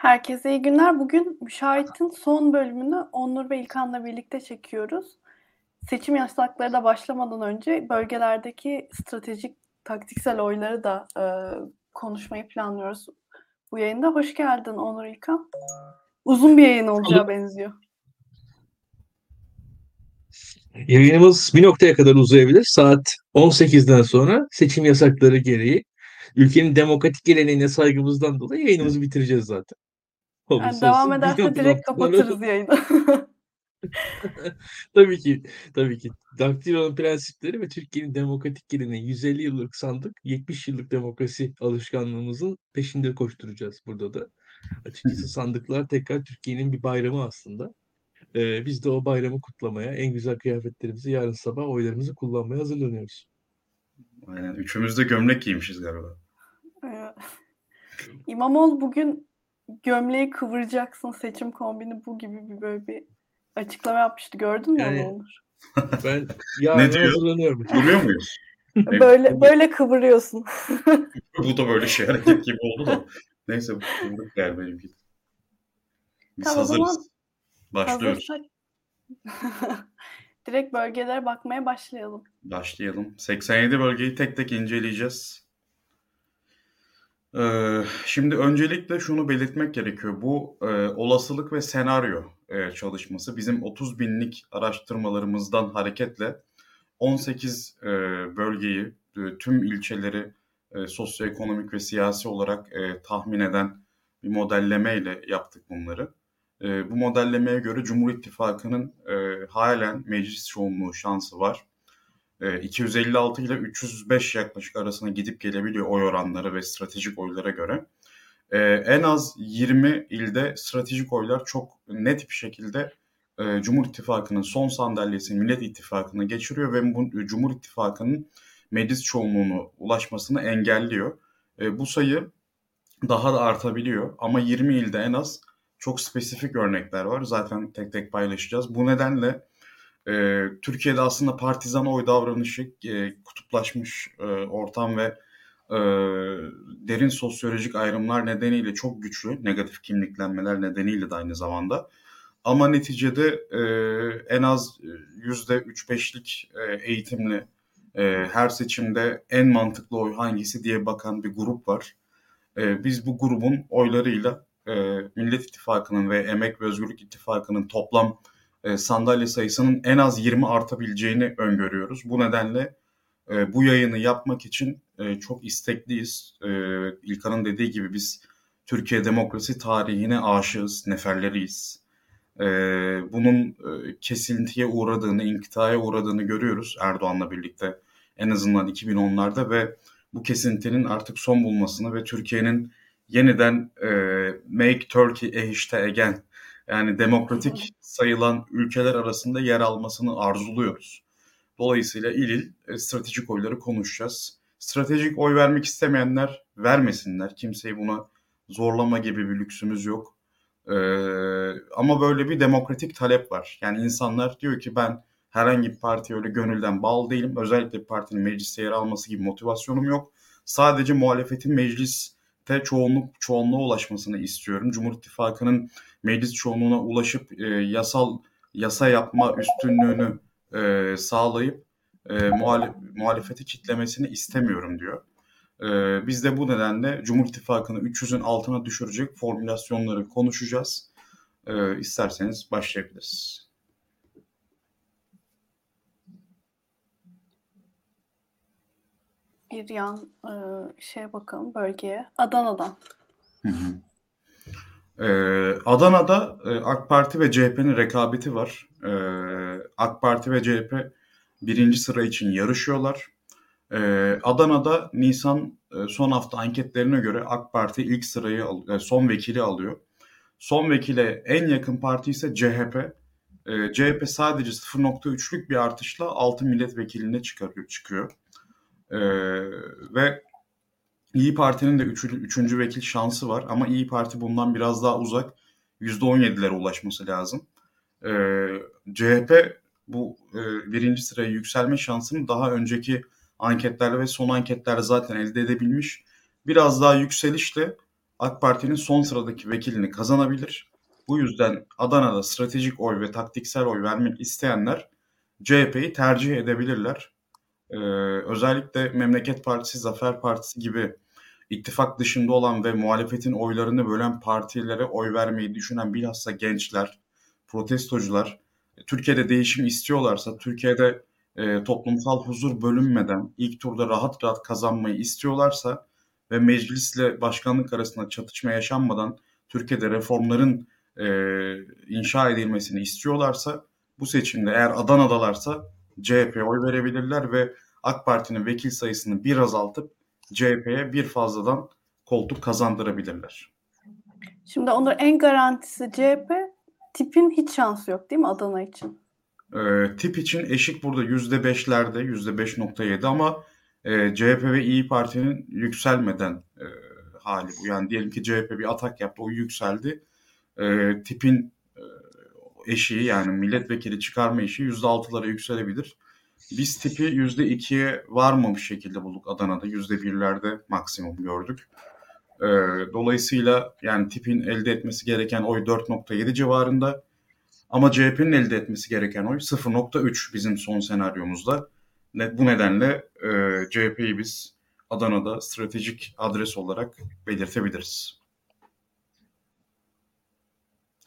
Herkese iyi günler. Bugün Müşahit'in son bölümünü Onur ve İlkan'la birlikte çekiyoruz. Seçim yasakları da başlamadan önce bölgelerdeki stratejik taktiksel oyları da e, konuşmayı planlıyoruz bu yayında. Hoş geldin Onur İlkan. Uzun bir yayın olacağı benziyor. Yayınımız bir noktaya kadar uzayabilir. Saat 18'den sonra seçim yasakları gereği ülkenin demokratik geleneğine saygımızdan dolayı yayınımızı bitireceğiz zaten. Yani devam ederse direkt kapatırız yayını. tabii ki, tabii ki. Daktilo'nun prensipleri ve Türkiye'nin demokratik geleneği 150 yıllık sandık, 70 yıllık demokrasi alışkanlığımızın peşinde koşturacağız burada da. Açıkçası sandıklar tekrar Türkiye'nin bir bayramı aslında. Ee, biz de o bayramı kutlamaya, en güzel kıyafetlerimizi yarın sabah oylarımızı kullanmaya hazırlanıyoruz. Aynen. Üçümüz de gömlek giymişiz galiba. İmamoğlu bugün gömleği kıvıracaksın seçim kombini bu gibi bir böyle bir açıklama yapmıştı. Gördün mü yani, onu Onur? Ben yarın ne diyor? hazırlanıyorum. Duruyor muyuz? böyle böyle kıvırıyorsun. bu da böyle şey hareket gibi oldu da. Neyse kıvırdık gel benimki. Biz tamam, hazırız. Başlıyoruz. Direkt bölgelere bakmaya başlayalım. Başlayalım. 87 bölgeyi tek tek inceleyeceğiz. Ee, şimdi öncelikle şunu belirtmek gerekiyor. Bu e, olasılık ve senaryo e, çalışması bizim 30 binlik araştırmalarımızdan hareketle 18 e, bölgeyi, e, tüm ilçeleri e, sosyoekonomik ve siyasi olarak e, tahmin eden bir modellemeyle yaptık bunları. E, bu modellemeye göre Cumhur İttifakı'nın e, halen meclis çoğunluğu şansı var. 256 ile 305 yaklaşık arasına gidip gelebiliyor oy oranları ve stratejik oylara göre. Ee, en az 20 ilde stratejik oylar çok net bir şekilde e, Cumhur İttifakı'nın son sandalyesini Millet İttifakı'na geçiriyor ve bu Cumhur İttifakı'nın meclis çoğunluğunu ulaşmasını engelliyor. E, bu sayı daha da artabiliyor ama 20 ilde en az çok spesifik örnekler var. Zaten tek tek paylaşacağız. Bu nedenle e, Türkiye'de aslında partizan oy davranışı, e, kutuplaşmış e, ortam ve e, derin sosyolojik ayrımlar nedeniyle çok güçlü, negatif kimliklenmeler nedeniyle de aynı zamanda. Ama neticede e, en az yüzde üç beşlik e, eğitimli e, her seçimde en mantıklı oy hangisi diye bakan bir grup var. E, biz bu grubun oylarıyla e, Millet İttifakı'nın ve Emek ve Özgürlük İttifakı'nın toplam e, sandalye sayısının en az 20 artabileceğini öngörüyoruz. Bu nedenle e, bu yayını yapmak için e, çok istekliyiz. E, İlkan'ın dediği gibi biz Türkiye demokrasi tarihine aşığız, neferleriyiz. E, bunun e, kesintiye uğradığını, inkitaya uğradığını görüyoruz Erdoğan'la birlikte en azından 2010'larda ve bu kesintinin artık son bulmasını ve Türkiye'nin yeniden e, Make Turkey a again yani demokratik sayılan ülkeler arasında yer almasını arzuluyoruz. Dolayısıyla il il e, stratejik oyları konuşacağız. Stratejik oy vermek istemeyenler vermesinler. Kimseyi buna zorlama gibi bir lüksümüz yok. Ee, ama böyle bir demokratik talep var. Yani insanlar diyor ki ben herhangi bir partiye öyle gönülden bağlı değilim. Özellikle bir partinin mecliste yer alması gibi motivasyonum yok. Sadece muhalefetin mecliste çoğunluk çoğunluğa ulaşmasını istiyorum. Cumhur İttifakı'nın meclis çoğunluğuna ulaşıp e, yasal yasa yapma üstünlüğünü e, sağlayıp e, muhalif, muhalefeti kitlemesini istemiyorum diyor. E, biz de bu nedenle Cumhur İttifakı'nı 300'ün altına düşürecek formülasyonları konuşacağız. E, isterseniz başlayabiliriz. Bir yan e, şey bakalım bölgeye. Adana'dan. Hı hı. Ee, Adana'da e, AK Parti ve CHP'nin rekabeti var. Ee, AK Parti ve CHP birinci sıra için yarışıyorlar. Ee, Adana'da Nisan e, son hafta anketlerine göre AK Parti ilk sırayı e, son vekili alıyor. Son vekile en yakın parti ise CHP. Ee, CHP sadece 0.3'lük bir artışla 6 milletvekiline çıkarıyor, çıkıyor. Ee, ve İyi Parti'nin de üçüncü, üçüncü vekil şansı var ama İyi Parti bundan biraz daha uzak. %17'lere ulaşması lazım. Ee, CHP bu e, birinci sıraya yükselme şansını daha önceki anketlerle ve son anketlerle zaten elde edebilmiş. Biraz daha yükselişle AK Parti'nin son sıradaki vekilini kazanabilir. Bu yüzden Adana'da stratejik oy ve taktiksel oy vermek isteyenler CHP'yi tercih edebilirler. Ee, özellikle Memleket Partisi, Zafer Partisi gibi ittifak dışında olan ve muhalefetin oylarını bölen partilere oy vermeyi düşünen bilhassa gençler, protestocular, Türkiye'de değişim istiyorlarsa, Türkiye'de e, toplumsal huzur bölünmeden ilk turda rahat rahat kazanmayı istiyorlarsa ve meclisle başkanlık arasında çatışma yaşanmadan Türkiye'de reformların e, inşa edilmesini istiyorlarsa bu seçimde eğer Adana'dalarsa CHP'ye oy verebilirler ve AK Parti'nin vekil sayısını bir azaltıp CHP'ye bir fazladan koltuk kazandırabilirler. Şimdi onun en garantisi CHP. Tipin hiç şansı yok değil mi Adana için? E, tip için eşik burada %5'lerde, %5.7 ama e, CHP ve İyi Parti'nin yükselmeden e, hali bu. Yani diyelim ki CHP bir atak yaptı, o yükseldi. E, tipin eşiği yani milletvekili çıkarma eşiği %6'lara yükselebilir. Biz tipi %2'ye varmamış şekilde bulduk Adana'da. %1'lerde maksimum gördük. E, dolayısıyla yani tipin elde etmesi gereken oy 4.7 civarında. Ama CHP'nin elde etmesi gereken oy 0.3 bizim son senaryomuzda. Bu nedenle e, CHP'yi biz Adana'da stratejik adres olarak belirtebiliriz.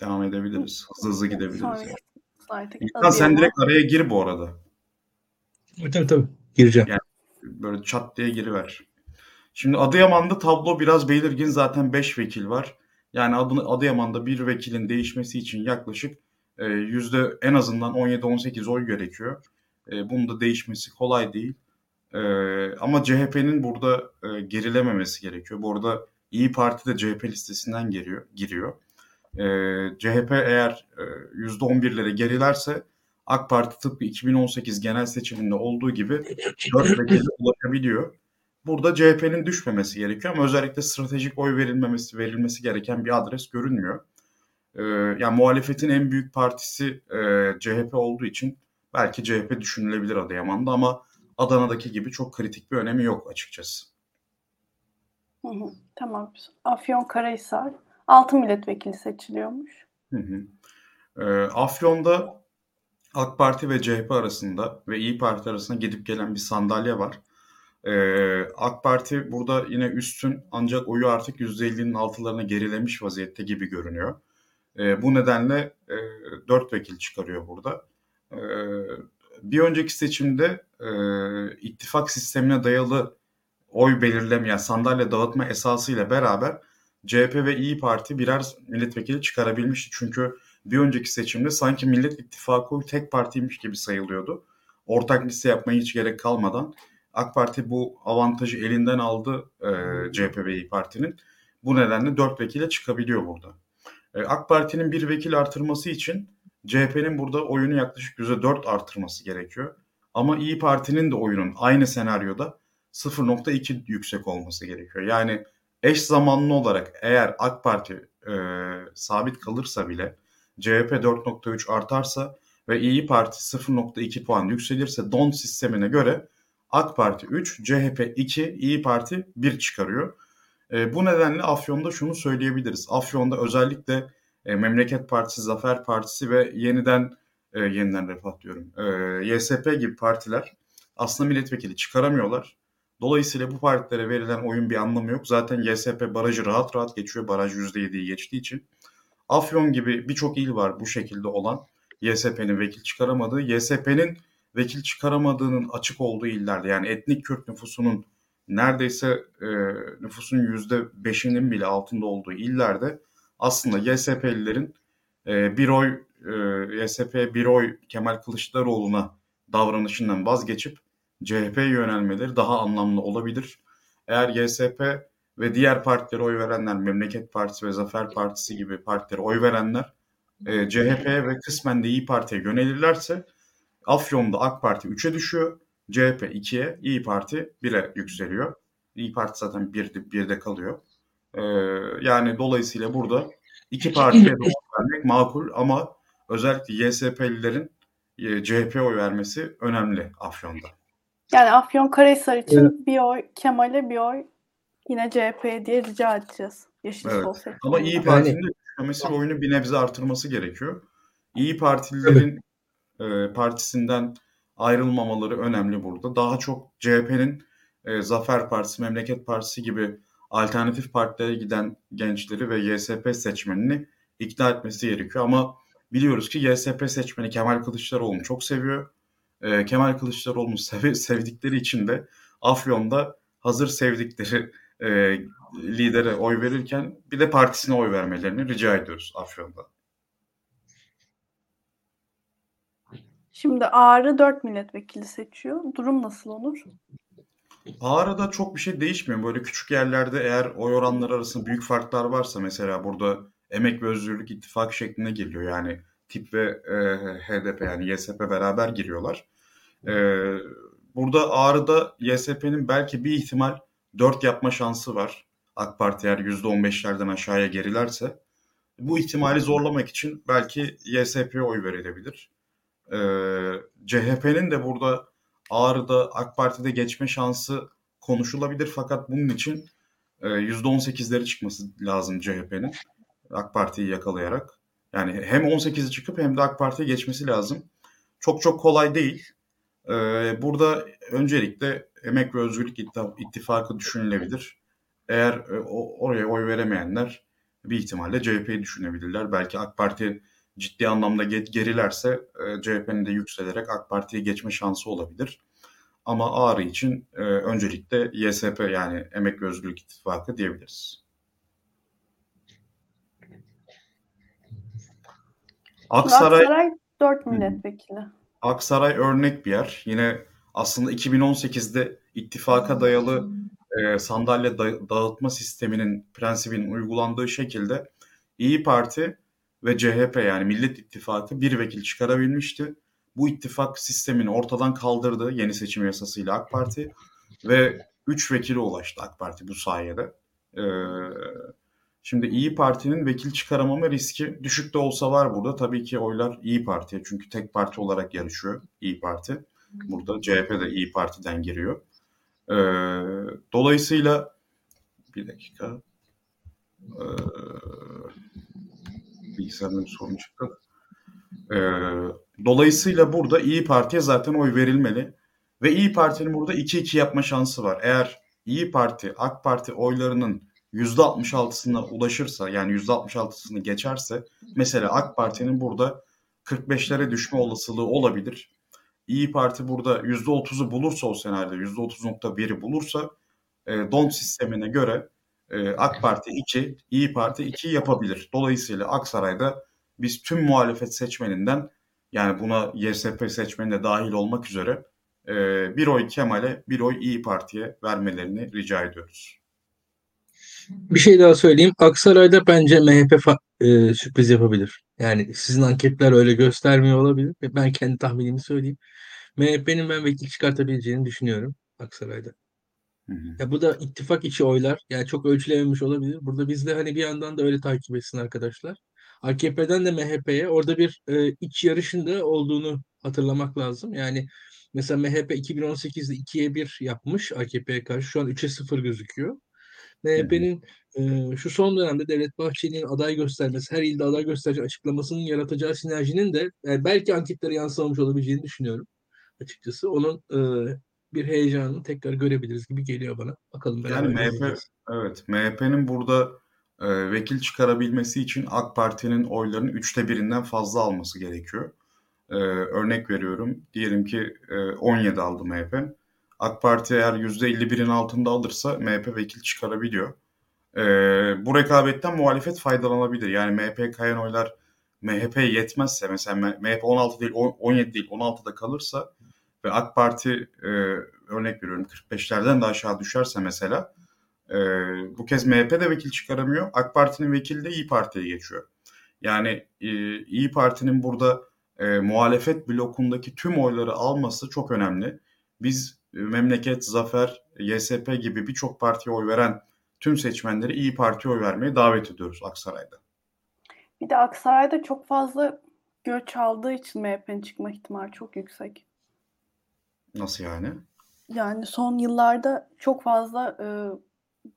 Devam edebiliriz. Hızlı hızlı gidebiliriz. Yani. İlkan sen direkt araya gir bu arada. Tabii tabii. Gireceğim. Yani böyle çat diye giriver. Şimdi Adıyaman'da tablo biraz belirgin. Zaten 5 vekil var. Yani Adı- Adıyaman'da bir vekilin değişmesi için yaklaşık e, yüzde en azından 17-18 oy gerekiyor. E, bunun da değişmesi kolay değil. E, ama CHP'nin burada e, gerilememesi gerekiyor. Bu arada İyi Parti de CHP listesinden giriyor. giriyor. E, CHP eğer e, %11'lere gerilerse AK Parti tıpkı 2018 genel seçiminde olduğu gibi 4 vekile ulaşabiliyor. Burada CHP'nin düşmemesi gerekiyor ama özellikle stratejik oy verilmemesi verilmesi gereken bir adres görünmüyor. Ee, yani muhalefetin en büyük partisi e, CHP olduğu için belki CHP düşünülebilir Adıyaman'da ama Adana'daki gibi çok kritik bir önemi yok açıkçası. Hı hı, tamam. Afyonkarahisar 6 milletvekili seçiliyormuş. Hı hı. Ee, Afyon'da AK Parti ve CHP arasında ve İyi Parti arasında gidip gelen bir sandalye var. Ee, AK Parti burada yine üstün ancak oyu artık %50'nin altılarına gerilemiş vaziyette gibi görünüyor. Ee, bu nedenle e, 4 vekil çıkarıyor burada. Ee, bir önceki seçimde e, ittifak sistemine dayalı oy belirleme, yani sandalye dağıtma esasıyla beraber CHP ve İyi Parti birer milletvekili çıkarabilmişti. Çünkü bir önceki seçimde sanki Millet İttifakı tek partiymiş gibi sayılıyordu. Ortak liste yapmaya hiç gerek kalmadan AK Parti bu avantajı elinden aldı e, CHP ve İyi Parti'nin. Bu nedenle 4 vekile çıkabiliyor burada. E, AK Parti'nin bir vekil artırması için CHP'nin burada oyunu yaklaşık %4 artırması gerekiyor. Ama İyi Parti'nin de oyunun aynı senaryoda 0.2 yüksek olması gerekiyor. Yani eş zamanlı olarak eğer AK Parti e, sabit kalırsa bile CHP 4.3 artarsa ve İyi Parti 0.2 puan yükselirse don sistemine göre AK Parti 3, CHP 2, İyi Parti 1 çıkarıyor. E, bu nedenle Afyon'da şunu söyleyebiliriz. Afyon'da özellikle e, Memleket Partisi, Zafer Partisi ve yeniden e, yeniden refah diyorum. E, YSP gibi partiler aslında milletvekili çıkaramıyorlar. Dolayısıyla bu partilere verilen oyun bir anlamı yok. Zaten YSP barajı rahat rahat geçiyor. Baraj %7'yi geçtiği için. Afyon gibi birçok il var bu şekilde olan. YSP'nin vekil çıkaramadığı. YSP'nin vekil çıkaramadığının açık olduğu illerde yani etnik Kürt nüfusunun neredeyse e, nüfusun %5'inin bile altında olduğu illerde aslında YSP'lilerin e, bir oy e, YSP'ye bir oy Kemal Kılıçdaroğlu'na davranışından vazgeçip CHP'ye yönelmeleri daha anlamlı olabilir. Eğer YSP ve diğer partilere oy verenler, Memleket Partisi ve Zafer Partisi gibi partilere oy verenler e, CHP'ye ve kısmen de İyi Parti'ye yönelirlerse Afyon'da AK Parti 3'e düşüyor, CHP 2'ye, İyi Parti 1'e yükseliyor. İyi Parti zaten 1'de, 1'de kalıyor. E, yani dolayısıyla burada iki partiye de oy vermek makul ama özellikle YSP'lilerin e, CHP oy vermesi önemli Afyon'da. Yani Afyonkarahisar için bir oy Kemal'e bir oy yine CHP diye rica edeceğiz. Yeşil Evet. Sol Ama İyi. Parti'nin de düşmemesi ve oyunu bir nebze artırması gerekiyor. İyi Partililerin e, partisinden ayrılmamaları önemli burada. Daha çok CHP'nin e, Zafer Partisi, Memleket Partisi gibi alternatif partilere giden gençleri ve YSP seçmenini ikna etmesi gerekiyor. Ama biliyoruz ki YSP seçmeni Kemal Kılıçdaroğlu'nu çok seviyor. E, Kemal Kılıçdaroğlu'nu sev- sevdikleri için de Afyon'da hazır sevdikleri e, lidere oy verirken bir de partisine oy vermelerini rica ediyoruz Afyon'da. Şimdi Ağrı 4 milletvekili seçiyor. Durum nasıl olur? Ağrı'da çok bir şey değişmiyor. Böyle küçük yerlerde eğer oy oranları arasında büyük farklar varsa mesela burada Emek ve Özgürlük İttifakı şeklinde geliyor. Yani TİP ve e, HDP yani YSP beraber giriyorlar. E, burada Ağrı'da YSP'nin belki bir ihtimal 4 yapma şansı var. AK Parti eğer %15'lerden aşağıya gerilerse. Bu ihtimali zorlamak için belki YSP'ye oy verilebilir. E, CHP'nin de burada Ağrı'da AK Parti'de geçme şansı konuşulabilir fakat bunun için e, %18'leri çıkması lazım CHP'nin AK Parti'yi yakalayarak. Yani hem 18'i çıkıp hem de AK Parti'ye geçmesi lazım. Çok çok kolay değil. E, burada öncelikle Emek ve Özgürlük İttif- İttifakı düşünülebilir. Eğer e, oraya oy veremeyenler bir ihtimalle CHP'yi düşünebilirler. Belki AK Parti ciddi anlamda ge- gerilerse e, CHP'nin de yükselerek AK Parti'ye geçme şansı olabilir. Ama Ağrı için e, öncelikle YSP yani Emek ve Özgürlük İttifakı diyebiliriz. Aksaray Aksaray 4 Hı. milletvekili. Aksaray örnek bir yer. Yine aslında 2018'de ittifaka dayalı e, sandalye da- dağıtma sisteminin prensibinin uygulandığı şekilde İyi Parti ve CHP yani Millet İttifakı bir vekil çıkarabilmişti. Bu ittifak sistemini ortadan kaldırdı yeni seçim yasasıyla AK Parti ve 3 vekile ulaştı AK Parti bu sayede. Ee, şimdi İyi Parti'nin vekil çıkaramama riski düşük de olsa var burada. Tabii ki oylar İyi Parti'ye çünkü tek parti olarak yarışıyor İyi Parti. Burada CHP de İyi Parti'den giriyor. Ee, dolayısıyla bir dakika ee, bilgisayarda bir sorun çıktı. Ee, dolayısıyla burada İyi Parti'ye zaten oy verilmeli. Ve İyi Parti'nin burada 2-2 yapma şansı var. Eğer İyi Parti, AK Parti oylarının %66'sına ulaşırsa yani %66'sını geçerse mesela AK Parti'nin burada 45'lere düşme olasılığı olabilir. İyi Parti burada %30'u bulursa o senaryoda %30.1'i bulursa e, don sistemine göre e, AK Parti 2, İyi Parti 2 yapabilir. Dolayısıyla Aksaray'da biz tüm muhalefet seçmeninden yani buna YSP seçmeni de dahil olmak üzere e, bir oy Kemal'e bir oy İyi Parti'ye vermelerini rica ediyoruz. Bir şey daha söyleyeyim. Aksaray'da bence MHP e, sürpriz yapabilir. Yani sizin anketler öyle göstermiyor olabilir. Ben kendi tahminimi söyleyeyim. MHP'nin ben vekil çıkartabileceğini düşünüyorum Aksaray'da. Hı hı. Ya bu da ittifak içi oylar. Yani çok ölçülememiş olabilir. Burada biz de hani bir yandan da öyle takip etsin arkadaşlar. AKP'den de MHP'ye orada bir e, iç yarışın da olduğunu hatırlamak lazım. Yani mesela MHP 2018'de 2'ye 1 yapmış AKP'ye karşı. Şu an 3'e 0 gözüküyor. MHP'nin e, şu son dönemde Devlet Bahçeli'nin aday göstermesi, her ilde aday gösterici açıklamasının yaratacağı sinerjinin de e, belki anketlere yansımamış olabileceğini düşünüyorum açıkçası. Onun e, bir heyecanını tekrar görebiliriz gibi geliyor bana. Bakalım beraber Yani MHP evet MHP'nin burada e, vekil çıkarabilmesi için AK Parti'nin oylarının üçte birinden fazla alması gerekiyor. E, örnek veriyorum. Diyelim ki e, 17 aldı MHP. AK Parti eğer %51'in altında alırsa MHP vekil çıkarabiliyor. E, bu rekabetten muhalefet faydalanabilir. Yani MHP kayan oylar MHP yetmezse mesela MHP 16 değil 17 değil 16'da kalırsa ve AK Parti e, örnek veriyorum 45'lerden de aşağı düşerse mesela e, bu kez MHP de vekil çıkaramıyor. AK Parti'nin vekili de İyi Parti'ye geçiyor. Yani e, İyi Parti'nin burada e, muhalefet blokundaki tüm oyları alması çok önemli. Biz Memleket, Zafer, YSP gibi birçok partiye oy veren tüm seçmenleri İyi Parti'ye oy vermeye davet ediyoruz Aksaray'da. Bir de Aksaray'da çok fazla göç aldığı için MHP'nin çıkma ihtimali çok yüksek. Nasıl yani? Yani son yıllarda çok fazla e,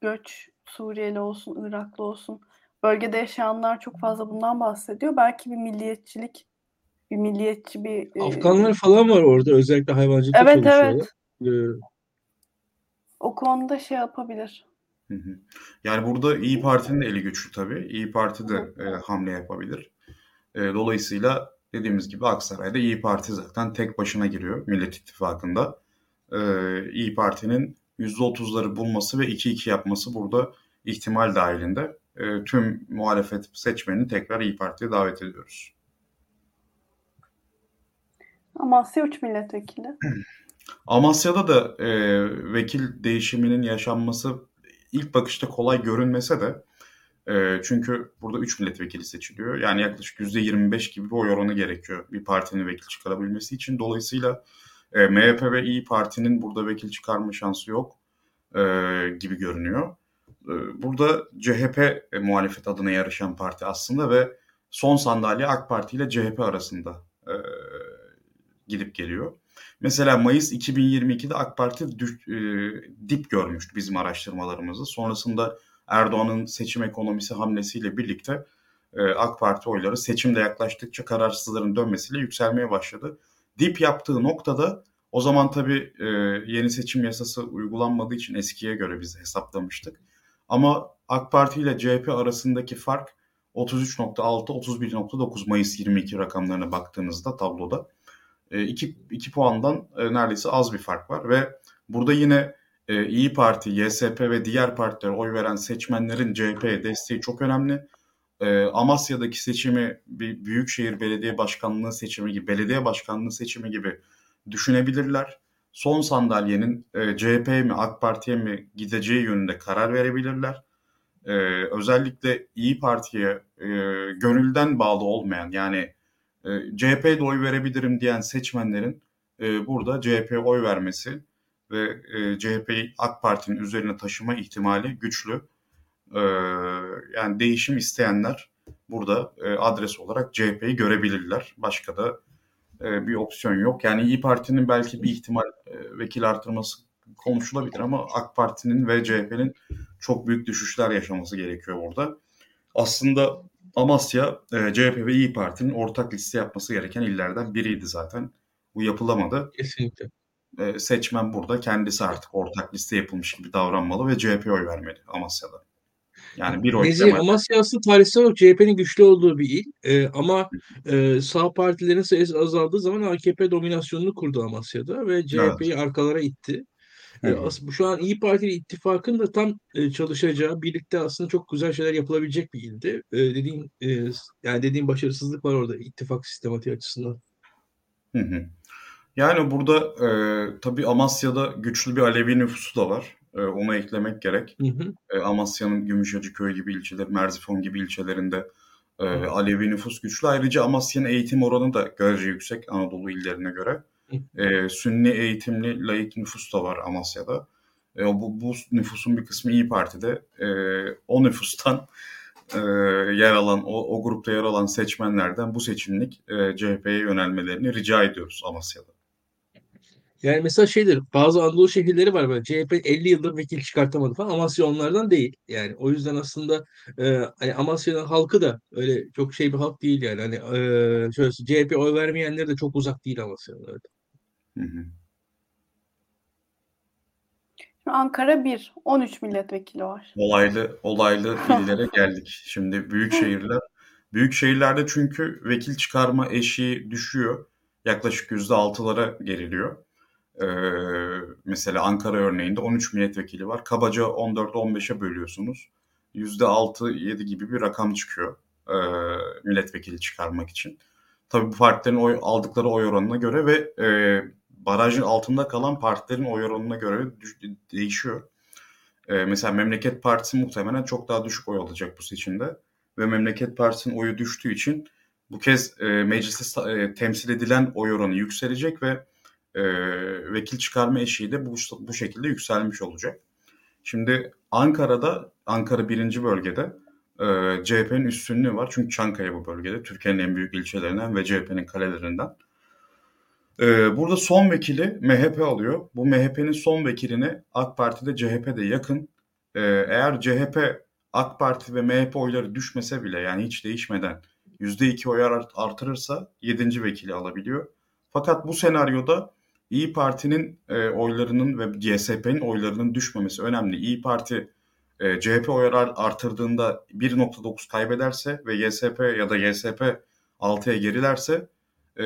göç Suriyeli olsun, Iraklı olsun bölgede yaşayanlar çok fazla bundan bahsediyor. Belki bir milliyetçilik, bir milliyetçi bir... e, Afganlar falan var orada özellikle hayvancılıkta Evet çalışıyorlar. evet. Ee, O konuda şey yapabilir. Hı hı. Yani burada İyi Parti'nin de eli güçlü tabii. İyi Parti de e, hamle yapabilir. E, dolayısıyla dediğimiz gibi Aksaray'da İyi Parti zaten tek başına giriyor Millet İttifakı'nda. E, İyi Parti'nin %30'ları bulması ve 2-2 yapması burada ihtimal dahilinde. E, tüm muhalefet seçmenini tekrar İyi Parti'ye davet ediyoruz. Amasya 3 milletvekili. Amasya'da da e, vekil değişiminin yaşanması ilk bakışta kolay görünmese de e, çünkü burada 3 milletvekili seçiliyor. Yani yaklaşık %25 gibi bir oy oranı gerekiyor bir partinin vekil çıkarabilmesi için. Dolayısıyla e, MHP ve İyi Parti'nin burada vekil çıkarma şansı yok e, gibi görünüyor. E, burada CHP e, muhalefet adına yarışan parti aslında ve son sandalye AK Parti ile CHP arasında e, gidip geliyor. Mesela Mayıs 2022'de AK Parti düş, e, dip görmüştü bizim araştırmalarımızda. Sonrasında Erdoğan'ın seçim ekonomisi hamlesiyle birlikte e, AK Parti oyları seçimde yaklaştıkça kararsızların dönmesiyle yükselmeye başladı. Dip yaptığı noktada o zaman tabii e, yeni seçim yasası uygulanmadığı için eskiye göre biz hesaplamıştık. Ama AK Parti ile CHP arasındaki fark 33.6-31.9 Mayıs 22 rakamlarına baktığınızda tabloda. 2 2 puandan e, neredeyse az bir fark var ve burada yine e, İyi Parti, YSP ve diğer partilere oy veren seçmenlerin CHP'ye desteği çok önemli. E, Amasya'daki seçimi bir büyükşehir belediye başkanlığı seçimi gibi, belediye başkanlığı seçimi gibi düşünebilirler. Son sandalyenin e, CHP'ye mi AK Parti'ye mi gideceği yönünde karar verebilirler. E, özellikle İyi Parti'ye e, gönülden bağlı olmayan yani e, CHP'ye de oy verebilirim diyen seçmenlerin e, burada CHP'ye oy vermesi ve e, CHP'yi AK Parti'nin üzerine taşıma ihtimali güçlü. E, yani değişim isteyenler burada e, adres olarak CHP'yi görebilirler. Başka da e, bir opsiyon yok. Yani İyi Parti'nin belki bir ihtimal e, vekil artırması konuşulabilir ama AK Parti'nin ve CHP'nin çok büyük düşüşler yaşaması gerekiyor burada. Aslında Amasya e, CHP ve İyi Parti'nin ortak liste yapması gereken illerden biriydi zaten. Bu yapılamadı. kesinlikle. E, seçmen burada kendisi artık ortak liste yapılmış gibi davranmalı ve CHP'ye oy vermeli Amasya'da. Yani bir oy Nezi. Amasya aslında tarihsel olarak CHP'nin güçlü olduğu bir il. Ee, ama e, sağ partilerin sayısı azaldığı zaman AKP dominasyonunu kurdu Amasya'da ve CHP'yi arkalara itti. Hı hı. as- bu şu an İyi Parti ile ittifakın da tam e, çalışacağı, birlikte aslında çok güzel şeyler yapılabilecek bir ildi. Ee, dediğin e, yani dediğin başarısızlık var orada ittifak sistematiği açısından. Hı hı. Yani burada e, tabii Amasya'da güçlü bir Alevi nüfusu da var. E, onu eklemek gerek. Hı hı. E, Amasya'nın Gümüşhacıköy gibi ilçeler, Merzifon gibi ilçelerinde e, Alevi nüfus güçlü. Ayrıca Amasya'nın eğitim oranı da görece yüksek Anadolu illerine göre. E, Sünni eğitimli laik nüfus da var Amasya'da. E, bu, bu nüfusun bir kısmı İyi Parti'de. E, o nüfustan e, yer alan, o, o grupta yer alan seçmenlerden bu seçimlik e, CHP'ye yönelmelerini rica ediyoruz Amasya'da. Yani mesela şeydir bazı Anadolu şehirleri var böyle CHP 50 yıldır vekil çıkartamadı falan Amasya onlardan değil. Yani o yüzden aslında e, hani Amasya'nın halkı da öyle çok şey bir halk değil yani. Hani e, şöyle CHP oy vermeyenler de çok uzak değil Amasya'nın. Evet. Hı hı. Ankara 1, 13 milletvekili var. Olaylı olaylı illere geldik. Şimdi büyük şehirler büyük şehirlerde çünkü vekil çıkarma eşiği düşüyor. Yaklaşık %6'lara geriliyor. Ee, mesela Ankara örneğinde 13 milletvekili var. Kabaca 14-15'e bölüyorsunuz. %6-7 gibi bir rakam çıkıyor e, milletvekili çıkarmak için. Tabii bu partilerin oy, aldıkları oy oranına göre ve e, barajın altında kalan partilerin oy oranına göre değişiyor. Ee, mesela Memleket Partisi muhtemelen çok daha düşük oy alacak bu seçimde. Ve Memleket Partisi'nin oyu düştüğü için bu kez e, mecliste e, temsil edilen oy oranı yükselecek ve e, vekil çıkarma eşiği de bu, bu şekilde yükselmiş olacak. Şimdi Ankara'da, Ankara birinci bölgede e, CHP'nin üstünlüğü var. Çünkü Çankaya bu bölgede. Türkiye'nin en büyük ilçelerinden ve CHP'nin kalelerinden. Ee, burada son vekili MHP alıyor. Bu MHP'nin son vekilini AK Parti'de CHP'de yakın e, eğer CHP, AK Parti ve MHP oyları düşmese bile yani hiç değişmeden %2 oy artırırsa 7. vekili alabiliyor. Fakat bu senaryoda İyi Parti'nin e, oylarının ve GSP'nin oylarının düşmemesi önemli. İyi Parti e, CHP oyları artırdığında 1.9 kaybederse ve YSP ya da YSP 6'ya gerilerse e,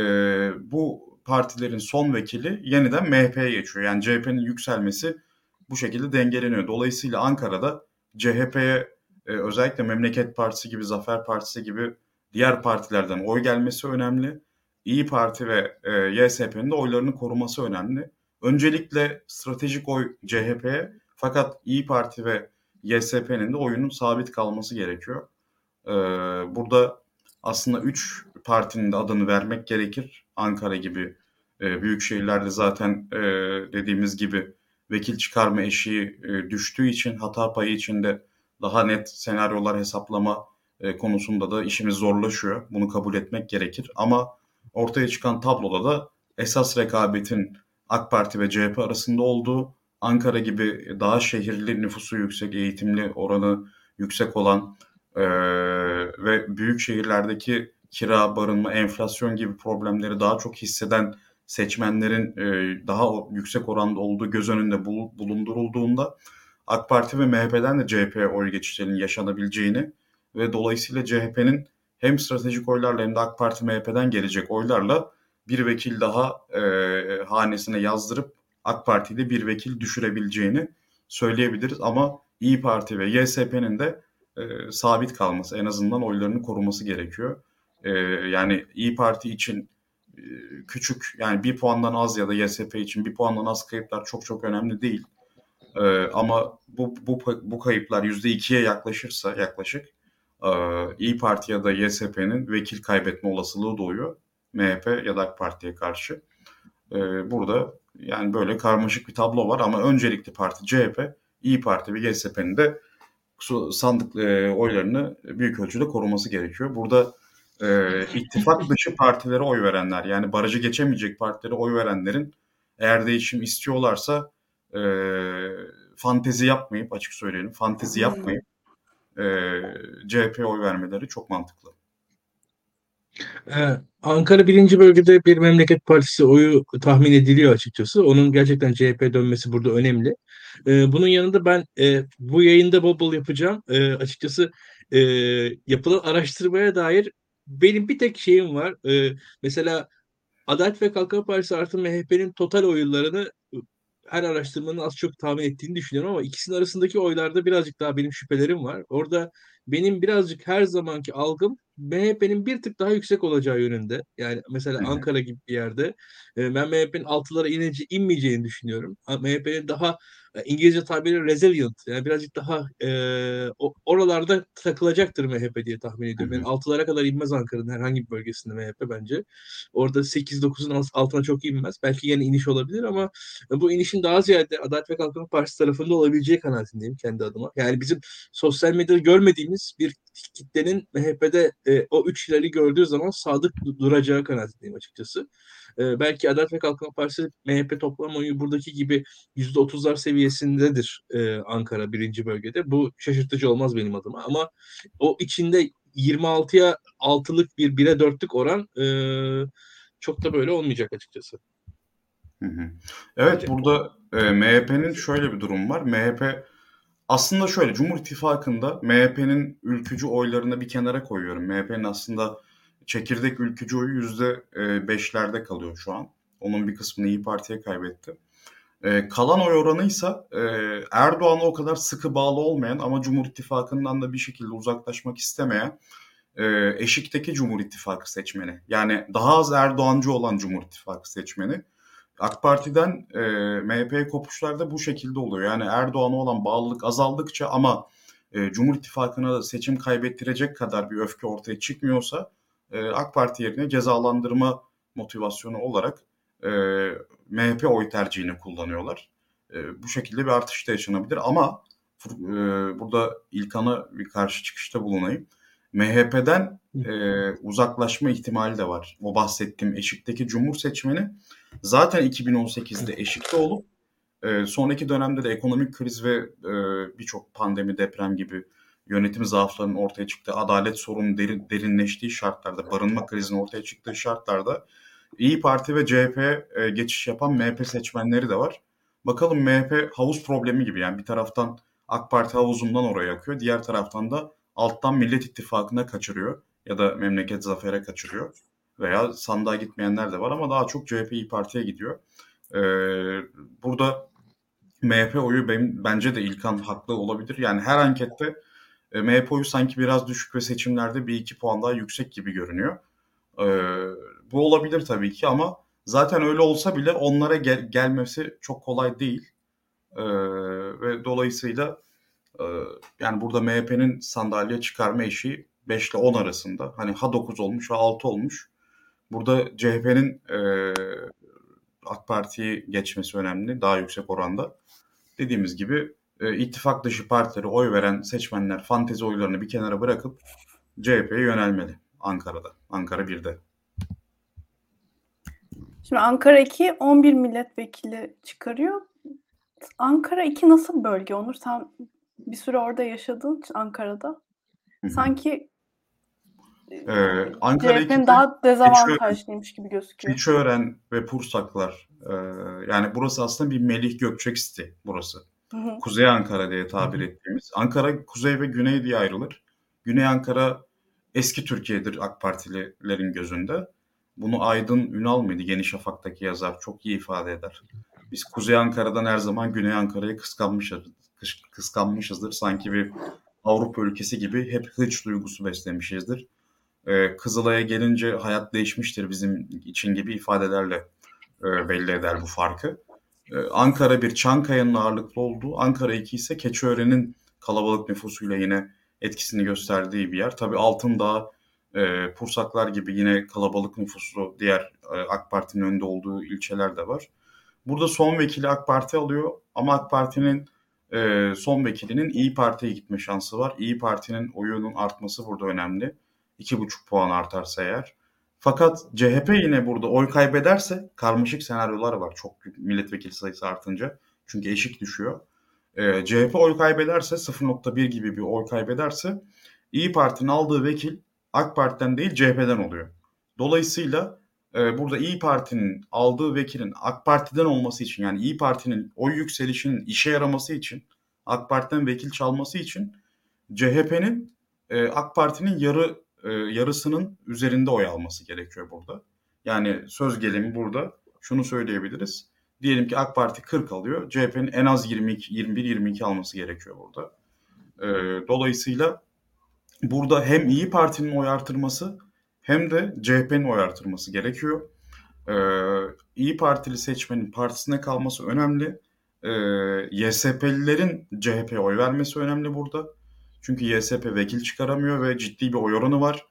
bu partilerin son vekili yeniden MHP'ye geçiyor. Yani CHP'nin yükselmesi bu şekilde dengeleniyor. Dolayısıyla Ankara'da CHP'ye e, özellikle Memleket Partisi gibi, Zafer Partisi gibi diğer partilerden oy gelmesi önemli. İyi Parti ve e, YSP'nin de oylarını koruması önemli. Öncelikle stratejik oy CHP'ye fakat İyi Parti ve YSP'nin de oyunun sabit kalması gerekiyor. Ee, burada aslında üç partinin de adını vermek gerekir. Ankara gibi e, büyük şehirlerde zaten e, dediğimiz gibi vekil çıkarma eşiği e, düştüğü için hata payı içinde daha net senaryolar hesaplama e, konusunda da işimiz zorlaşıyor. Bunu kabul etmek gerekir. Ama ortaya çıkan tabloda da esas rekabetin AK Parti ve CHP arasında olduğu, Ankara gibi daha şehirli nüfusu yüksek, eğitimli oranı yüksek olan e, ve büyük şehirlerdeki kira, barınma, enflasyon gibi problemleri daha çok hisseden seçmenlerin e, daha yüksek oranda olduğu göz önünde bulundurulduğunda AK Parti ve MHP'den de CHP oy geçişlerinin yaşanabileceğini ve dolayısıyla CHP'nin hem stratejik oylarla hem de AK Parti MHP'den gelecek oylarla bir vekil daha e, hanesine yazdırıp AK Parti'de bir vekil düşürebileceğini söyleyebiliriz. Ama İyi Parti ve YSP'nin de e, sabit kalması, en azından oylarını koruması gerekiyor. E, yani İyi Parti için e, küçük, yani bir puandan az ya da YSP için bir puandan az kayıplar çok çok önemli değil. E, ama bu, bu, bu kayıplar %2'ye yaklaşırsa yaklaşık e, İyi Parti ya da YSP'nin vekil kaybetme olasılığı doğuyor. MHP ya da AK Parti'ye karşı. E, burada yani böyle karmaşık bir tablo var ama öncelikli parti CHP, İyi Parti ve YSP'nin de sandık e, oylarını büyük ölçüde koruması gerekiyor. Burada e, ittifak dışı partilere oy verenler yani barajı geçemeyecek partilere oy verenlerin eğer değişim istiyorlarsa e, fantezi yapmayıp açık söyleyelim fantezi yapmayıp e, CHP'ye oy vermeleri çok mantıklı. Ee, Ankara birinci bölgede bir memleket partisi oyu tahmin ediliyor açıkçası. Onun gerçekten CHP dönmesi burada önemli. Ee, bunun yanında ben e, bu yayında bol bol yapacağım. E, açıkçası e, yapılan araştırmaya dair benim bir tek şeyim var. E, mesela Adalet ve Kalkınma Partisi artı MHP'nin total oylarını her araştırmanın az çok tahmin ettiğini düşünüyorum ama ikisinin arasındaki oylarda birazcık daha benim şüphelerim var. Orada benim birazcık her zamanki algım MHP'nin bir tık daha yüksek olacağı yönünde. Yani mesela Ankara gibi bir yerde e, ben MHP'nin altılara inece, inmeyeceğini düşünüyorum. MHP'nin daha e, İngilizce tabiri resilient yani birazcık daha e, oralarda takılacaktır MHP diye tahmin ediyorum. Yani altılara kadar inmez Ankara'nın herhangi bir bölgesinde MHP bence. Orada 8-9'un altına çok inmez. Belki yine iniş olabilir ama bu inişin daha ziyade Adalet ve Kalkınma Partisi tarafında olabileceği kanaatindeyim kendi adıma. Yani bizim sosyal medyada görmediğimiz bir kitlenin MHP'de e, o üç ileri gördüğü zaman sadık duracağı kanaatindeyim açıkçası. E, belki Adalet ve Kalkınma Partisi MHP toplam oyu buradaki gibi %30'lar seviyesindedir e, Ankara birinci bölgede. Bu şaşırtıcı olmaz benim adıma ama o içinde 26'ya 6'lık bir 1'e 4'lük oran e, çok da böyle olmayacak açıkçası. Hı hı. Evet burada e, MHP'nin şöyle bir durum var. MHP aslında şöyle Cumhur İttifakı'nda MHP'nin ülkücü oylarını bir kenara koyuyorum. MHP'nin aslında çekirdek ülkücü oyu yüzde e, beşlerde kalıyor şu an. Onun bir kısmını İyi Parti'ye kaybetti. E, kalan oy oranı ise e, Erdoğan'a o kadar sıkı bağlı olmayan ama Cumhur İttifakı'ndan da bir şekilde uzaklaşmak istemeyen e, eşikteki Cumhur İttifakı seçmeni. Yani daha az Erdoğancı olan Cumhur İttifakı seçmeni. AK Parti'den e, MHP'ye kopuşlarda bu şekilde oluyor. Yani Erdoğan'a olan bağlılık azaldıkça ama e, Cumhur İttifakı'na seçim kaybettirecek kadar bir öfke ortaya çıkmıyorsa e, AK Parti yerine cezalandırma motivasyonu olarak e, MHP oy tercihini kullanıyorlar. E, bu şekilde bir artış da yaşanabilir ama e, burada İlkan'a bir karşı çıkışta bulunayım. MHP'den e, uzaklaşma ihtimali de var. O bahsettiğim eşikteki Cumhur seçmeni zaten 2018'de eşikte olup E, sonraki dönemde de ekonomik kriz ve e, birçok pandemi, deprem gibi yönetim zaaflarının ortaya çıktığı, adalet sorunun derin, derinleştiği şartlarda, barınma krizinin ortaya çıktığı şartlarda İyi Parti ve CHP'ye e, geçiş yapan MHP seçmenleri de var. Bakalım MHP havuz problemi gibi yani bir taraftan AK Parti havuzundan oraya akıyor, diğer taraftan da alttan Millet İttifakı'na kaçırıyor ya da memleket zafere kaçırıyor veya sandığa gitmeyenler de var ama daha çok CHP İyi Parti'ye gidiyor. Ee, burada MHP oyu benim, bence de İlkan haklı olabilir. Yani her ankette e, MHP sanki biraz düşük ve seçimlerde bir iki puan daha yüksek gibi görünüyor. E, bu olabilir tabii ki ama zaten öyle olsa bile onlara gel- gelmesi çok kolay değil. E, ve dolayısıyla e, yani burada MHP'nin sandalye çıkarma işi 5 ile 10 arasında. Hani ha 9 olmuş ha 6 olmuş. Burada CHP'nin e, AK Parti'yi geçmesi önemli daha yüksek oranda. Dediğimiz gibi e, ittifak dışı partilere oy veren seçmenler fantezi oylarını bir kenara bırakıp CHP'ye yönelmeli Ankara'da. Ankara 1'de. Şimdi Ankara 2 11 milletvekili çıkarıyor. Ankara 2 nasıl bölge Onur? Sen bir süre orada yaşadığın için Ankara'da. Sanki ee, Ankara CHP'nin daha dezavantajlıymış gibi gözüküyor. Keçiören ve Pursaklar. E, yani burası aslında bir Melih Gökçeksti burası. Hı hı. Kuzey Ankara diye tabir ettiğimiz. Ankara kuzey ve güney diye ayrılır. Güney Ankara eski Türkiye'dir AK Partililerin gözünde. Bunu Aydın Ünal mıydı? Yeni Şafak'taki yazar çok iyi ifade eder. Biz Kuzey Ankara'dan her zaman Güney Ankara'yı kıskanmışız, kıskanmışızdır. Sanki bir Avrupa ülkesi gibi hep hıç duygusu beslemişizdir. Ee, Kızılay'a gelince hayat değişmiştir bizim için gibi ifadelerle e, belli eder bu farkı. Ee, Ankara bir Çankaya'nın ağırlıklı olduğu, Ankara 2 ise Keçiören'in kalabalık nüfusuyla yine etkisini gösterdiği bir yer. Tabii Altındağ, e, Pursaklar gibi yine kalabalık nüfuslu diğer e, AK Parti'nin önünde olduğu ilçeler de var. Burada son vekili AK Parti alıyor ama AK Parti'nin e, son vekilinin İyi Parti'ye gitme şansı var. İyi Parti'nin oyunun artması burada önemli. 2,5 puan artarsa eğer. Fakat CHP yine burada oy kaybederse karmaşık senaryolar var çok milletvekili sayısı artınca. Çünkü eşik düşüyor. E, CHP oy kaybederse 0.1 gibi bir oy kaybederse İyi Parti'nin aldığı vekil AK Parti'den değil CHP'den oluyor. Dolayısıyla e, burada İyi Parti'nin aldığı vekilin AK Parti'den olması için yani İyi Parti'nin oy yükselişinin işe yaraması için AK Parti'den vekil çalması için CHP'nin e, AK Parti'nin yarı e, yarısının üzerinde oy alması gerekiyor burada. Yani söz gelimi burada şunu söyleyebiliriz. Diyelim ki AK Parti 40 alıyor. CHP'nin en az 22, 21-22 alması gerekiyor burada. E, dolayısıyla burada hem İyi Parti'nin oy artırması hem de CHP'nin oy artırması gerekiyor. E, İyi Partili seçmenin partisine kalması önemli. E, YSP'lilerin CHP'ye oy vermesi önemli burada. Çünkü YSP vekil çıkaramıyor ve ciddi bir oy oranı var.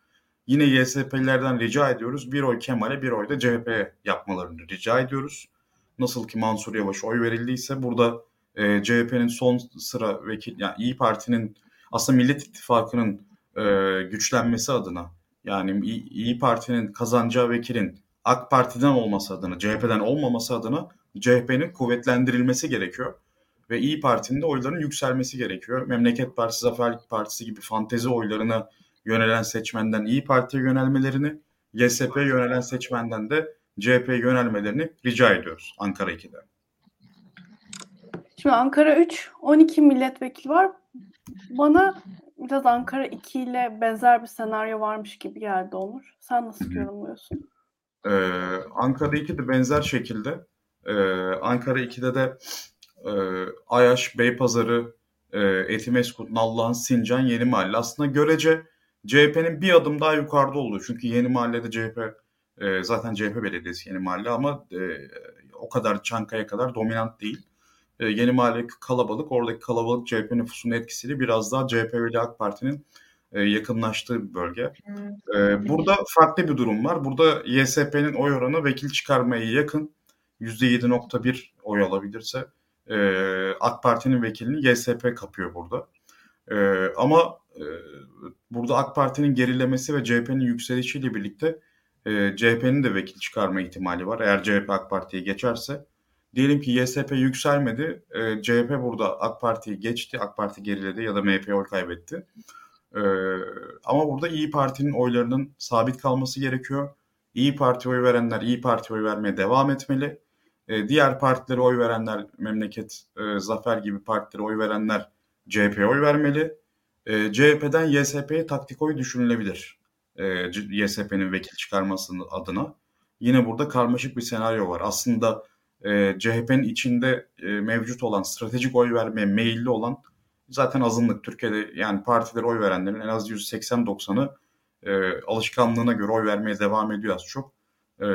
Yine YSP'lilerden rica ediyoruz. Bir oy Kemal'e bir oy da CHP'ye yapmalarını rica ediyoruz. Nasıl ki Mansur Yavaş oy verildiyse burada e, CHP'nin son sıra vekil, yani İyi Parti'nin aslında Millet İttifakı'nın e, güçlenmesi adına yani İyi, İyi Parti'nin kazanacağı vekilin AK Parti'den olması adına, CHP'den olmaması adına CHP'nin kuvvetlendirilmesi gerekiyor ve İyi Parti'nin de oyların yükselmesi gerekiyor. Memleket Partisi, Zaferlik Partisi gibi fantezi oylarına yönelen seçmenden İyi Parti'ye yönelmelerini, YSP'ye yönelen seçmenden de CHP'ye yönelmelerini rica ediyoruz Ankara 2'de. Şimdi Ankara 3, 12 milletvekili var. Bana biraz Ankara 2 ile benzer bir senaryo varmış gibi geldi Onur. Sen nasıl yorumluyorsun? Ee, Ankara 2'de benzer şekilde e, Ankara 2'de de e, Ayaş, Beypazarı, e, Etimeskut, Nallıhan, Sincan, Yeni Mahalle. Aslında görece CHP'nin bir adım daha yukarıda olduğu. Çünkü Yeni Mahalle'de CHP e, zaten CHP belediyesi Yeni Mahalle ama e, o kadar Çankaya kadar dominant değil. E, Yeni Mahalle kalabalık. Oradaki kalabalık CHP nüfusunun etkisiyle biraz daha CHP ve AK Parti'nin e, yakınlaştığı bir bölge. E, burada farklı bir durum var. Burada YSP'nin oy oranı vekil çıkarmaya yakın. %7.1 oy alabilirse e, AK Parti'nin vekilini YSP kapıyor burada. E, ama e, burada AK Parti'nin gerilemesi ve CHP'nin yükselişiyle birlikte e, CHP'nin de vekil çıkarma ihtimali var. Eğer CHP AK Parti'ye geçerse Diyelim ki YSP yükselmedi. E, CHP burada AK Parti'yi geçti. AK Parti geriledi ya da MHP oy kaybetti. E, ama burada İyi Parti'nin oylarının sabit kalması gerekiyor. İyi Parti oy verenler İyi Parti oy vermeye devam etmeli. E, diğer partilere oy verenler, Memleket, e, Zafer gibi partilere oy verenler CHP'ye oy vermeli. E, CHP'den YSP'ye taktik oy düşünülebilir. E, YSP'nin vekil çıkarması adına. Yine burada karmaşık bir senaryo var. Aslında e, CHP'nin içinde e, mevcut olan, stratejik oy vermeye meyilli olan zaten azınlık. Türkiye'de yani partilere oy verenlerin en az %80-90'ı e, alışkanlığına göre oy vermeye devam ediyor az çok. E,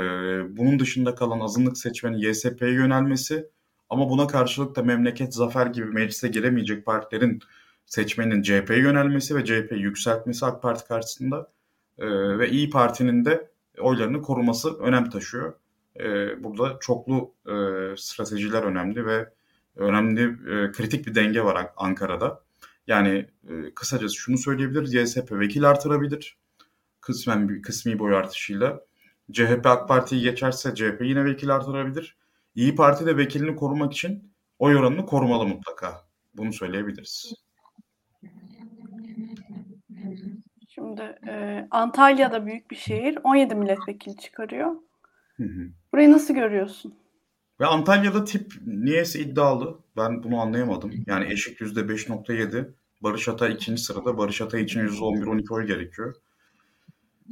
bunun dışında kalan azınlık seçmenin YSP'ye yönelmesi ama buna karşılık da memleket zafer gibi meclise giremeyecek partilerin seçmenin CHP'ye yönelmesi ve CHP'yi yükseltmesi AK Parti karşısında e, ve İyi Parti'nin de oylarını koruması önem taşıyor. E, burada çoklu e, stratejiler önemli ve önemli e, kritik bir denge var Ankara'da. Yani e, kısacası şunu söyleyebiliriz. YSP vekil artırabilir. Kısmen bir kısmi boy artışıyla. CHP AK Parti'yi geçerse CHP yine vekil artırabilir. İyi Parti de vekilini korumak için oy oranını korumalı mutlaka. Bunu söyleyebiliriz. Şimdi e, Antalya'da büyük bir şehir. 17 milletvekili çıkarıyor. Hı hı. Burayı nasıl görüyorsun? Ve Antalya'da tip niyeyse iddialı. Ben bunu anlayamadım. Yani eşik %5.7. Barış Atay ikinci sırada. Barış Atay için %11-12 oy gerekiyor.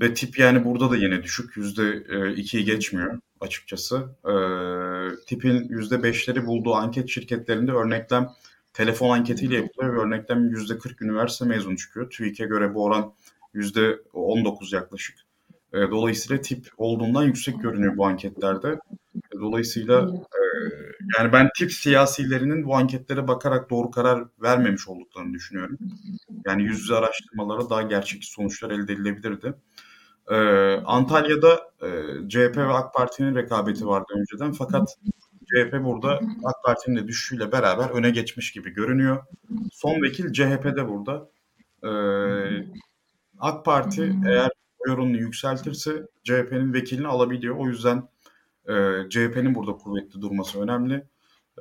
Ve tip yani burada da yine düşük. %2'yi geçmiyor açıkçası. E, tipin %5'leri bulduğu anket şirketlerinde örneklem telefon anketiyle yapılıyor ve örneklem %40 üniversite mezunu çıkıyor. TÜİK'e göre bu oran %19 yaklaşık. E, dolayısıyla tip olduğundan yüksek görünüyor bu anketlerde. E, dolayısıyla e, yani ben tip siyasilerinin bu anketlere bakarak doğru karar vermemiş olduklarını düşünüyorum. Yani yüz yüze araştırmalara daha gerçekçi sonuçlar elde edilebilirdi. Ee, Antalya'da e, CHP ve AK Parti'nin rekabeti vardı önceden fakat CHP burada AK Parti'nin de düşüşüyle beraber öne geçmiş gibi görünüyor. Son vekil CHP'de burada. Ee, AK Parti eğer oy yükseltirse CHP'nin vekilini alabiliyor. O yüzden e, CHP'nin burada kuvvetli durması önemli.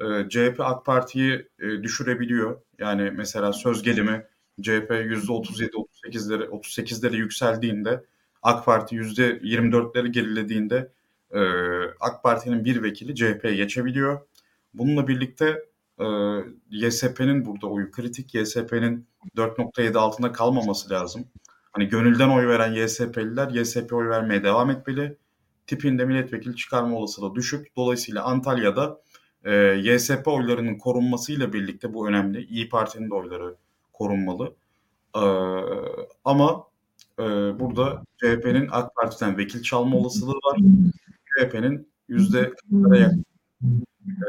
E, CHP AK Parti'yi e, düşürebiliyor. Yani mesela söz gelimi CHP %37-38'lere 38'lere yükseldiğinde AK Parti %24'leri gerilediğinde e, AK Parti'nin bir vekili CHP'ye geçebiliyor. Bununla birlikte e, YSP'nin burada oyu kritik. YSP'nin 4.7 altında kalmaması lazım. Hani gönülden oy veren YSP'liler YSP oy vermeye devam etmeli. Tipinde milletvekili çıkarma olasılığı düşük. Dolayısıyla Antalya'da e, YSP oylarının korunmasıyla birlikte bu önemli. İyi Parti'nin de oyları korunmalı. E, ama e, burada CHP'nin AK Parti'den vekil çalma olasılığı var. CHP'nin yüzde yakın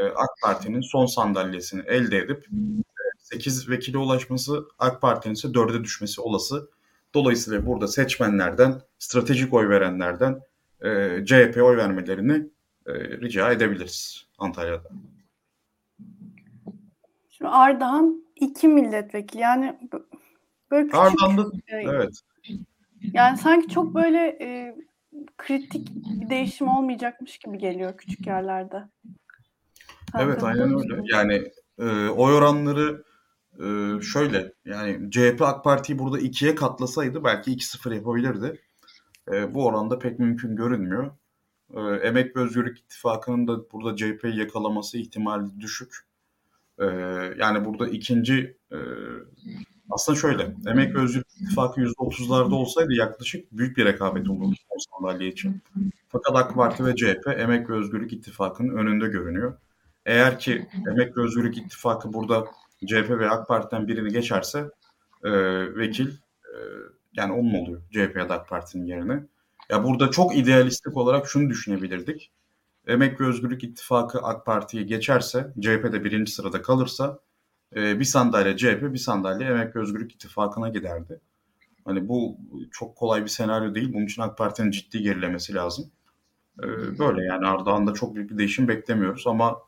e, AK Parti'nin son sandalyesini elde edip 8 e, vekile ulaşması AK Parti'nin ise 4'e düşmesi olası. Dolayısıyla burada seçmenlerden, stratejik oy verenlerden e, CHP oy vermelerini e, rica edebiliriz Antalya'da. Şimdi Ardahan iki milletvekili yani böyle küçük. Ardahan'da e, evet. Yani sanki çok böyle e, kritik bir değişim olmayacakmış gibi geliyor küçük yerlerde. Sen evet aynen öyle. Yani e, oy oranları e, şöyle yani CHP AK Parti'yi burada ikiye katlasaydı belki 2-0 yapabilirdi. E, bu oranda pek mümkün görünmüyor. E, Emek ve Özgürlük İttifakı'nın da burada CHP'yi yakalaması ihtimali düşük. E, yani burada ikinci e, aslında şöyle, Emek ve Özgürlük İttifakı %30'larda olsaydı yaklaşık büyük bir rekabet olurdu son sandalye için. Fakat AK Parti ve CHP Emek ve Özgürlük İttifakı'nın önünde görünüyor. Eğer ki Emek ve Özgürlük İttifakı burada CHP ve AK Parti'den birini geçerse e, vekil e, yani onun oluyor CHP ya da AK Parti'nin yerine. Ya burada çok idealistik olarak şunu düşünebilirdik. Emek ve Özgürlük İttifakı AK Parti'yi geçerse, CHP de birinci sırada kalırsa e, bir sandalye CHP, bir sandalye Emek ve Özgürlük İttifakı'na giderdi. Hani bu çok kolay bir senaryo değil. Bunun için AK Parti'nin ciddi gerilemesi lazım. E, böyle yani Ardahan'da çok büyük bir değişim beklemiyoruz ama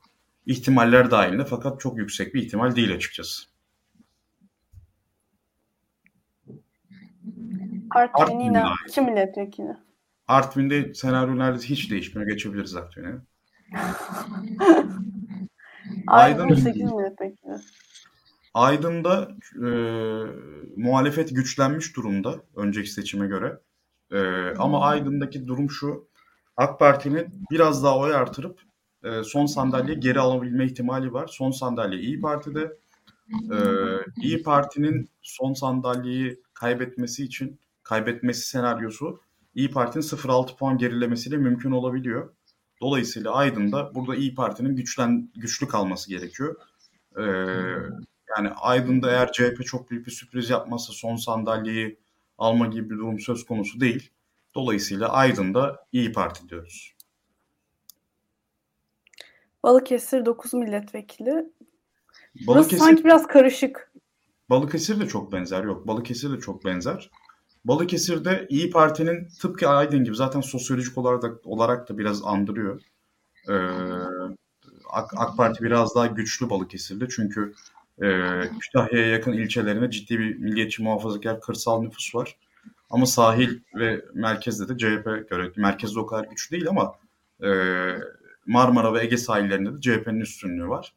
ihtimaller dahilinde fakat çok yüksek bir ihtimal değil açıkçası. Artvin yine iki milletvekili. Artvin'de senaryo neredeyse hiç değişmiyor. Geçebiliriz Artvin'e. Aydın- 8 milletvekili. Aydın'da e, muhalefet güçlenmiş durumda önceki seçime göre. E, ama Aydın'daki durum şu. AK Parti'nin biraz daha oy artırıp e, son sandalye geri alabilme ihtimali var. Son sandalye İyi Parti'de. E, İyi Parti'nin son sandalyeyi kaybetmesi için kaybetmesi senaryosu İyi Parti'nin 0.6 puan gerilemesiyle mümkün olabiliyor. Dolayısıyla Aydın'da burada İyi Parti'nin güçlen güçlü kalması gerekiyor. E, yani Aydın'da eğer CHP çok büyük bir sürpriz yapmazsa son sandalyeyi alma gibi bir durum söz konusu değil. Dolayısıyla Aydın'da İyi Parti diyoruz. Balıkesir 9 milletvekili. Burası Balıkesir, sanki biraz karışık. Balıkesir de çok benzer. Yok Balıkesir de çok benzer. Balıkesir'de İyi Parti'nin tıpkı Aydın gibi zaten sosyolojik olarak da, olarak da biraz andırıyor. Ee, AK, AK Parti biraz daha güçlü Balıkesir'de çünkü e, Kütahya'ya yakın ilçelerinde ciddi bir milliyetçi muhafazakar kırsal nüfus var. Ama sahil ve merkezde de CHP göre merkezde o kadar güçlü değil ama e, Marmara ve Ege sahillerinde de CHP'nin üstünlüğü var.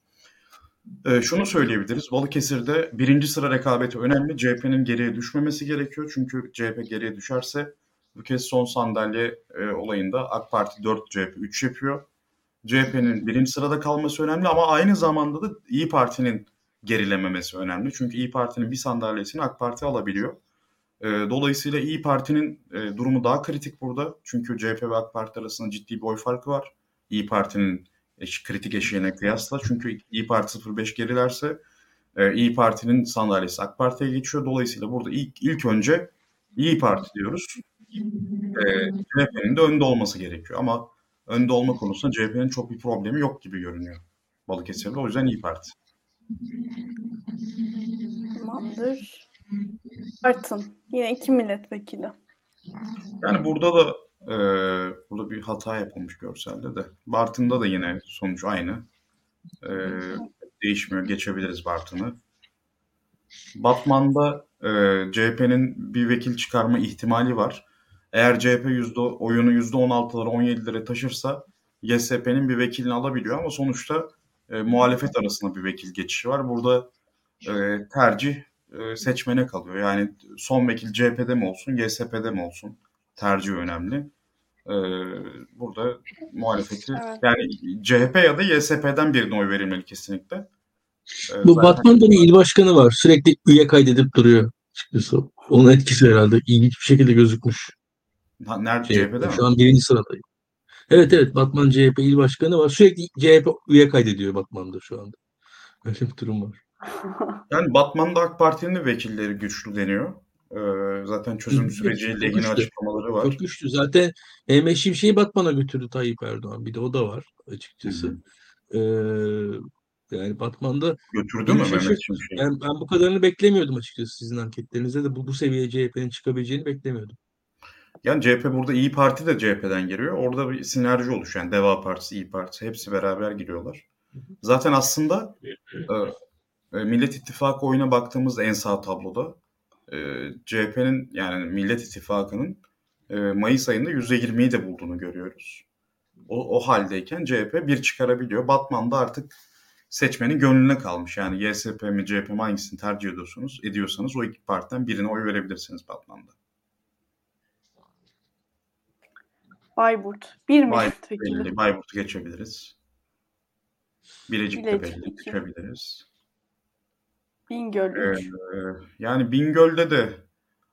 E, şunu söyleyebiliriz. Balıkesir'de birinci sıra rekabeti önemli. CHP'nin geriye düşmemesi gerekiyor. Çünkü CHP geriye düşerse bu kez son sandalye e, olayında AK Parti 4, CHP 3 yapıyor. CHP'nin birinci sırada kalması önemli ama aynı zamanda da İyi Parti'nin gerilememesi önemli. Çünkü İyi Parti'nin bir sandalyesini AK Parti alabiliyor. E, dolayısıyla İyi Parti'nin e, durumu daha kritik burada. Çünkü CHP ve AK Parti arasında ciddi bir oy farkı var. İyi Parti'nin kritik eşiğine kıyasla. Çünkü İyi Parti 0.5 gerilerse e, İyi Parti'nin sandalyesi AK Parti'ye geçiyor. Dolayısıyla burada ilk, ilk önce İyi Parti diyoruz. E, CHP'nin de önde olması gerekiyor. Ama önde olma konusunda CHP'nin çok bir problemi yok gibi görünüyor Balıkesir'de. O yüzden İyi Parti. Tamamdır. Bartın. Yine 2 milletvekili. Yani burada da e, burada bir hata yapılmış görselde de. Bartın'da da yine sonuç aynı. E, değişmiyor. Geçebiliriz Bartın'ı. Batman'da e, CHP'nin bir vekil çıkarma ihtimali var. Eğer CHP yüzde, oyunu %16'lara 17'lere taşırsa YSP'nin bir vekilini alabiliyor ama sonuçta e, muhalefet arasında bir vekil geçişi var. Burada e, tercih e, seçmene kalıyor. Yani son vekil CHP'de mi olsun, YSP'de mi olsun? Tercih önemli. E, burada muhalefeti Evet. yani CHP ya da YSP'den birine oy verilmeli kesinlikle. E, Bu zaten- Batman'da bir il başkanı var. Sürekli üye kaydedip duruyor. Açıkçası. Onun etkisi herhalde. İlginç bir şekilde gözükmüş. Nerede Şey, CHP'de mi? şu an birinci sıradayım. Evet evet Batman CHP il başkanı var. Sürekli CHP üye kaydediyor Batman'da şu anda. Öyle bir durum var. Yani Batman'da AK Parti'nin de vekilleri güçlü deniyor. Ee, zaten çözüm Hı, süreci çok lehine güçlü. açıklamaları var. Çok güçlü. Zaten Mehmet Şimşek'i Batman'a götürdü Tayyip Erdoğan. Bir de o da var açıkçası. Ee, yani Batman'da Götürdü mü Mehmet şaşırt- Şimşek'i? ben, ben bu kadarını beklemiyordum açıkçası sizin anketlerinizde de bu, bu seviyeye CHP'nin çıkabileceğini beklemiyordum. Yani CHP burada İyi Parti de CHP'den giriyor. Orada bir sinerji oluşuyor. Yani Deva Partisi, İyi Partisi hepsi beraber giriyorlar. Zaten aslında e, e, Millet İttifakı oyuna baktığımızda en sağ tabloda e, CHP'nin yani Millet İttifakı'nın e, Mayıs ayında %20'yi de bulduğunu görüyoruz. O, o haldeyken CHP bir çıkarabiliyor. Batman'da artık seçmenin gönlüne kalmış. Yani YSP mi CHP mi hangisini tercih ediyorsunuz, ediyorsanız o iki partiden birine oy verebilirsiniz Batman'da. Bayburt. 1 Bayburt milletvekili. belli. Bayburt'u geçebiliriz. Bilecik'te Bilecik belli. Geçebiliriz. Bingöl 3. Ee, yani Bingöl'de de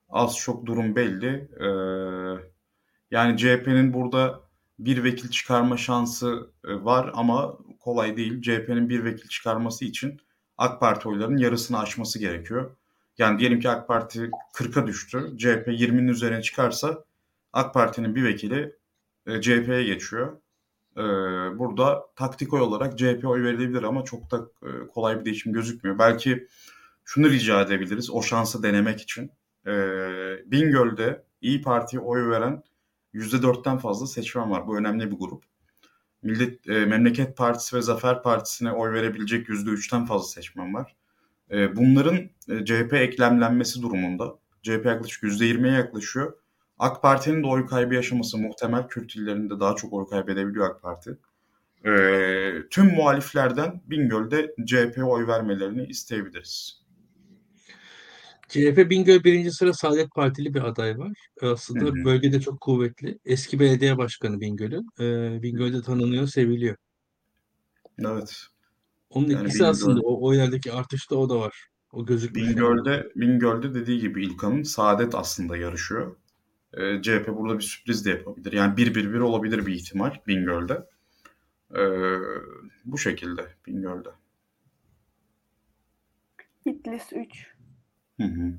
az çok durum belli. Ee, yani CHP'nin burada bir vekil çıkarma şansı e, var ama kolay değil. CHP'nin bir vekil çıkarması için AK Parti oylarının yarısını aşması gerekiyor. Yani diyelim ki AK Parti 40'a düştü. CHP 20'nin üzerine çıkarsa AK Parti'nin bir vekili e, CHP'ye geçiyor. Ee, burada taktik oy olarak CHP oy verilebilir ama çok da e, kolay bir değişim gözükmüyor. Belki şunu rica edebiliriz o şansı denemek için. Ee, Bingöl'de İyi Parti'ye oy veren %4'ten fazla seçmen var. Bu önemli bir grup. Millet e, Memleket Partisi ve Zafer Partisi'ne oy verebilecek %3'ten fazla seçmen var. E, bunların e, CHP eklemlenmesi durumunda CHP yaklaşık %20'ye yaklaşıyor. AK Parti'nin de oy kaybı yaşaması muhtemel. Kürt illerinde daha çok oy kaybedebiliyor AK Parti. e, tüm muhaliflerden Bingöl'de CHP'ye oy vermelerini isteyebiliriz. CHP Bingöl birinci sıra Saadet Partili bir aday var. Aslında Hı hı. bölgede çok kuvvetli. Eski belediye başkanı Bingöl'ün. Ee, Bingöl'de tanınıyor, seviliyor. Evet. Onun Yani etkisi Bingöl- aslında o, o yerdeki artışta o da var. O gözükmüş. Bingöl'de, Bingöl'de dediği gibi İlkan'ın Saadet aslında yarışıyor. Ee, CHP burada bir sürpriz de yapabilir. Yani 1-1-1 olabilir bir ihtimal Bingöl'de. Ee, bu şekilde Bingöl'de. Bitlis 3. Hı hı.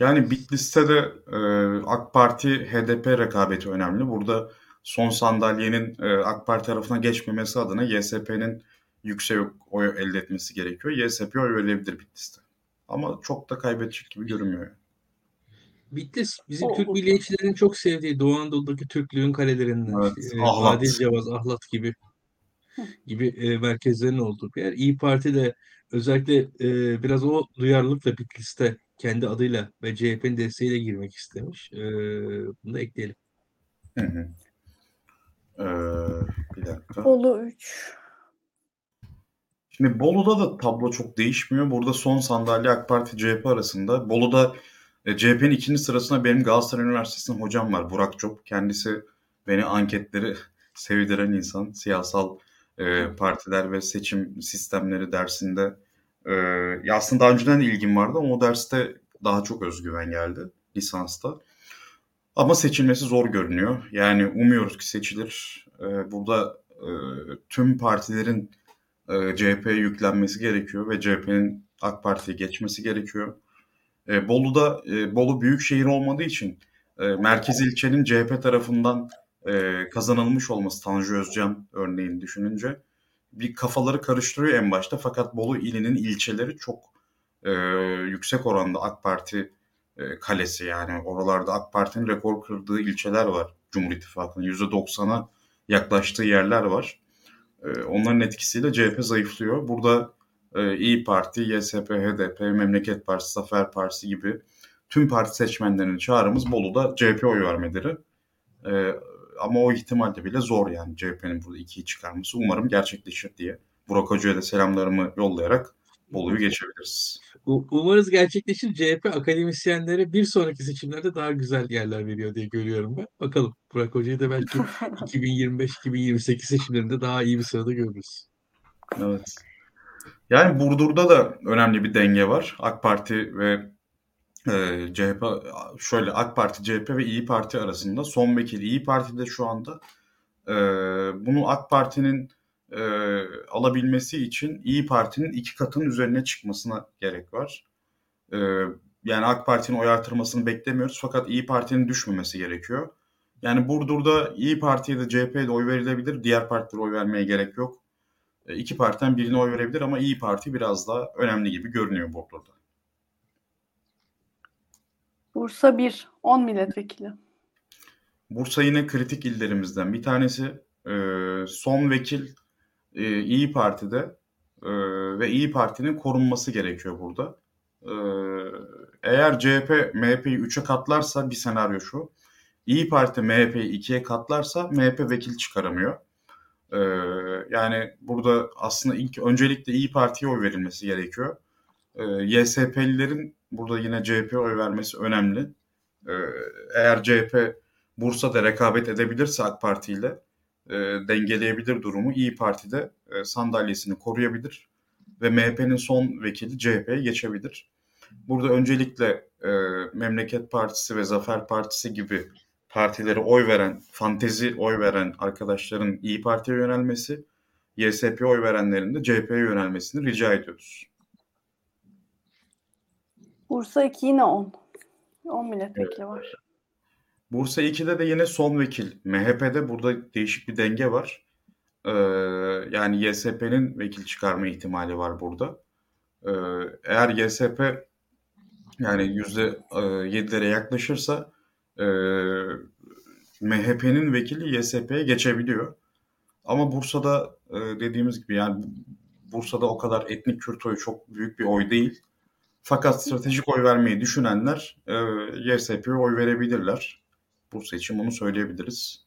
Yani Bitlis'te de e, AK Parti HDP rekabeti önemli. Burada son sandalyenin e, AK Parti tarafına geçmemesi adına YSP'nin yüksek oy elde etmesi gerekiyor. YSP oy verilebilir Bitlis'te. Ama çok da kaybedecek gibi görünmüyor. Bitlis bizim O- Türk milliyetçilerin çok sevdiği Doğu Anadolu'daki Türklüğün kalelerinden. Evet, İşte, e, Ahlat. Adil Cevaz, Ahlat gibi gibi e, merkezlerin olduğu bir yer. İyi Parti de özellikle e, biraz o duyarlılıkla Bitlis'te kendi adıyla ve CHP'nin desteğiyle girmek istemiş. E, bunu da ekleyelim. Hı hı. Ee, bir dakika. Bolu 3. Şimdi Bolu'da da tablo çok değişmiyor. Burada son sandalye AK Parti CHP arasında. Bolu'da e, CHP'nin ikinci sırasında benim Galatasaray Üniversitesi'nin hocam var Burak Çop. Kendisi beni anketleri sevdiren insan. Siyasal e, partiler ve seçim sistemleri dersinde. E, ya aslında daha önceden de ilgim vardı ama o derste daha çok özgüven geldi lisansta. Ama seçilmesi zor görünüyor. Yani umuyoruz ki seçilir. E, burada e, tüm partilerin e, CHP'ye yüklenmesi gerekiyor ve CHP'nin AK Parti'ye geçmesi gerekiyor. E, Bolu'da e, Bolu büyük şehir olmadığı için e, merkez ilçenin CHP tarafından e, kazanılmış olması Tanju Özcan örneğini düşününce bir kafaları karıştırıyor en başta fakat Bolu ilinin ilçeleri çok e, yüksek oranda AK Parti e, kalesi yani oralarda AK Parti'nin rekor kırdığı ilçeler var Cumhur İttifakı'nın %90'a yaklaştığı yerler var. E, onların etkisiyle CHP zayıflıyor. Burada e, İyi Parti, YSP, HDP, Memleket Partisi, Zafer Partisi gibi tüm parti seçmenlerinin çağrımız Bolu'da CHP oy vermeleri. E, ama o ihtimalle bile zor yani CHP'nin burada ikiyi çıkarması. Umarım gerçekleşir diye. Burak Hoca'ya da selamlarımı yollayarak Bolu'yu geçebiliriz. Umarız gerçekleşir. CHP akademisyenlere bir sonraki seçimlerde daha güzel yerler veriyor diye görüyorum ben. Bakalım. Burak Hoca'yı da belki 2025-2028 seçimlerinde daha iyi bir sırada görürüz. Evet. Yani Burdur'da da önemli bir denge var. AK Parti ve e, CHP şöyle AK Parti, CHP ve İyi Parti arasında son vekil İyi Parti'de şu anda e, bunu AK Parti'nin e, alabilmesi için İyi Parti'nin iki katının üzerine çıkmasına gerek var. E, yani AK Parti'nin oy artırmasını beklemiyoruz fakat İyi Parti'nin düşmemesi gerekiyor. Yani Burdur'da İyi Parti'ye de CHP'ye de oy verilebilir. Diğer partilere oy vermeye gerek yok. E, iki partiden birine oy verebilir ama İyi Parti biraz daha önemli gibi görünüyor Burdur'da. Bursa 1. 10 milletvekili. Bursa yine kritik illerimizden bir tanesi. E, son vekil e, İyi Parti'de ve İyi Parti'nin korunması gerekiyor burada. Eğer CHP MHP'yi 3'e katlarsa bir senaryo şu. İyi Parti MHP'yi 2'ye katlarsa MHP vekil çıkaramıyor. E, yani burada aslında ilk öncelikle İyi Parti'ye oy verilmesi gerekiyor. E, YSP'lilerin burada yine CHP'ye oy vermesi önemli. E, eğer CHP Bursa'da rekabet edebilirse AK Parti ile e, dengeleyebilir durumu. İyi Parti'de e, sandalyesini koruyabilir ve MHP'nin son vekili CHP'ye geçebilir. Burada öncelikle e, Memleket Partisi ve Zafer Partisi gibi partilere oy veren, fantezi oy veren arkadaşların İyi Parti'ye yönelmesi, YSP'ye oy verenlerin de CHP'ye yönelmesini rica ediyoruz. Bursa 2 yine 10. 10 milletvekili var. Bursa 2'de de yine son vekil. MHP'de burada değişik bir denge var. Ee, yani YSP'nin vekil çıkarma ihtimali var burada. Ee, eğer YSP yani yüzde e, yedilere yaklaşırsa e, MHP'nin vekili YSP'ye geçebiliyor. Ama Bursa'da e, dediğimiz gibi yani Bursa'da o kadar etnik Kürt oyu çok büyük bir oy değil. Fakat stratejik oy vermeyi düşünenler e, YSP'ye oy verebilirler. Bursa için bunu söyleyebiliriz.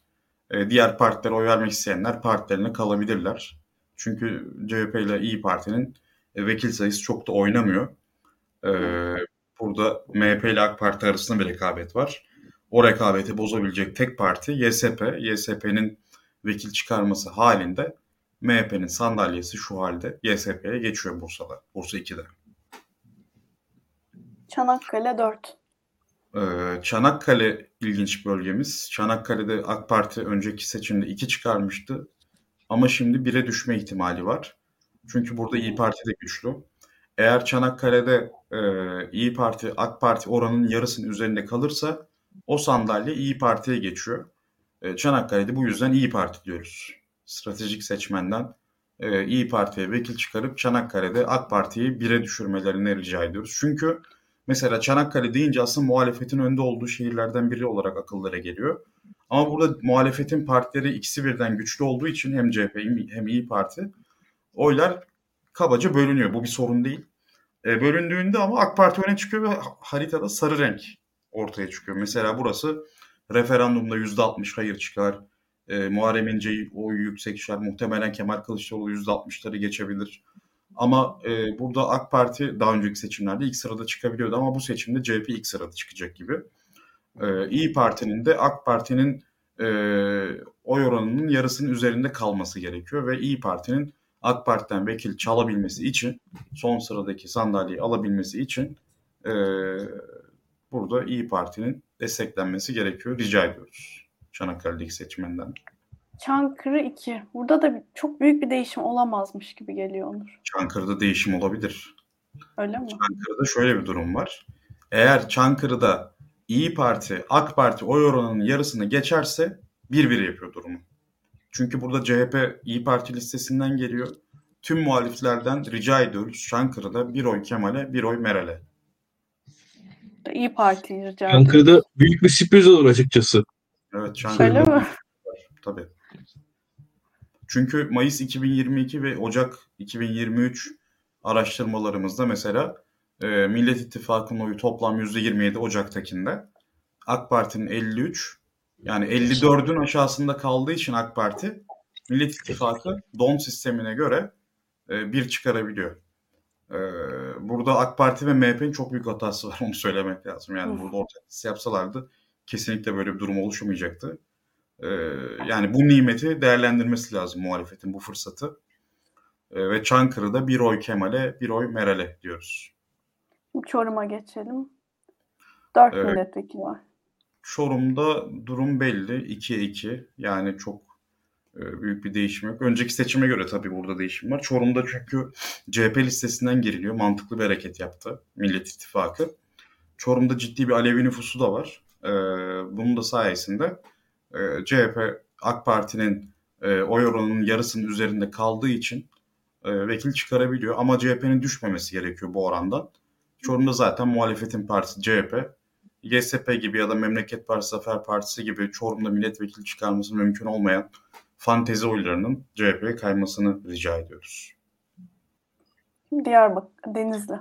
E, diğer partilere oy vermek isteyenler partilerine kalabilirler. Çünkü CHP ile İyi Parti'nin e, vekil sayısı çok da oynamıyor. E, burada MHP ile AK Parti arasında bir rekabet var. O rekabeti bozabilecek tek parti YSP. YSP'nin vekil çıkarması halinde MHP'nin sandalyesi şu halde YSP'ye geçiyor Bursa'da. Bursa 2'de. Çanakkale 4. Ee, Çanakkale ilginç bölgemiz. Çanakkale'de AK Parti önceki seçimde 2 çıkarmıştı. Ama şimdi 1'e düşme ihtimali var. Çünkü burada İyi Parti de güçlü. Eğer Çanakkale'de e, İyi Parti, AK Parti oranın yarısının üzerinde kalırsa o sandalye İyi Parti'ye geçiyor. E, Çanakkale'de bu yüzden İyi Parti diyoruz. Stratejik seçmenden e, İyi Parti'ye vekil çıkarıp Çanakkale'de AK Parti'yi 1'e düşürmelerini rica ediyoruz. Çünkü Mesela Çanakkale deyince aslında muhalefetin önde olduğu şehirlerden biri olarak akıllara geliyor. Ama burada muhalefetin partileri ikisi birden güçlü olduğu için hem CHP hem İyi Parti oylar kabaca bölünüyor. Bu bir sorun değil. E, bölündüğünde ama AK Parti öne çıkıyor ve haritada sarı renk ortaya çıkıyor. Mesela burası referandumda %60 hayır çıkar. E, Muharrem İnce'yi oyu yüksek çıkar. Muhtemelen Kemal Kılıçdaroğlu %60'ları geçebilir. Ama e, burada AK Parti daha önceki seçimlerde ilk sırada çıkabiliyordu ama bu seçimde CHP ilk sırada çıkacak gibi. E, İyi Parti'nin de AK Parti'nin e, oy oranının yarısının üzerinde kalması gerekiyor ve İyi Parti'nin AK Parti'den vekil çalabilmesi için son sıradaki sandalyeyi alabilmesi için e, burada İyi Parti'nin desteklenmesi gerekiyor. Rica ediyoruz Çanakkale'deki seçmenden. Çankırı 2. Burada da çok büyük bir değişim olamazmış gibi geliyor Onur. Çankırı'da değişim olabilir. Öyle mi? Çankırı'da şöyle bir durum var. Eğer Çankırı'da İyi Parti, AK Parti oy oranının yarısını geçerse bir bir yapıyor durumu. Çünkü burada CHP İyi Parti listesinden geliyor. Tüm muhaliflerden rica ediyoruz Çankırı'da bir oy Kemal'e, bir oy Meral'e. İyi Parti rica ediyorum. Çankırı'da büyük bir sürpriz olur açıkçası. Evet Çankırı'da. Öyle mi? Tabii. Çünkü Mayıs 2022 ve Ocak 2023 araştırmalarımızda mesela e, Millet İttifakı'nın oyu toplam %27 Ocak'takinde. AK Parti'nin 53 yani 54'ün aşağısında kaldığı için AK Parti Millet İttifakı don sistemine göre e, bir çıkarabiliyor. E, burada AK Parti ve MHP'nin çok büyük hatası var onu söylemek lazım. Yani Hı. burada ortak liste yapsalardı kesinlikle böyle bir durum oluşmayacaktı. Ee, yani bu nimeti değerlendirmesi lazım muhalefetin bu fırsatı. Ee, ve Çankırı'da bir oy Kemal'e, bir oy Meral'e diyoruz. Şimdi Çorum'a geçelim. 4 Evet. milletvekili var. Çorum'da durum belli. 2'ye 2. Yani çok büyük bir değişim yok. Önceki seçime göre tabii burada değişim var. Çorum'da çünkü CHP listesinden giriliyor. Mantıklı bir hareket yaptı Millet İttifakı. Çorum'da ciddi bir Alevi nüfusu da var. Ee, bunun da sayesinde e, CHP AK Parti'nin e, oy oranının yarısının üzerinde kaldığı için e, vekil çıkarabiliyor. Ama CHP'nin düşmemesi gerekiyor bu orandan. Çorum'da zaten muhalefetin partisi CHP. YSP gibi ya da Memleket Partisi, Zafer Partisi gibi Çorum'da milletvekili çıkarması mümkün olmayan fantezi oylarının CHP'ye kaymasını rica ediyoruz. Diyarbakır, Denizli.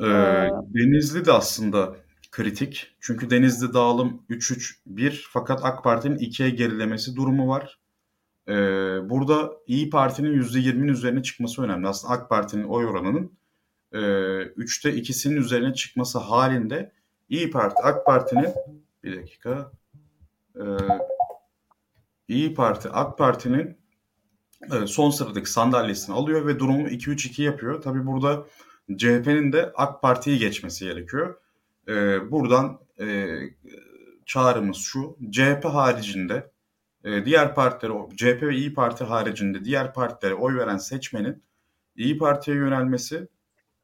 Ee, Ee, Denizli de aslında kritik. Çünkü Denizli dağılım 3-3-1 fakat AK Parti'nin 2'ye gerilemesi durumu var. Ee, burada İyi Parti'nin %20'nin üzerine çıkması önemli. Aslında AK Parti'nin oy oranının e, 3'te 2'sinin üzerine çıkması halinde İyi Parti, AK Parti'nin bir dakika Ee, İyi Parti, AK Parti'nin e, son sıradaki sandalyesini alıyor ve durumu 2-3-2 yapıyor. Tabii burada CHP'nin de AK Parti'yi geçmesi gerekiyor. Ee, buradan e, çağrımız şu. CHP haricinde e, diğer partilere, CHP ve İyi Parti haricinde diğer partilere oy veren seçmenin İyi Parti'ye yönelmesi,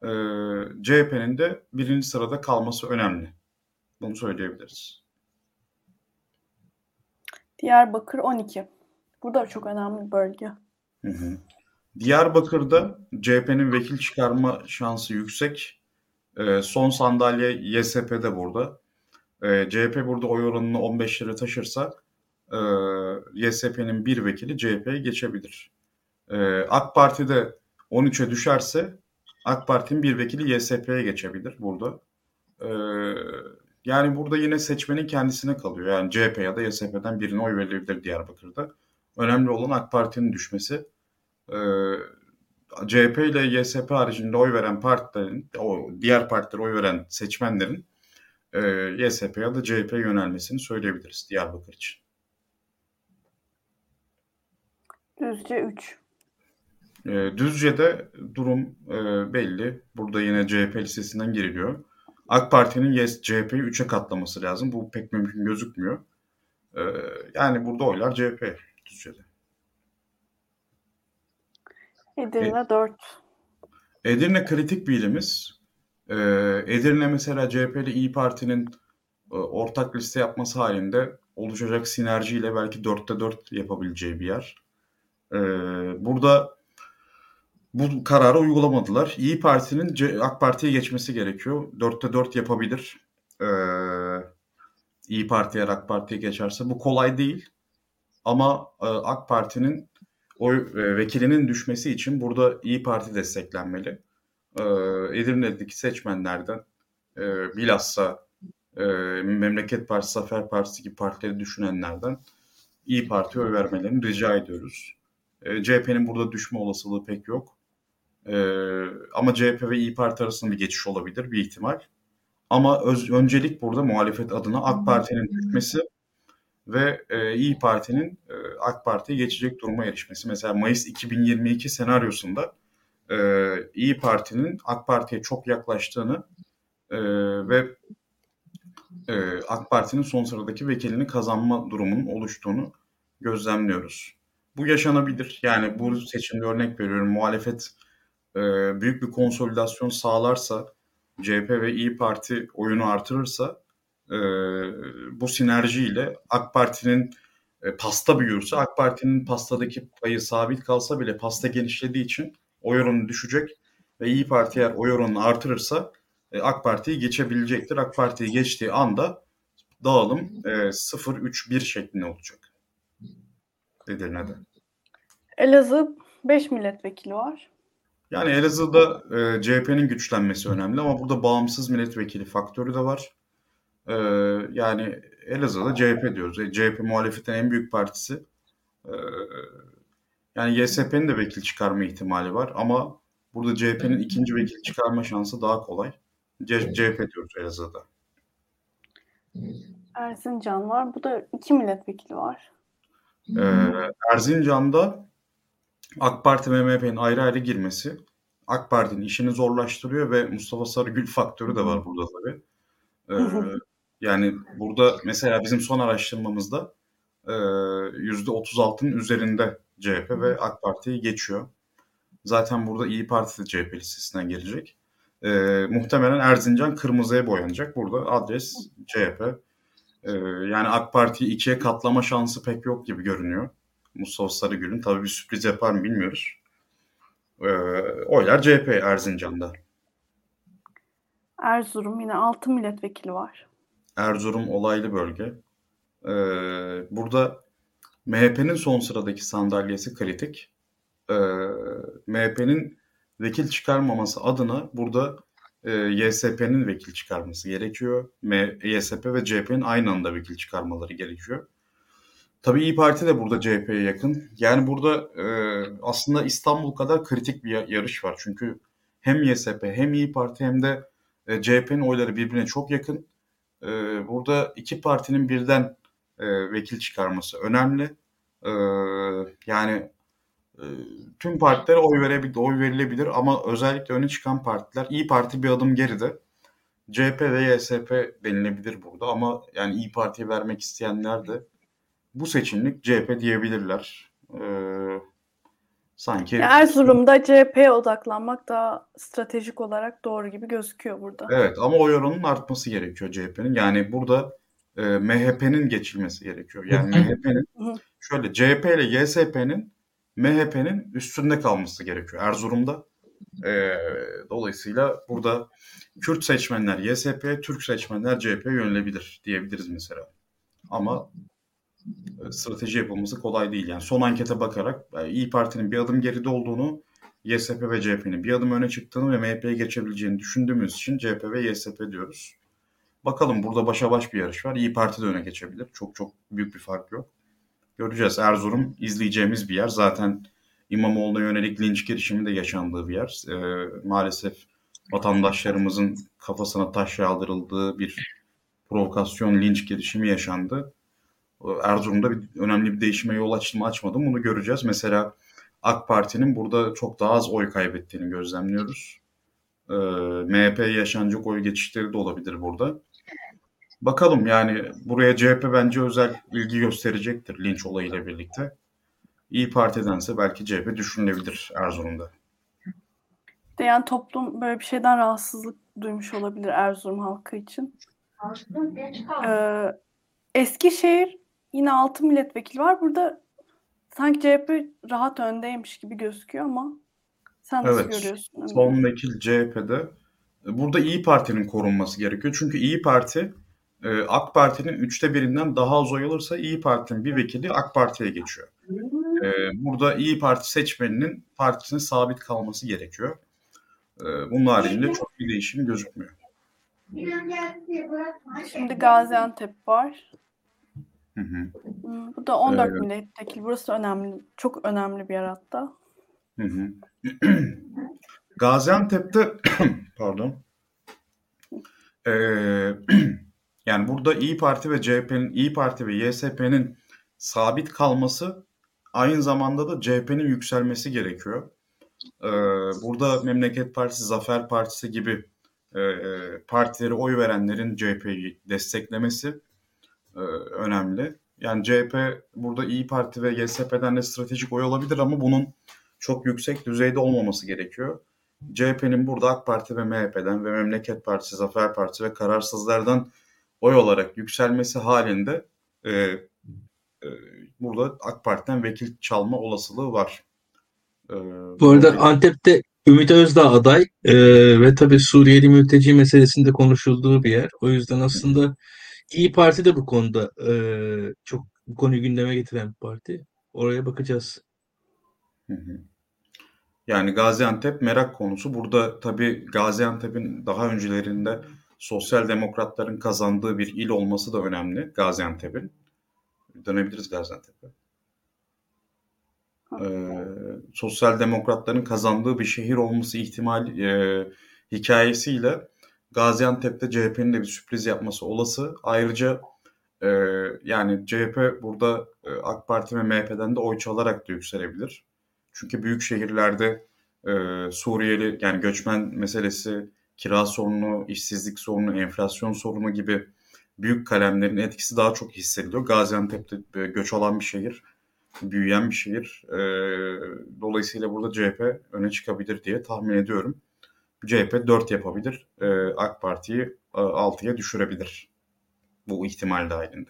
e, CHP'nin de birinci sırada kalması önemli. Bunu söyleyebiliriz. Diyarbakır 12. Burada çok önemli bir bölge. Hı hı. Diyarbakır'da CHP'nin vekil çıkarma şansı yüksek. Ee, son sandalye YSP'de burada. Ee, CHP burada oy oranını 15 lira taşırsa e, YSP'nin bir vekili CHP'ye geçebilir. Ee, AK Parti'de 13'e düşerse AK Parti'nin bir vekili YSP'ye geçebilir burada. Ee, Yani burada yine seçmenin kendisine kalıyor. Yani CHP ya da YSP'den birine oy verilebilir Diyarbakır'da. Önemli olan AK Parti'nin düşmesi. Ee, CHP ile YSP haricinde oy veren partilerin, o diğer partilere oy veren seçmenlerin e, YSP ya da CHP yönelmesini söyleyebiliriz Diyarbakır için. Düzce 3. E, Düzce'de durum e, belli. Burada yine CHP listesinden giriliyor. AK Parti'nin yes, CHP'yi 3'e katlaması lazım. Bu pek mümkün gözükmüyor. E, yani burada oylar CHP Düzce'de. Edirne 4. Edirne kritik bir ilimiz. E, Edirne mesela CHP ile İyi Parti'nin e, ortak liste yapması halinde oluşacak sinerjiyle belki 4'te 4 yapabileceği bir yer. E, burada bu kararı uygulamadılar. İyi Parti'nin AK Parti'ye geçmesi gerekiyor. 4'te 4 yapabilir. Ee, İyi Parti eğer AK Parti'ye geçerse. Bu kolay değil. Ama e, AK Parti'nin oy e, vekilinin düşmesi için burada İyi Parti desteklenmeli. E, Edirne'deki seçmenlerden e, bilhassa e, Memleket Partisi, Zafer Partisi gibi partileri düşünenlerden İyi Parti'ye oy vermelerini rica ediyoruz. E, CHP'nin burada düşme olasılığı pek yok. Ee, ama CHP ve İyi Parti arasında bir geçiş olabilir bir ihtimal. Ama öz, öncelik burada muhalefet adına AK Parti'nin düşmesi ve e, İyi Parti'nin e, AK Parti'ye geçecek duruma erişmesi. Mesela Mayıs 2022 senaryosunda e, İyi Parti'nin AK Parti'ye çok yaklaştığını e, ve e, AK Parti'nin son sıradaki vekilini kazanma durumunun oluştuğunu gözlemliyoruz. Bu yaşanabilir. Yani bu seçimde örnek veriyorum muhalefet e, büyük bir konsolidasyon sağlarsa, CHP ve İyi Parti oyunu artırırsa e, bu sinerjiyle AK Parti'nin e, pasta büyürse, AK Parti'nin pastadaki payı sabit kalsa bile pasta genişlediği için oy oranı düşecek ve İyi Parti eğer oy oranını artırırsa e, AK Parti'yi geçebilecektir. AK Parti'yi geçtiği anda dağılım e, 0-3-1 şeklinde olacak. Edirne'de. Elazığ 5 milletvekili var. Yani Elazığ'da e, CHP'nin güçlenmesi önemli ama burada bağımsız milletvekili faktörü de var. E, yani Elazığ'da CHP diyoruz. E, CHP muhalefetin en büyük partisi. E, yani YSP'nin de vekil çıkarma ihtimali var ama burada CHP'nin ikinci vekil çıkarma şansı daha kolay. C- CHP diyoruz Elazığ'da. Erzincan var. Bu da iki milletvekili var. E, Erzincan'da AK Parti ve MHP'nin ayrı ayrı girmesi AK Parti'nin işini zorlaştırıyor ve Mustafa Sarıgül faktörü de var burada tabii. Ee, yani burada mesela bizim son araştırmamızda e, %36'nın üzerinde CHP ve AK Parti'yi geçiyor. Zaten burada İyi Parti de CHP listesinden gelecek. Ee, muhtemelen Erzincan kırmızıya boyanacak. Burada adres CHP. Ee, yani AK Parti'yi ikiye katlama şansı pek yok gibi görünüyor. Mustafa Sarıgül'ün. Tabii bir sürpriz yapar mı bilmiyoruz. Ee, oylar CHP Erzincan'da. Erzurum yine 6 milletvekili var. Erzurum olaylı bölge. Ee, burada MHP'nin son sıradaki sandalyesi kritik. Ee, MHP'nin vekil çıkarmaması adına burada e, YSP'nin vekil çıkarması gerekiyor. M YSP ve CHP'nin aynı anda vekil çıkarmaları gerekiyor. Tabii İyi Parti de burada CHP'ye yakın. Yani burada e, aslında İstanbul kadar kritik bir yarış var. Çünkü hem YSP hem İyi Parti hem de e, CHP'nin oyları birbirine çok yakın. E, burada iki partinin birden e, vekil çıkarması önemli. E, yani e, tüm partilere oy verebilir, oy verilebilir ama özellikle öne çıkan partiler İyi Parti bir adım geride. CHP ve YSP denilebilir burada ama yani İyi Parti'ye vermek isteyenler de bu seçimlik CHP diyebilirler. Ee, sanki Ya Erzurum'da CHP'ye odaklanmak daha stratejik olarak doğru gibi gözüküyor burada. evet ama oy oranının artması gerekiyor CHP'nin. Yani burada e, MHP'nin geçilmesi gerekiyor. Yani MHP'nin şöyle CHP ile YSP'nin MHP'nin üstünde kalması gerekiyor Erzurum'da. E, dolayısıyla burada Kürt seçmenler YSP'ye, Türk seçmenler CHP'ye yönelebilir diyebiliriz mesela. Ama strateji yapılması kolay değil. Yani son ankete bakarak İyi Parti'nin bir adım geride olduğunu, YSP ve CHP'nin bir adım öne çıktığını ve MHP'ye geçebileceğini düşündüğümüz için CHP ve YSP diyoruz. Bakalım burada başa baş bir yarış var. İyi Parti de öne geçebilir. Çok çok büyük bir fark yok. Göreceğiz. Erzurum izleyeceğimiz bir yer. Zaten İmamoğlu'na yönelik linç girişimi de yaşandığı bir yer. E, maalesef vatandaşlarımızın kafasına taş yağdırıldığı bir provokasyon, linç girişimi yaşandı. Erzurum'da bir, önemli bir değişime yol açtı mı açmadı mı bunu göreceğiz. Mesela AK Parti'nin burada çok daha az oy kaybettiğini gözlemliyoruz. Ee, MHP yaşanacak oy geçişleri de olabilir burada. Bakalım yani buraya CHP bence özel ilgi gösterecektir linç olayıyla birlikte. İyi Parti'dense belki CHP düşünülebilir Erzurum'da. Yani toplum böyle bir şeyden rahatsızlık duymuş olabilir Erzurum halkı için. Ee, Eskişehir yine 6 milletvekili var. Burada sanki CHP rahat öndeymiş gibi gözüküyor ama sen nasıl Evet. görüyorsun? Son vekil CHP'de. Burada İyi Parti'nin korunması gerekiyor. Çünkü İyi Parti e, AK Parti'nin üçte birinden daha az oy alırsa İyi Parti'nin bir vekili AK Parti'ye geçiyor. E, Burada İyi Parti seçmeninin partisine sabit kalması gerekiyor. E, Bunun haricinde çok bir değişim gözükmüyor. Şimdi Gaziantep var. Hı hı. Bu da 14 Evet. milletvekili. Burası önemli. Çok önemli bir yer hatta. Hı hı. Gaziantep'te pardon. Ee, yani burada İyi Parti ve CHP'nin İyi Parti ve YSP'nin sabit kalması aynı zamanda da CHP'nin yükselmesi gerekiyor. Ee, burada Memleket Partisi, Zafer Partisi gibi e, e, partileri oy verenlerin CHP'yi desteklemesi e, önemli. Yani CHP burada İyi Parti ve YSP'den de stratejik oy alabilir ama bunun çok yüksek düzeyde olmaması gerekiyor. CHP'nin burada AK Parti ve MHP'den ve Memleket Partisi, Zafer Partisi ve kararsızlardan oy olarak yükselmesi halinde e, e, burada AK Parti'den vekil çalma olasılığı var. E, Bu arada dolayısıyla- Antep'te Ümit Özdağ aday e, ve tabii Suriyeli mülteci meselesinde konuşulduğu bir yer. O yüzden aslında İyi Parti de bu konuda e, çok bu konuyu gündeme getiren bir parti. Oraya bakacağız. Hı hı. Yani Gaziantep merak konusu. Burada tabii Gaziantep'in daha öncelerinde sosyal demokratların kazandığı bir il olması da önemli Gaziantep'in. Dönebiliriz Gaziantep'e. Ee, sosyal demokratların kazandığı bir şehir olması ihtimal e, hikayesiyle Gaziantep'te CHP'nin de bir sürpriz yapması olası. Ayrıca e, yani CHP burada e, AK Parti ve MHP'den de oy çalarak da yükselebilir. Çünkü büyük şehirlerde e, Suriyeli yani göçmen meselesi, kira sorunu, işsizlik sorunu, enflasyon sorunu gibi büyük kalemlerin etkisi daha çok hissediliyor. Gaziantep'te e, göç alan bir şehir, büyüyen bir şehir. E, dolayısıyla burada CHP öne çıkabilir diye tahmin ediyorum. CHP 4 yapabilir, e, AK Parti'yi e, 6'ya düşürebilir bu ihtimal dahilinde.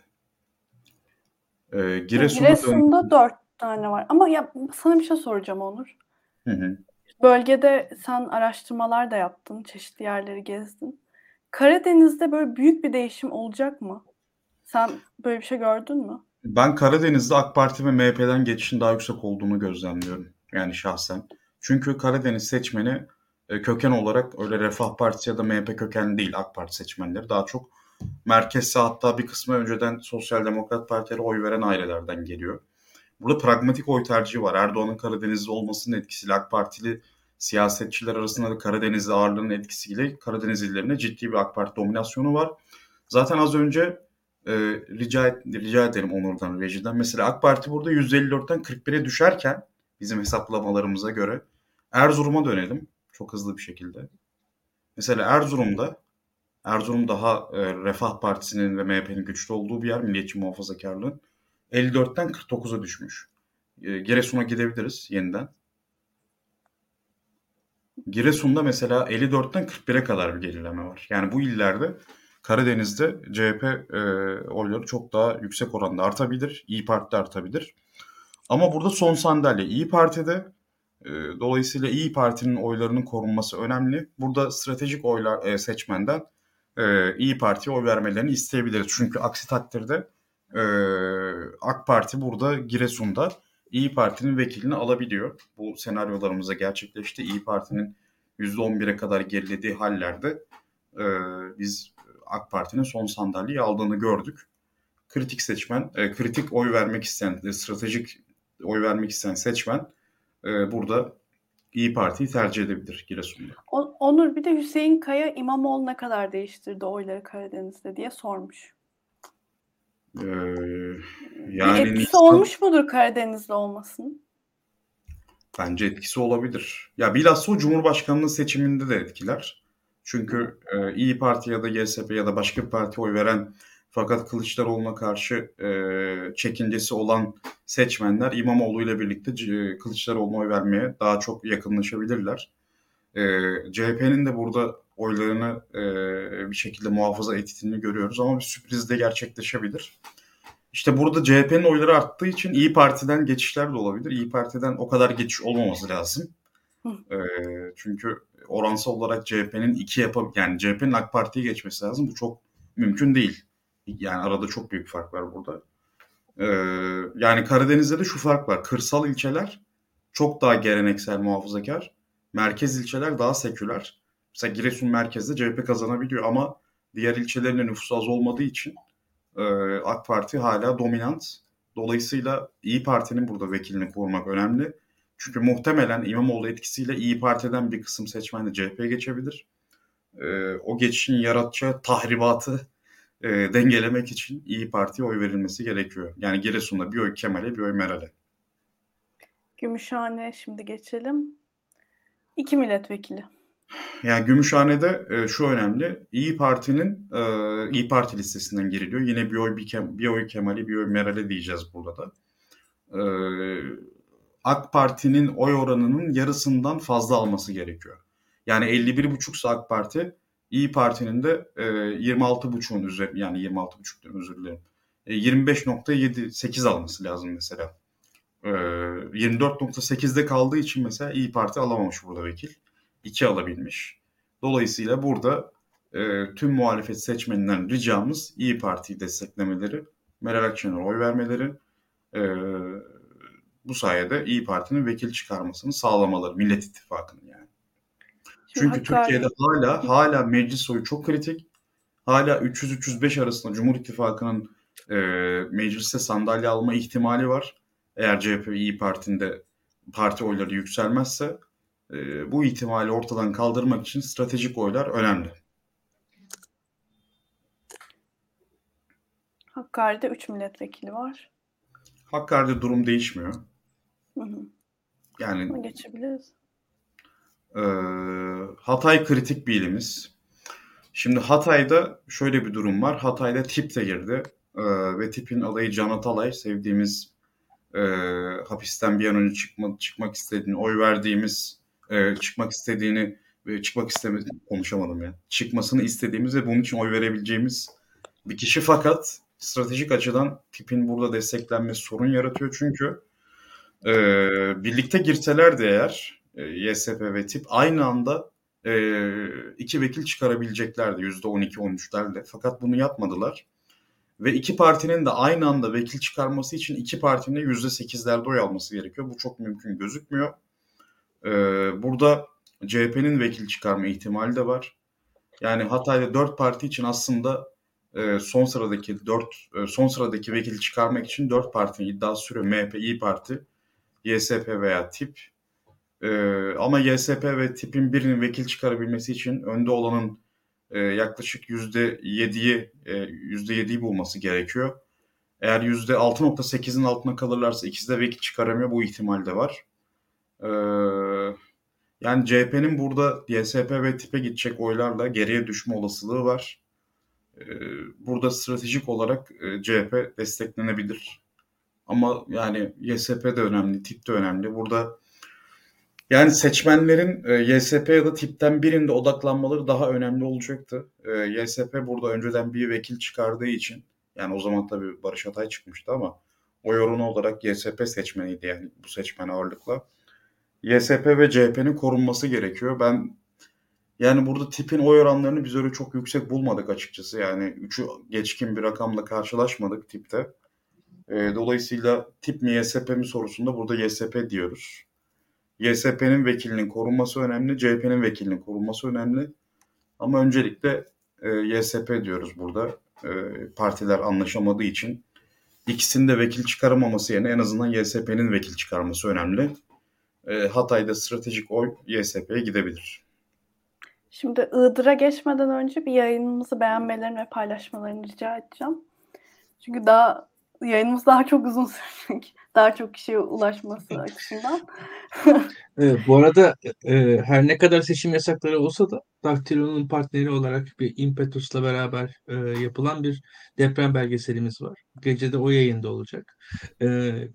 E, Giresun'a dön- Giresun'da 4 tane var. Ama ya sana bir şey soracağım Onur. Hı hı. Bölgede sen araştırmalar da yaptın, çeşitli yerleri gezdin. Karadeniz'de böyle büyük bir değişim olacak mı? Sen böyle bir şey gördün mü? Ben Karadeniz'de AK Parti ve MHP'den geçişin daha yüksek olduğunu gözlemliyorum. Yani şahsen. Çünkü Karadeniz seçmeni e, köken olarak öyle Refah Partisi ya da MHP kökenli değil AK Parti seçmenleri. Daha çok merkezse hatta bir kısmı önceden Sosyal Demokrat Partilere oy veren ailelerden geliyor. Burada pragmatik oy tercihi var. Erdoğan'ın Karadeniz'de olmasının etkisiyle AK Partili siyasetçiler arasında da Karadeniz'de ağırlığının etkisiyle Karadeniz illerinde ciddi bir AK Parti dominasyonu var. Zaten az önce e, rica, et, rica ederim Onur'dan, rejiden. Mesela AK Parti burada 154'ten 41'e düşerken bizim hesaplamalarımıza göre Erzurum'a dönelim çok hızlı bir şekilde. Mesela Erzurum'da Erzurum daha e, Refah Partisi'nin ve MHP'nin güçlü olduğu bir yer, Milliyetçi Muhafazakarlığın. 54'ten 49'a düşmüş. E, Giresun'a gidebiliriz yeniden. Giresun'da mesela 54'ten 41'e kadar bir gerileme var. Yani bu illerde Karadeniz'de CHP e, oyları çok daha yüksek oranda artabilir. İyi Parti de artabilir. Ama burada son sandalye İyi Parti'de. E, dolayısıyla İyi Parti'nin oylarının korunması önemli. Burada stratejik oylar e, seçmenden e, İyi Parti'ye oy vermelerini isteyebiliriz. Çünkü aksi takdirde e, AK Parti burada Giresun'da İyi Parti'nin vekilini alabiliyor. Bu senaryolarımıza gerçekleşti. İyi Parti'nin %11'e kadar gerilediği hallerde biz AK Parti'nin son sandalyeyi aldığını gördük. Kritik seçmen, kritik oy vermek isteyen, stratejik oy vermek isteyen seçmen e, burada İyi Parti'yi tercih edebilir Giresun'da. Onur bir de Hüseyin Kaya İmamoğlu ne kadar değiştirdi oyları Karadeniz'de diye sormuş. Ee, bir yani etkisi Nisan- olmuş mudur Karadeniz'de olmasının? Bence etkisi olabilir. Ya bilhassa o Cumhurbaşkanlığı seçiminde de etkiler. Çünkü e, İyi Parti ya da YSP ya da başka bir parti oy veren fakat Kılıçdaroğlu'na karşı e, çekincesi olan seçmenler İmamoğlu ile birlikte C- Kılıçdaroğlu'na oy vermeye daha çok yakınlaşabilirler. E, CHP'nin de burada oylarını e, bir şekilde muhafaza ettiğini görüyoruz ama bir sürpriz de gerçekleşebilir. İşte burada CHP'nin oyları arttığı için İyi Parti'den geçişler de olabilir. İyi Parti'den o kadar geçiş olmaması lazım. Ee, çünkü oransal olarak CHP'nin iki yapab yani CHP'nin AK Parti'yi geçmesi lazım. Bu çok mümkün değil. Yani arada çok büyük fark var burada. Ee, yani Karadeniz'de de şu fark var. Kırsal ilçeler çok daha geleneksel muhafazakar. Merkez ilçeler daha seküler. Mesela Giresun merkezde CHP kazanabiliyor ama diğer ilçelerinde nüfusu az olmadığı için e, AK Parti hala dominant. Dolayısıyla İyi Parti'nin burada vekilini korumak önemli. Çünkü muhtemelen İmamoğlu etkisiyle İyi Parti'den bir kısım seçmen de CHP'ye geçebilir. E, o geçişin yaratacağı tahribatı e, dengelemek için İyi Parti'ye oy verilmesi gerekiyor. Yani Giresun'da bir oy Kemal'e bir oy Meral'e. Gümüşhane şimdi geçelim. İki milletvekili. Yani Gümüşhane'de e, şu önemli. İyi Parti'nin e, İyi Parti listesinden giriliyor. Yine bir oy bir, Kem- bir oy Kemal'e bir oy Meral'e diyeceğiz burada da. E, AK Parti'nin oy oranının yarısından fazla alması gerekiyor. Yani 51,5 AK Parti, İyi Parti'nin de e, 26,5'un üzeri yani 26,5 diyorum özür dilerim. E, 25.78 alması lazım mesela. E, 24.8'de kaldığı için mesela İyi Parti alamamış burada vekil. 2 alabilmiş. Dolayısıyla burada e, tüm muhalefet seçmeninden ricamız İyi Parti'yi desteklemeleri, Meral Akşener'e oy vermeleri, e, bu sayede İyi Parti'nin vekil çıkarmasını sağlamaları, Millet İttifakı'nın yani. Çünkü Hakkari- Türkiye'de hala hala meclis oyu çok kritik. Hala 300-305 arasında Cumhur İttifakı'nın e, mecliste sandalye alma ihtimali var. Eğer CHP ve İyi Parti'nin de parti oyları yükselmezse e, bu ihtimali ortadan kaldırmak için stratejik oylar önemli. Hakkari'de 3 milletvekili var. Hakkari'de durum değişmiyor. Hı hı. Yani geçebiliriz. Ee, Hatay kritik bir ilimiz. Şimdi Hatay'da şöyle bir durum var. Hatay'da tip de girdi. Ee, ve tipin adayı Can Atalay. Sevdiğimiz e, hapisten bir an önce çıkma, çıkmak istediğini, oy verdiğimiz, e, çıkmak istediğini ve çıkmak istemedi konuşamadım ya. Çıkmasını istediğimiz ve bunun için oy verebileceğimiz bir kişi fakat stratejik açıdan tipin burada desteklenmesi sorun yaratıyor çünkü e, birlikte girseler de eğer e, YSP ve tip aynı anda e, iki vekil çıkarabileceklerdi %12-13'lerle. Fakat bunu yapmadılar. Ve iki partinin de aynı anda vekil çıkarması için iki partinin de %8'lerde oy alması gerekiyor. Bu çok mümkün gözükmüyor. E, burada CHP'nin vekil çıkarma ihtimali de var. Yani Hatay'da dört parti için aslında e, son sıradaki dört e, son sıradaki vekil çıkarmak için dört partinin iddiası sürüyor. MHP, İyi Parti, YSP veya TIP. Ee, ama YSP ve tipin birinin vekil çıkarabilmesi için önde olanın e, yaklaşık %7'yi e, %7'yi bulması gerekiyor. Eğer %6.8'in altına kalırlarsa ikisi de vekil çıkaramıyor. Bu ihtimal de var. Ee, yani CHP'nin burada YSP ve tipe gidecek oylarla geriye düşme olasılığı var. Ee, burada stratejik olarak e, CHP desteklenebilir. Ama yani YSP de önemli, tip de önemli. Burada yani seçmenlerin e, YSP ya da tipten birinde odaklanmaları daha önemli olacaktı. E, YSP burada önceden bir vekil çıkardığı için yani o zaman tabii Barış Atay çıkmıştı ama oy oranı olarak YSP seçmeniydi yani bu seçmen ağırlıkla. YSP ve CHP'nin korunması gerekiyor. Ben yani burada tipin oy oranlarını biz öyle çok yüksek bulmadık açıkçası. Yani 3'ü geçkin bir rakamla karşılaşmadık tipte. E, dolayısıyla tip mi YSP mi sorusunda burada YSP diyoruz. YSP'nin vekilinin korunması önemli, CHP'nin vekilinin korunması önemli. Ama öncelikle e, YSP diyoruz burada. E, partiler anlaşamadığı için ikisinin de vekil çıkaramaması yerine en azından YSP'nin vekil çıkarması önemli. E, Hatay'da stratejik oy YSP'ye gidebilir. Şimdi Iğdır'a geçmeden önce bir yayınımızı beğenmelerini ve paylaşmalarını rica edeceğim. Çünkü daha yayınımız daha çok uzun sürecek. Daha çok kişiye ulaşması açısından. Evet, bu arada e, her ne kadar seçim yasakları olsa da Daktilo'nun partneri olarak bir Impetus'la beraber e, yapılan bir deprem belgeselimiz var. Gece de o yayında olacak. E,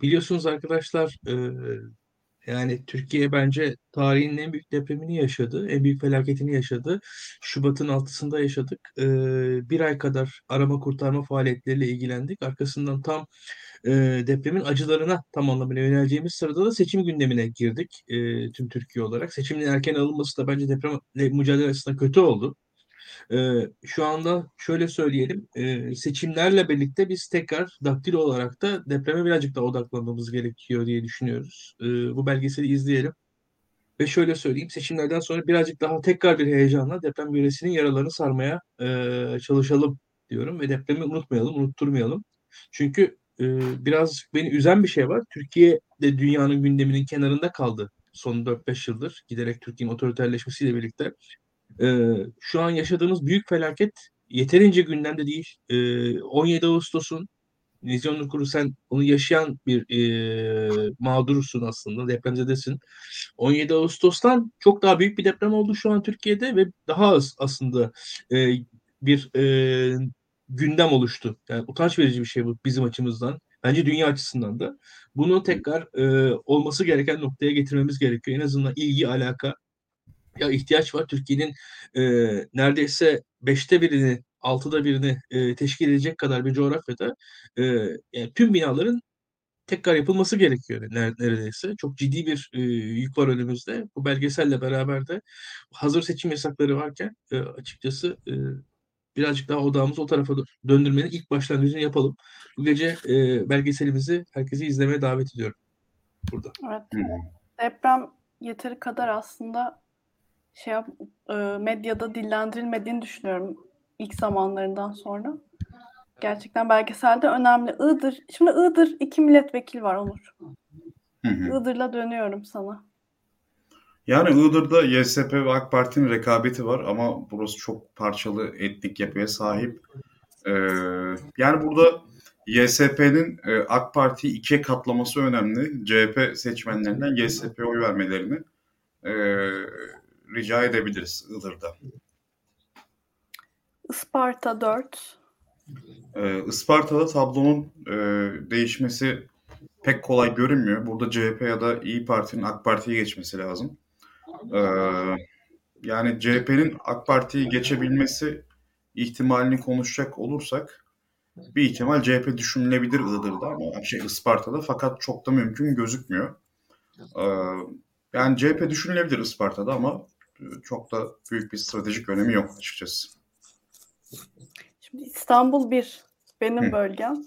biliyorsunuz arkadaşlar e, yani Türkiye bence tarihin en büyük depremini yaşadı, en büyük felaketini yaşadı. Şubat'ın 6'sında yaşadık. E, bir ay kadar arama kurtarma faaliyetleriyle ilgilendik. Arkasından tam e, depremin acılarına tam anlamıyla yöneleceğimiz sırada da seçim gündemine girdik e, tüm Türkiye olarak. Seçimin erken alınması da bence depremle mücadele açısından kötü oldu. E, şu anda şöyle söyleyelim, e, seçimlerle birlikte biz tekrar daktilo olarak da depreme birazcık daha odaklanmamız gerekiyor diye düşünüyoruz. E, bu belgeseli izleyelim. Ve şöyle söyleyeyim, seçimlerden sonra birazcık daha tekrar bir heyecanla deprem yöresinin yaralarını sarmaya e, çalışalım diyorum. Ve depremi unutmayalım, unutturmayalım. Çünkü e, biraz beni üzen bir şey var. Türkiye de dünyanın gündeminin kenarında kaldı son 4-5 yıldır. Giderek Türkiye'nin otoriterleşmesiyle birlikte. E, şu an yaşadığımız büyük felaket yeterince gündemde değil. E, 17 Ağustos'un Vizyon Kuru sen onu yaşayan bir e, mağdursun aslında, depremzedesin. 17 Ağustos'tan çok daha büyük bir deprem oldu şu an Türkiye'de ve daha az aslında e, bir e, gündem oluştu. Yani utanç verici bir şey bu bizim açımızdan. Bence dünya açısından da. Bunu tekrar e, olması gereken noktaya getirmemiz gerekiyor. En azından ilgi, alaka ya ihtiyaç var. Türkiye'nin e, neredeyse beşte birini, altıda birini e, teşkil edecek kadar bir coğrafyada e, yani tüm binaların tekrar yapılması gerekiyor neredeyse. Çok ciddi bir e, yük var önümüzde. Bu belgeselle beraber de hazır seçim yasakları varken e, açıkçası e, birazcık daha odağımızı o tarafa döndürmenin ilk başlangıcını yapalım. Bu gece e, belgeselimizi herkesi izlemeye davet ediyorum burada. Evet. Deprem yeteri kadar aslında şey yap, e, medyada dillendirilmediğini düşünüyorum ilk zamanlarından sonra. Gerçekten belgeselde önemli. Iğdır, şimdi Iğdır iki milletvekili var Onur. Hı hı. Iğdır'la dönüyorum sana. Yani Iğdır'da YSP ve AK Parti'nin rekabeti var ama burası çok parçalı etnik yapıya sahip. Ee, yani burada YSP'nin e, AK Parti'yi ikiye katlaması önemli. CHP seçmenlerinden YSP'ye oy vermelerini e, rica edebiliriz Iğdır'da. Isparta 4. Ee, Isparta'da tablonun e, değişmesi pek kolay görünmüyor. Burada CHP ya da İyi Parti'nin AK Parti'ye geçmesi lazım. Ee, yani CHP'nin AK Parti'yi geçebilmesi ihtimalini konuşacak olursak bir ihtimal CHP düşünülebilir Iğdır'da ama şey Isparta'da fakat çok da mümkün gözükmüyor. Ee, yani CHP düşünülebilir Isparta'da ama çok da büyük bir stratejik önemi yok açıkçası. Şimdi İstanbul 1 benim Hı. bölgem.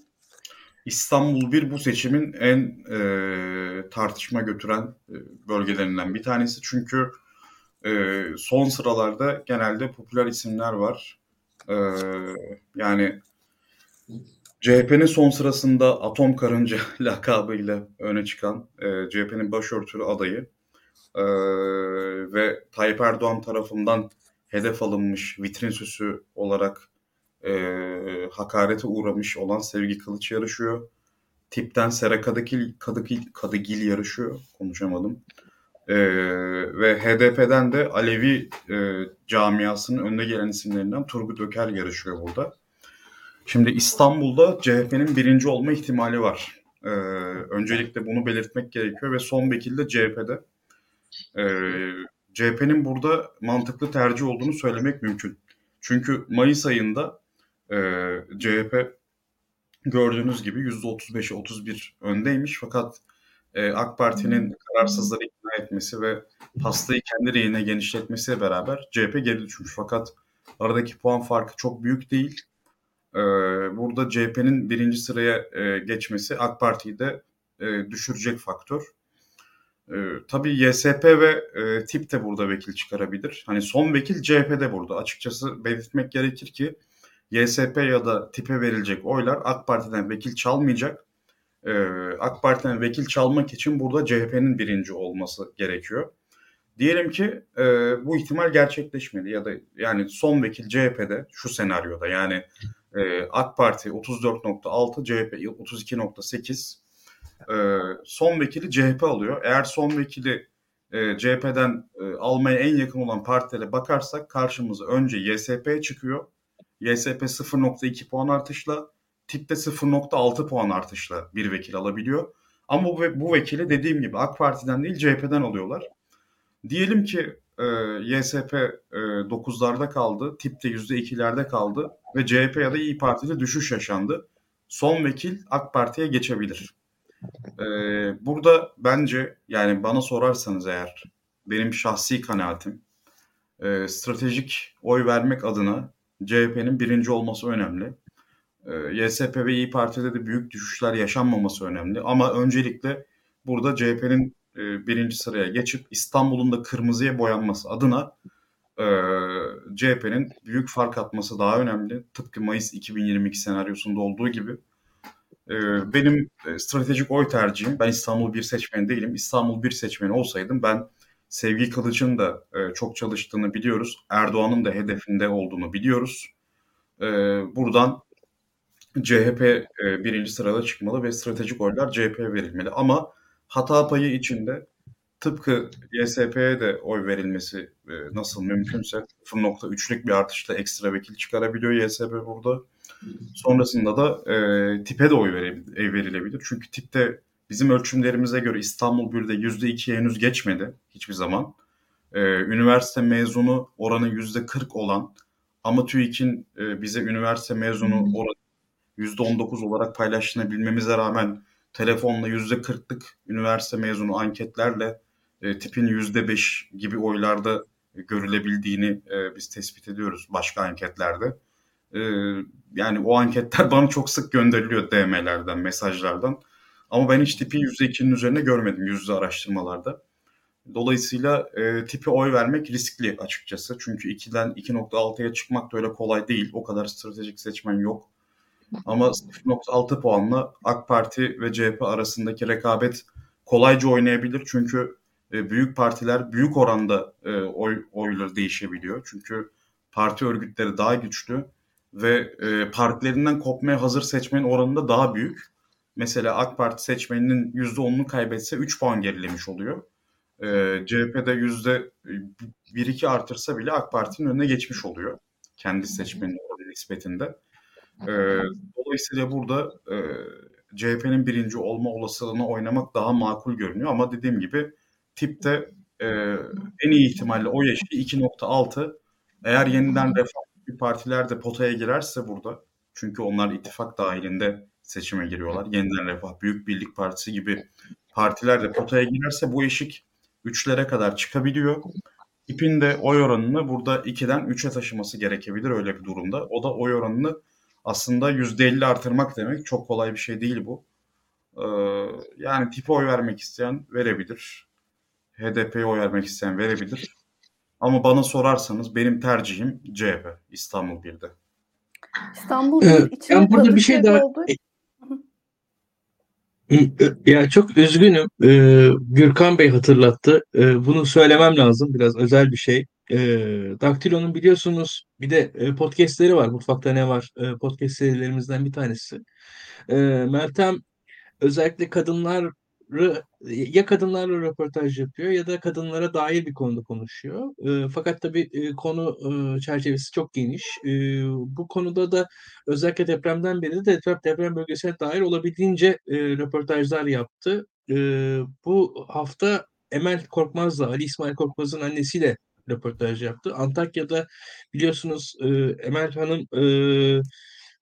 İstanbul 1 bu seçimin en e, tartışma götüren e, bölgelerinden bir tanesi. Çünkü e, son sıralarda genelde popüler isimler var. E, yani CHP'nin son sırasında Atom Karınca lakabıyla öne çıkan e, CHP'nin başörtülü adayı e, ve Tayyip Erdoğan tarafından hedef alınmış vitrin süsü olarak e, hakarete uğramış olan Sevgi Kılıç yarışıyor. Tipten Sera Kadıgil, Kadıgil, Kadıgil yarışıyor. Konuşamadım. E, ve HDP'den de Alevi e, camiasının önde gelen isimlerinden Turgut Öker yarışıyor burada. Şimdi İstanbul'da CHP'nin birinci olma ihtimali var. Ee, öncelikle bunu belirtmek gerekiyor ve son vekil de CHP'de. Ee, CHP'nin burada mantıklı tercih olduğunu söylemek mümkün. Çünkü Mayıs ayında e, CHP gördüğünüz gibi %35'e 31 öndeymiş fakat e, AK Parti'nin kararsızları ikna etmesi ve pastayı kendi reyine genişletmesiyle beraber CHP geri düşmüş. Fakat aradaki puan farkı çok büyük değil. E, burada CHP'nin birinci sıraya e, geçmesi AK Parti'yi de e, düşürecek faktör. E, tabii YSP ve e, tip de burada vekil çıkarabilir. Hani son vekil CHP'de burada. Açıkçası belirtmek gerekir ki YSP ya da tipe verilecek oylar AK Parti'den vekil çalmayacak. E, AK Parti'den vekil çalmak için burada CHP'nin birinci olması gerekiyor. Diyelim ki e, bu ihtimal gerçekleşmedi ya da yani son vekil CHP'de şu senaryoda yani e, AK Parti 34.6, CHP 32.8 e, son vekili CHP alıyor. Eğer son vekili e, CHP'den e, almaya en yakın olan partilere bakarsak karşımıza önce YSP çıkıyor. YSP 0.2 puan artışla, tipte 0.6 puan artışla bir vekil alabiliyor. Ama bu, bu vekili dediğim gibi AK Parti'den değil CHP'den alıyorlar. Diyelim ki e, YSP e, 9'larda kaldı, tipte %2'lerde kaldı ve CHP ya da İyi Parti'de düşüş yaşandı. Son vekil AK Parti'ye geçebilir. E, burada bence yani bana sorarsanız eğer benim şahsi kanaatim e, stratejik oy vermek adına CHP'nin birinci olması önemli. E, YSP ve İyi Parti'de de büyük düşüşler yaşanmaması önemli. Ama öncelikle burada CHP'nin e, birinci sıraya geçip İstanbul'un da kırmızıya boyanması adına e, CHP'nin büyük fark atması daha önemli. Tıpkı Mayıs 2022 senaryosunda olduğu gibi. E, benim e, stratejik oy tercihim, ben İstanbul bir seçmeni değilim. İstanbul bir seçmeni olsaydım ben Sevgi Kılıç'ın da e, çok çalıştığını biliyoruz. Erdoğan'ın da hedefinde olduğunu biliyoruz. E, buradan CHP e, birinci sırada çıkmalı ve stratejik oylar CHP'ye verilmeli. Ama hata payı içinde tıpkı YSP'ye de oy verilmesi e, nasıl mümkünse 0.3'lük bir artışla ekstra vekil çıkarabiliyor YSP burada. Sonrasında da e, tipe de oy verebilir, verilebilir. Çünkü tipte bizim ölçümlerimize göre İstanbul 1'de %2'ye henüz geçmedi hiçbir zaman. E, üniversite mezunu oranı %40 olan ama TÜİK'in e, bize üniversite mezunu oranı %19 olarak paylaşılabilmemize rağmen telefonla yüzde kırklık üniversite mezunu anketlerle e, tipin yüzde beş gibi oylarda görülebildiğini e, biz tespit ediyoruz başka anketlerde. E, yani o anketler bana çok sık gönderiliyor DM'lerden, mesajlardan. Ama ben hiç tipi yüzde ikinin üzerine görmedim yüzde araştırmalarda. Dolayısıyla e, tipi oy vermek riskli açıkçası. Çünkü 2'den 2.6'ya çıkmak da öyle kolay değil. O kadar stratejik seçmen yok. Ama 0.6 puanla AK Parti ve CHP arasındaki rekabet kolayca oynayabilir. Çünkü e, büyük partiler büyük oranda e, oy oyları değişebiliyor. Çünkü parti örgütleri daha güçlü ve e, partilerinden kopmaya hazır seçmenin oranı da daha büyük. Mesela AK Parti seçmeninin %10'unu kaybetse 3 puan gerilemiş oluyor. E, CHP'de %1-2 artırsa bile AK Parti'nin önüne geçmiş oluyor. Kendi seçmenin oranı nispetinde. E, dolayısıyla burada e, CHP'nin birinci olma olasılığını oynamak daha makul görünüyor. Ama dediğim gibi tipte e, en iyi ihtimalle o yaşı 2.6. Eğer yeniden refah partiler de potaya girerse burada çünkü onlar ittifak dahilinde seçime giriyorlar. Yeniden Refah, Büyük Birlik Partisi gibi partiler de potaya girerse bu eşik 3'lere kadar çıkabiliyor. İpin de oy oranını burada 2'den 3'e taşıması gerekebilir öyle bir durumda. O da oy oranını aslında %50 artırmak demek çok kolay bir şey değil bu. Ee, yani tipe oy vermek isteyen verebilir. HDP'ye oy vermek isteyen verebilir. Ama bana sorarsanız benim tercihim CHP İstanbul 1'de. İstanbul Evet, içinde ben burada bir şey daha olduğu- ya çok üzgünüm. Ee, Gürkan Bey hatırlattı. Ee, bunu söylemem lazım. Biraz özel bir şey. Ee, Daktilo'nun biliyorsunuz bir de e, podcastleri var. Mutfakta ne var? Ee, podcast serilerimizden bir tanesi. Ee, Meltem özellikle kadınları ya kadınlarla röportaj yapıyor ya da kadınlara dair bir konuda konuşuyor. Fakat tabii konu çerçevesi çok geniş. Bu konuda da özellikle depremden beri de deprem, deprem bölgesine dair olabildiğince röportajlar yaptı. Bu hafta Emel Korkmaz'la, Ali İsmail Korkmaz'ın annesiyle röportaj yaptı. Antakya'da biliyorsunuz Emel Hanım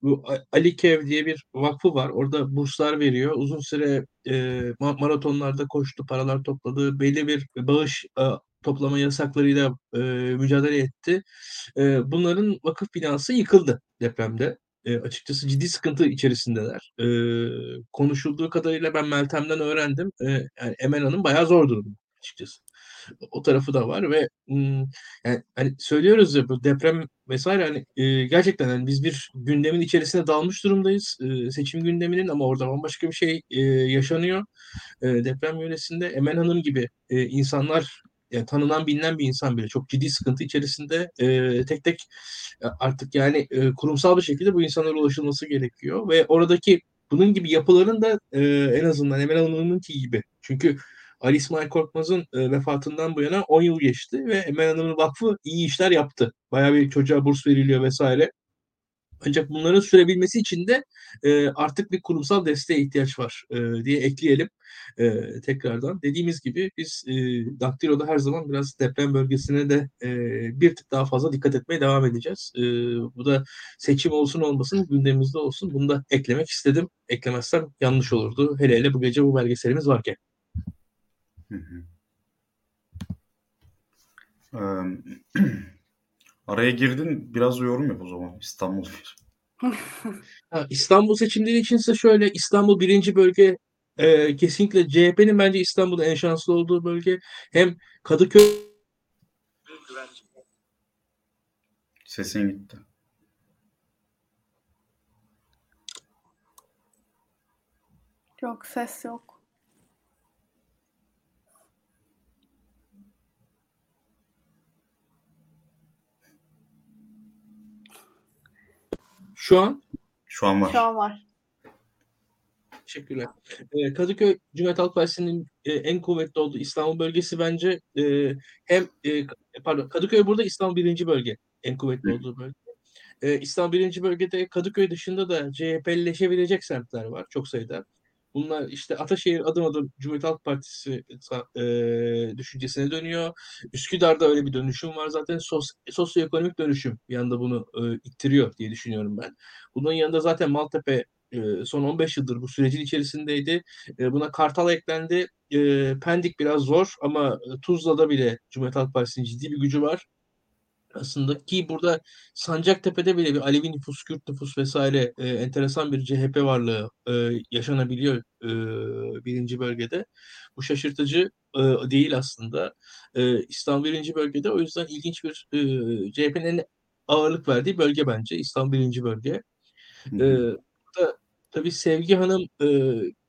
bu Ali Kev diye bir vakfı var. Orada burslar veriyor. Uzun süre e, maratonlarda koştu, paralar topladı. Belli bir bağış e, toplama yasaklarıyla e, mücadele etti. E, bunların vakıf binası yıkıldı depremde. e, açıkçası ciddi sıkıntı içerisindeler. E, konuşulduğu kadarıyla ben Meltem'den öğrendim. E, yani Emel Hanım bayağı zor durumda açıkçası. O tarafı da var ve yani hani söylüyoruz ya bu deprem vesaire hani e, gerçekten hani biz bir gündemin içerisine dalmış durumdayız. E, seçim gündeminin ama orada bambaşka bir şey e, yaşanıyor. E, deprem yöresinde Emel Hanım gibi e, insanlar yani tanınan bilinen bir insan bile çok ciddi sıkıntı içerisinde e, tek tek e, artık yani e, kurumsal bir şekilde bu insanlara ulaşılması gerekiyor ve oradaki bunun gibi yapıların da e, en azından Emel Hanım'ınki gibi çünkü Ali İsmail Korkmaz'ın e, vefatından bu yana 10 yıl geçti ve Emel Hanım'ın vakfı iyi işler yaptı. Bayağı bir çocuğa burs veriliyor vesaire. Ancak bunların sürebilmesi için de e, artık bir kurumsal desteğe ihtiyaç var e, diye ekleyelim e, tekrardan. Dediğimiz gibi biz e, Daktilo'da her zaman biraz deprem bölgesine de e, bir tık daha fazla dikkat etmeye devam edeceğiz. E, bu da seçim olsun olmasın gündemimizde olsun. Bunu da eklemek istedim. Eklemezsem yanlış olurdu. Hele hele bu gece bu belgeselimiz varken. Hı hı. Ee, araya girdin biraz yorum yap o zaman İstanbul bir. ha, İstanbul seçimleri içinse şöyle İstanbul birinci bölge e, kesinlikle CHP'nin bence İstanbul'da en şanslı olduğu bölge. Hem Kadıköy Sesin gitti. Yok ses yok. Şu an? Şu an var. Şu an var. Teşekkürler. Ee, Kadıköy Cumhuriyet Halk Partisi'nin e, en kuvvetli olduğu İstanbul bölgesi bence e, hem e, pardon Kadıköy burada İstanbul birinci bölge en kuvvetli olduğu bölge. E, İstanbul birinci bölgede Kadıköy dışında da CHP'lileşebilecek semtler var çok sayıda. Bunlar işte Ataşehir adım adım Cumhuriyet Halk Partisi e, düşüncesine dönüyor. Üsküdar'da öyle bir dönüşüm var zaten. Sos, sosyoekonomik dönüşüm bir yanda bunu e, ittiriyor diye düşünüyorum ben. Bunun yanında zaten Maltepe e, son 15 yıldır bu sürecin içerisindeydi. E, buna Kartal eklendi. E, Pendik biraz zor ama Tuzla'da bile Cumhuriyet Halk Partisi'nin ciddi bir gücü var aslında ki burada Sancaktepe'de bile bir Alevi nüfus, Kürt nüfus vesaire e, enteresan bir CHP varlığı e, yaşanabiliyor e, birinci bölgede. Bu şaşırtıcı e, değil aslında. E, İstanbul birinci bölgede o yüzden ilginç bir e, CHP'nin ağırlık verdiği bölge bence İstanbul birinci bölge. E, burada tabii Sevgi Hanım e,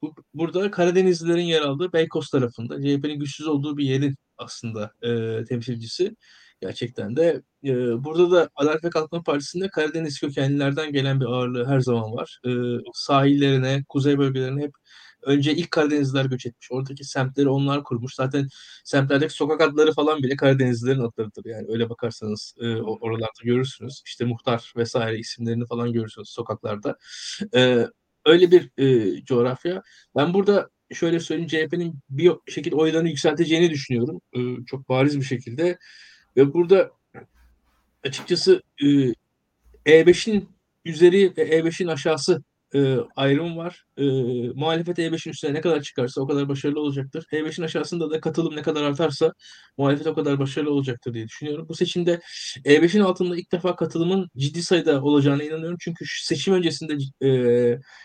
bu, burada Karadenizlilerin yer aldığı Beykoz tarafında CHP'nin güçsüz olduğu bir yerin aslında e, temsilcisi. Gerçekten de e, burada da Adalet ve Kalkınma Partisi'nde Karadeniz kökenlilerden gelen bir ağırlığı her zaman var. E, sahillerine, kuzey bölgelerine hep önce ilk Karadenizliler göç etmiş. Oradaki semtleri onlar kurmuş. Zaten semtlerdeki sokak adları falan bile Karadenizlilerin adlarıdır. Yani öyle bakarsanız e, oralarda görürsünüz. İşte muhtar vesaire isimlerini falan görürsünüz sokaklarda. E, öyle bir e, coğrafya. Ben burada şöyle söyleyeyim CHP'nin bir şekilde oylarını yükselteceğini düşünüyorum. E, çok bariz bir şekilde. Ve burada açıkçası e, E5'in üzeri ve E5'in aşağısı e, ayrım var. E, muhalefet E5'in üstüne ne kadar çıkarsa o kadar başarılı olacaktır. E5'in aşağısında da katılım ne kadar artarsa muhalefet o kadar başarılı olacaktır diye düşünüyorum. Bu seçimde E5'in altında ilk defa katılımın ciddi sayıda olacağına inanıyorum. Çünkü seçim öncesinde e,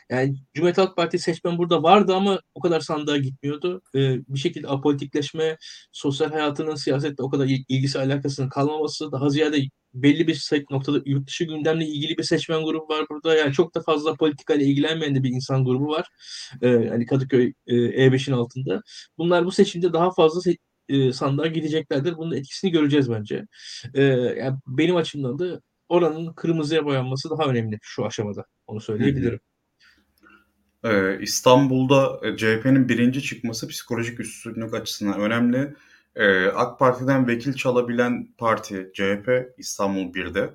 yani Cumhuriyet Halk Partisi seçmen burada vardı ama o kadar sandığa gitmiyordu. E, bir şekilde apolitikleşme, sosyal hayatının siyasetle o kadar ilgisi alakasının kalmaması, daha ziyade belli bir noktada yurt dışı gündemle ilgili bir seçmen grubu var burada. Yani çok da fazla politikayla ilgilenmeyen de bir insan grubu var. Ee, yani Kadıköy e, E5'in altında. Bunlar bu seçimde daha fazla se- e, sandığa gideceklerdir. Bunun etkisini göreceğiz bence. Ee, yani benim açımdan da oranın kırmızıya boyanması daha önemli şu aşamada. Onu söyleyebilirim. Ee, İstanbul'da e, CHP'nin birinci çıkması psikolojik üstünlük açısından önemli. AK Parti'den vekil çalabilen parti CHP İstanbul 1'de.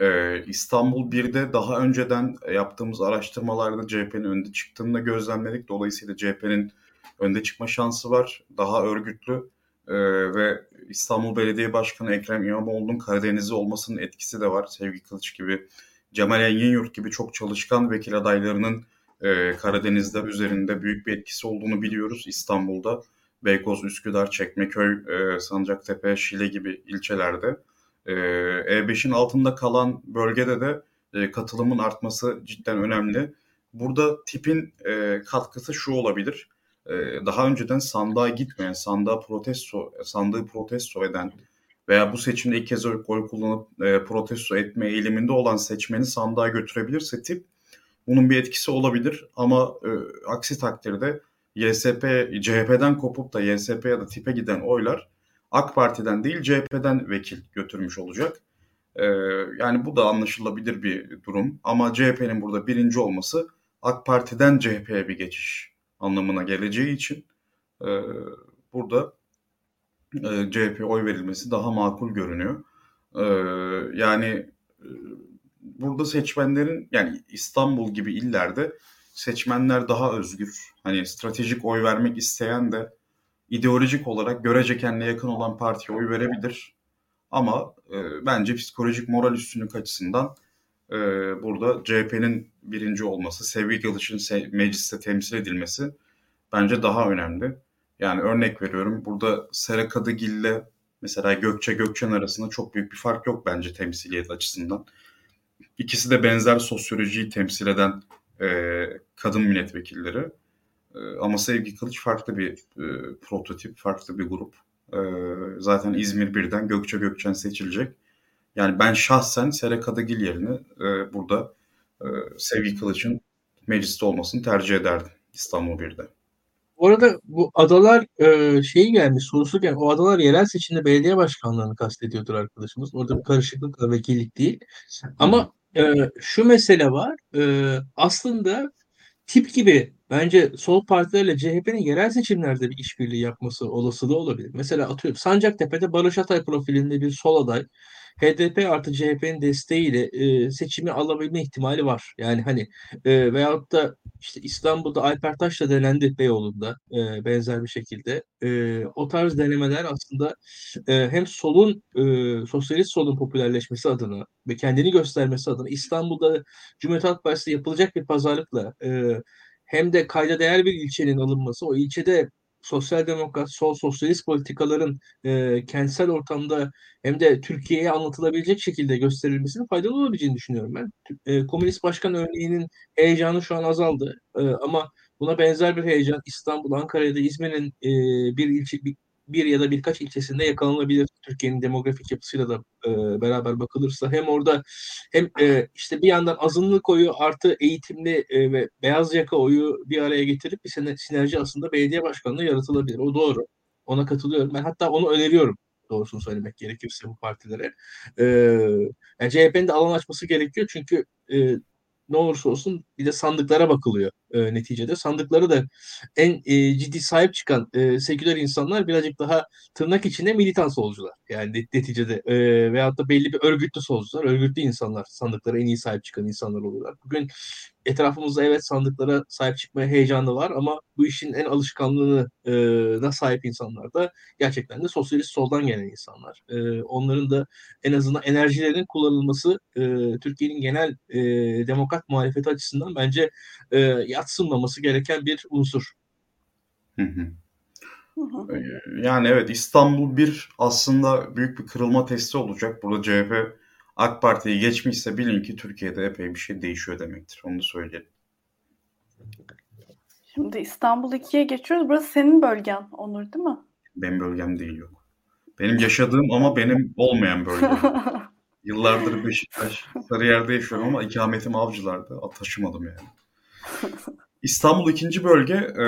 Ee, İstanbul 1'de daha önceden yaptığımız araştırmalarda CHP'nin önde çıktığını gözlemledik. Dolayısıyla CHP'nin önde çıkma şansı var. Daha örgütlü ee, ve İstanbul Belediye Başkanı Ekrem İmamoğlu'nun Karadenizli olmasının etkisi de var. Sevgi Kılıç gibi, Cemal Engin Yurt gibi çok çalışkan vekil adaylarının e, Karadenizler üzerinde büyük bir etkisi olduğunu biliyoruz İstanbul'da. Beykoz, Üsküdar, Çekmeköy, e, Sancaktepe, Şile gibi ilçelerde. E, E5'in altında kalan bölgede de e, katılımın artması cidden önemli. Burada tipin e, katkısı şu olabilir. E, daha önceden sandığa gitmeyen, sandığa protesto, sandığı protesto eden veya bu seçimde ilk kez oy kullanıp e, protesto etme eğiliminde olan seçmeni sandığa götürebilirse tip bunun bir etkisi olabilir ama e, aksi takdirde YSP, CHP'den kopup da YSP ya da TİP'e giden oylar AK Parti'den değil CHP'den vekil götürmüş olacak. Ee, yani bu da anlaşılabilir bir durum ama CHP'nin burada birinci olması AK Parti'den CHP'ye bir geçiş anlamına geleceği için e, burada e, CHP oy verilmesi daha makul görünüyor. E, yani e, burada seçmenlerin yani İstanbul gibi illerde seçmenler daha özgür. Hani stratejik oy vermek isteyen de ideolojik olarak görece kendine yakın olan partiye oy verebilir. Ama e, bence psikolojik moral üstünlük açısından e, burada CHP'nin birinci olması, Sevgi Kılıç'ın se- mecliste temsil edilmesi bence daha önemli. Yani örnek veriyorum burada Sera Kadıgil'le mesela Gökçe Gökçen arasında çok büyük bir fark yok bence temsiliyet açısından. İkisi de benzer sosyolojiyi temsil eden e, kadın milletvekilleri. E, ama Sevgi Kılıç farklı bir e, prototip, farklı bir grup. E, zaten İzmir birden Gökçe Gökçen seçilecek. Yani ben şahsen Sera Kadıgil yerine e, burada e, Sevgi Kılıç'ın mecliste olmasını tercih ederdim İstanbul birde. Bu arada bu adalar e, şeyi gelmiş sorusu gelmiş. O adalar yerel seçimde belediye başkanlarını kastediyordur arkadaşımız. Orada bir karışıklık var vekillik değil. Ama e, şu mesele var. E, aslında tip gibi bence sol partilerle CHP'nin yerel seçimlerde bir işbirliği yapması olasılığı olabilir. Mesela atıyorum Sancaktepe'de Barış Atay profilinde bir sol aday HDP artı CHP'nin desteğiyle e, seçimi alabilme ihtimali var. Yani hani e, veyahut da işte İstanbul'da Alper Taş da denendi Beyoğlu'nda e, benzer bir şekilde. E, o tarz denemeler aslında e, hem solun e, sosyalist solun popülerleşmesi adına ve kendini göstermesi adına İstanbul'da Cumhuriyet Halk Partisi yapılacak bir pazarlıkla e, hem de kayda değer bir ilçenin alınması, o ilçede sosyal demokrat, sol sosyalist politikaların e, kentsel ortamda hem de Türkiye'ye anlatılabilecek şekilde gösterilmesinin faydalı olabileceğini düşünüyorum ben. E, Komünist Başkan örneğinin heyecanı şu an azaldı e, ama buna benzer bir heyecan İstanbul, Ankara ya da İzmir'in e, bir ilçe bir, bir ya da birkaç ilçesinde yakalanabilir. Türkiye'nin demografik yapısıyla da e, beraber bakılırsa hem orada hem e, işte bir yandan azınlık oyu artı eğitimli e, ve beyaz yaka oyu bir araya getirip bir sinerji aslında belediye başkanlığı yaratılabilir. O doğru. Ona katılıyorum. Ben hatta onu öneriyorum doğrusunu söylemek gerekirse bu partilere. E, yani CHP'nin de alan açması gerekiyor çünkü e, ne olursa olsun bir de sandıklara bakılıyor e, neticede. Sandıkları da en e, ciddi sahip çıkan e, seküler insanlar birazcık daha tırnak içinde militan solcular. Yani neticede e, veyahut da belli bir örgütlü solcular, örgütlü insanlar sandıklara en iyi sahip çıkan insanlar oluyorlar. Bugün etrafımızda evet sandıklara sahip çıkmaya heyecanı var ama bu işin en alışkanlığına sahip insanlar da gerçekten de sosyalist soldan gelen insanlar. E, onların da en azından enerjilerinin kullanılması e, Türkiye'nin genel e, demokrat muhalefeti açısından bence e, yatsınmaması gereken bir unsur. Hı hı. Yani evet İstanbul bir aslında büyük bir kırılma testi olacak. Burada CHP AK Parti'yi geçmişse bilin ki Türkiye'de epey bir şey değişiyor demektir. Onu da söyleyelim. Şimdi İstanbul 2'ye geçiyoruz. Burası senin bölgen Onur değil mi? Benim bölgem değil yok. Benim yaşadığım ama benim olmayan bölge. Yıllardır Beşiktaş, Sarıyer'de yaşıyorum ama ikametim Avcılar'da. Taşımadım yani. İstanbul ikinci bölge. E,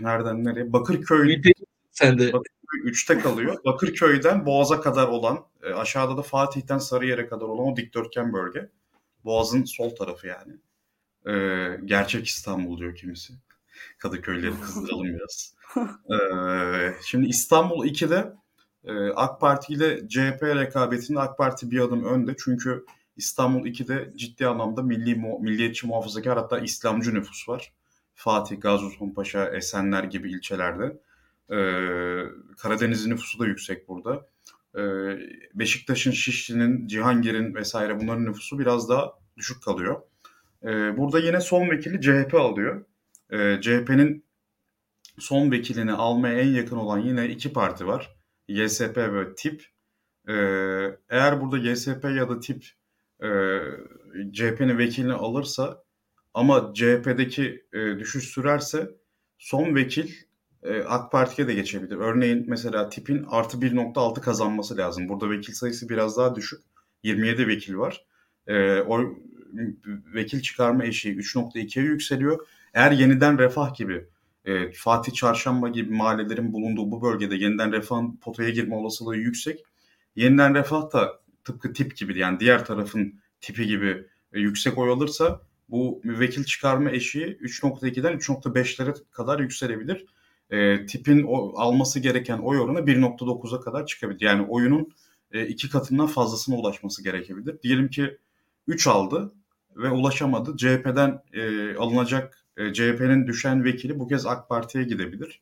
nereden nereye? Bakırköy. Sen de. Bakırköy 3'te kalıyor. Bakırköy'den Boğaz'a kadar olan, e, aşağıda da Fatih'ten Sarıyer'e kadar olan o dikdörtgen bölge. Boğaz'ın sol tarafı yani. E, gerçek İstanbul diyor kimisi. Kadıköy'leri kızdıralım biraz. E, şimdi İstanbul 2'de e, AK Parti ile CHP rekabetinde AK Parti bir adım önde. Çünkü İstanbul 2'de ciddi anlamda milli milliyetçi muhafazakar hatta İslamcı nüfus var. Fatih, Gazi Paşa, Esenler gibi ilçelerde. Ee, Karadeniz nüfusu da yüksek burada. Ee, Beşiktaş'ın, Şişli'nin, Cihangir'in vesaire bunların nüfusu biraz daha düşük kalıyor. Ee, burada yine son vekili CHP alıyor. Ee, CHP'nin son vekilini almaya en yakın olan yine iki parti var. YSP ve TİP. Ee, eğer burada YSP ya da TİP e, CHP'nin vekilini alırsa ama CHP'deki e, düşüş sürerse son vekil e, AK Parti'ye de geçebilir. Örneğin mesela tipin artı 1.6 kazanması lazım. Burada vekil sayısı biraz daha düşük. 27 vekil var. O vekil çıkarma eşiği 3.2'ye yükseliyor. Eğer yeniden refah gibi e, Fatih Çarşamba gibi mahallelerin bulunduğu bu bölgede yeniden refahın potaya girme olasılığı yüksek. Yeniden refah da tıpkı tip gibi yani diğer tarafın tipi gibi e, yüksek oy alırsa bu vekil çıkarma eşiği 3.2'den 3.5'lere kadar yükselebilir. E, tipin o, alması gereken oy oranı 1.9'a kadar çıkabilir. Yani oyunun e, iki katından fazlasına ulaşması gerekebilir. Diyelim ki 3 aldı ve ulaşamadı. CHP'den e, alınacak e, CHP'nin düşen vekili bu kez AK Parti'ye gidebilir.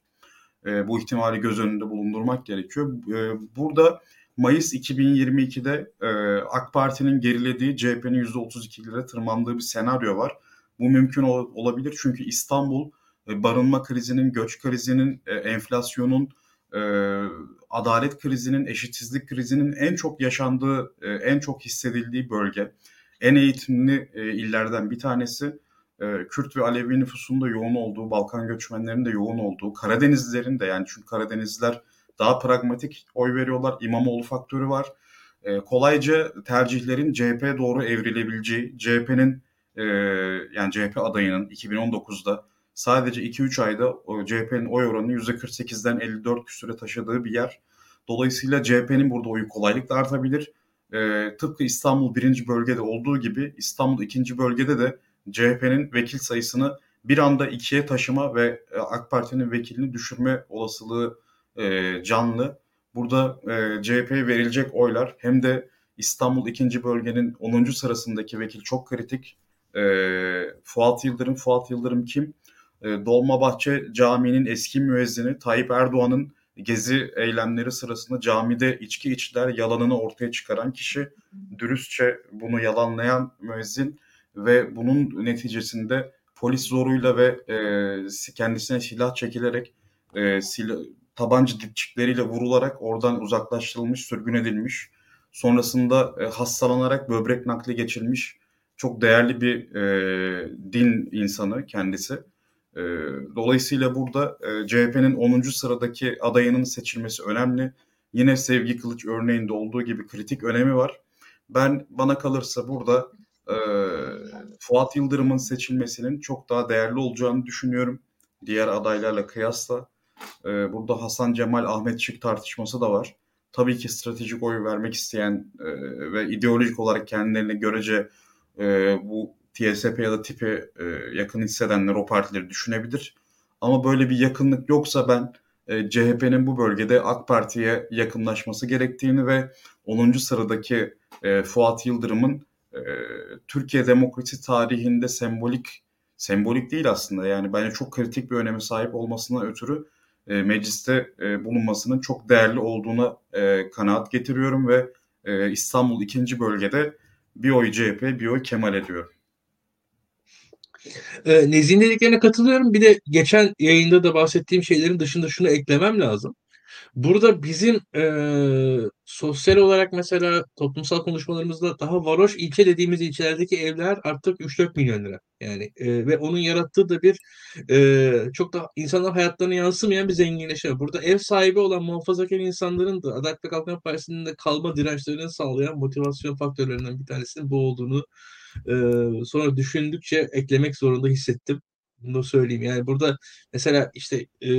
E, bu ihtimali göz önünde bulundurmak gerekiyor. E, burada Mayıs 2022'de e, AK Parti'nin gerilediği CHP'nin %32'lere tırmandığı bir senaryo var. Bu mümkün ol, olabilir çünkü İstanbul barınma krizinin, göç krizinin, enflasyonun, adalet krizinin, eşitsizlik krizinin en çok yaşandığı, en çok hissedildiği bölge. En eğitimli illerden bir tanesi. E, Kürt ve Alevi nüfusunun da yoğun olduğu, Balkan göçmenlerinin de yoğun olduğu, Karadenizlilerin de yani çünkü Karadenizliler daha pragmatik oy veriyorlar. İmamoğlu faktörü var. E, kolayca tercihlerin CHP'ye doğru evrilebileceği, CHP'nin e, yani CHP adayının 2019'da sadece 2-3 ayda CHP'nin oy oranını %48'den 54 küsüre taşıdığı bir yer. Dolayısıyla CHP'nin burada oyu kolaylıkla artabilir. E, tıpkı İstanbul birinci bölgede olduğu gibi İstanbul ikinci bölgede de CHP'nin vekil sayısını bir anda ikiye taşıma ve e, AK Parti'nin vekilini düşürme olasılığı e, canlı. Burada e, CHP'ye verilecek oylar hem de İstanbul ikinci bölgenin 10. sırasındaki vekil çok kritik. E, Fuat Yıldırım, Fuat Yıldırım kim? E, Dolmabahçe Camii'nin eski müezzini Tayyip Erdoğan'ın gezi eylemleri sırasında camide içki içtiler yalanını ortaya çıkaran kişi. Dürüstçe bunu yalanlayan müezzin ve bunun neticesinde polis zoruyla ve e, kendisine silah çekilerek e, silah, tabanca dipçikleriyle vurularak oradan uzaklaştırılmış, sürgün edilmiş. Sonrasında e, hastalanarak böbrek nakli geçirmiş çok değerli bir e, din insanı kendisi. E, dolayısıyla burada e, CHP'nin 10. sıradaki adayının seçilmesi önemli. Yine Sevgi Kılıç örneğinde olduğu gibi kritik önemi var. Ben bana kalırsa burada e, Fuat Yıldırım'ın seçilmesinin çok daha değerli olacağını düşünüyorum. Diğer adaylarla kıyasla. E, burada Hasan Cemal Ahmet Şık tartışması da var. Tabii ki stratejik oy vermek isteyen e, ve ideolojik olarak kendilerini görece e, bu TSP ya da tipe e, yakın hissedenler o partileri düşünebilir. Ama böyle bir yakınlık yoksa ben e, CHP'nin bu bölgede AK Parti'ye yakınlaşması gerektiğini ve 10. sıradaki e, Fuat Yıldırım'ın e, Türkiye demokrasi tarihinde sembolik sembolik değil aslında yani bence çok kritik bir öneme sahip olmasına ötürü e, mecliste e, bulunmasının çok değerli olduğuna e, kanaat getiriyorum ve e, İstanbul ikinci bölgede bir oy CHP, bir oy Kemal ediyorum. E, Nezih'in dediklerine katılıyorum. Bir de geçen yayında da bahsettiğim şeylerin dışında şunu eklemem lazım. Burada bizim e, sosyal olarak mesela toplumsal konuşmalarımızda daha varoş ilçe dediğimiz ilçelerdeki evler artık 3-4 milyon lira. Yani e, ve onun yarattığı da bir e, çok da insanlar hayatlarına yansımayan bir zenginleşme. Burada ev sahibi olan muhafazakar insanların da Adalet ve Kalkınma Partisi'nin de kalma dirençlerini sağlayan motivasyon faktörlerinden bir tanesinin bu olduğunu e, sonra düşündükçe eklemek zorunda hissettim. Bunu söyleyeyim. Yani burada mesela işte e,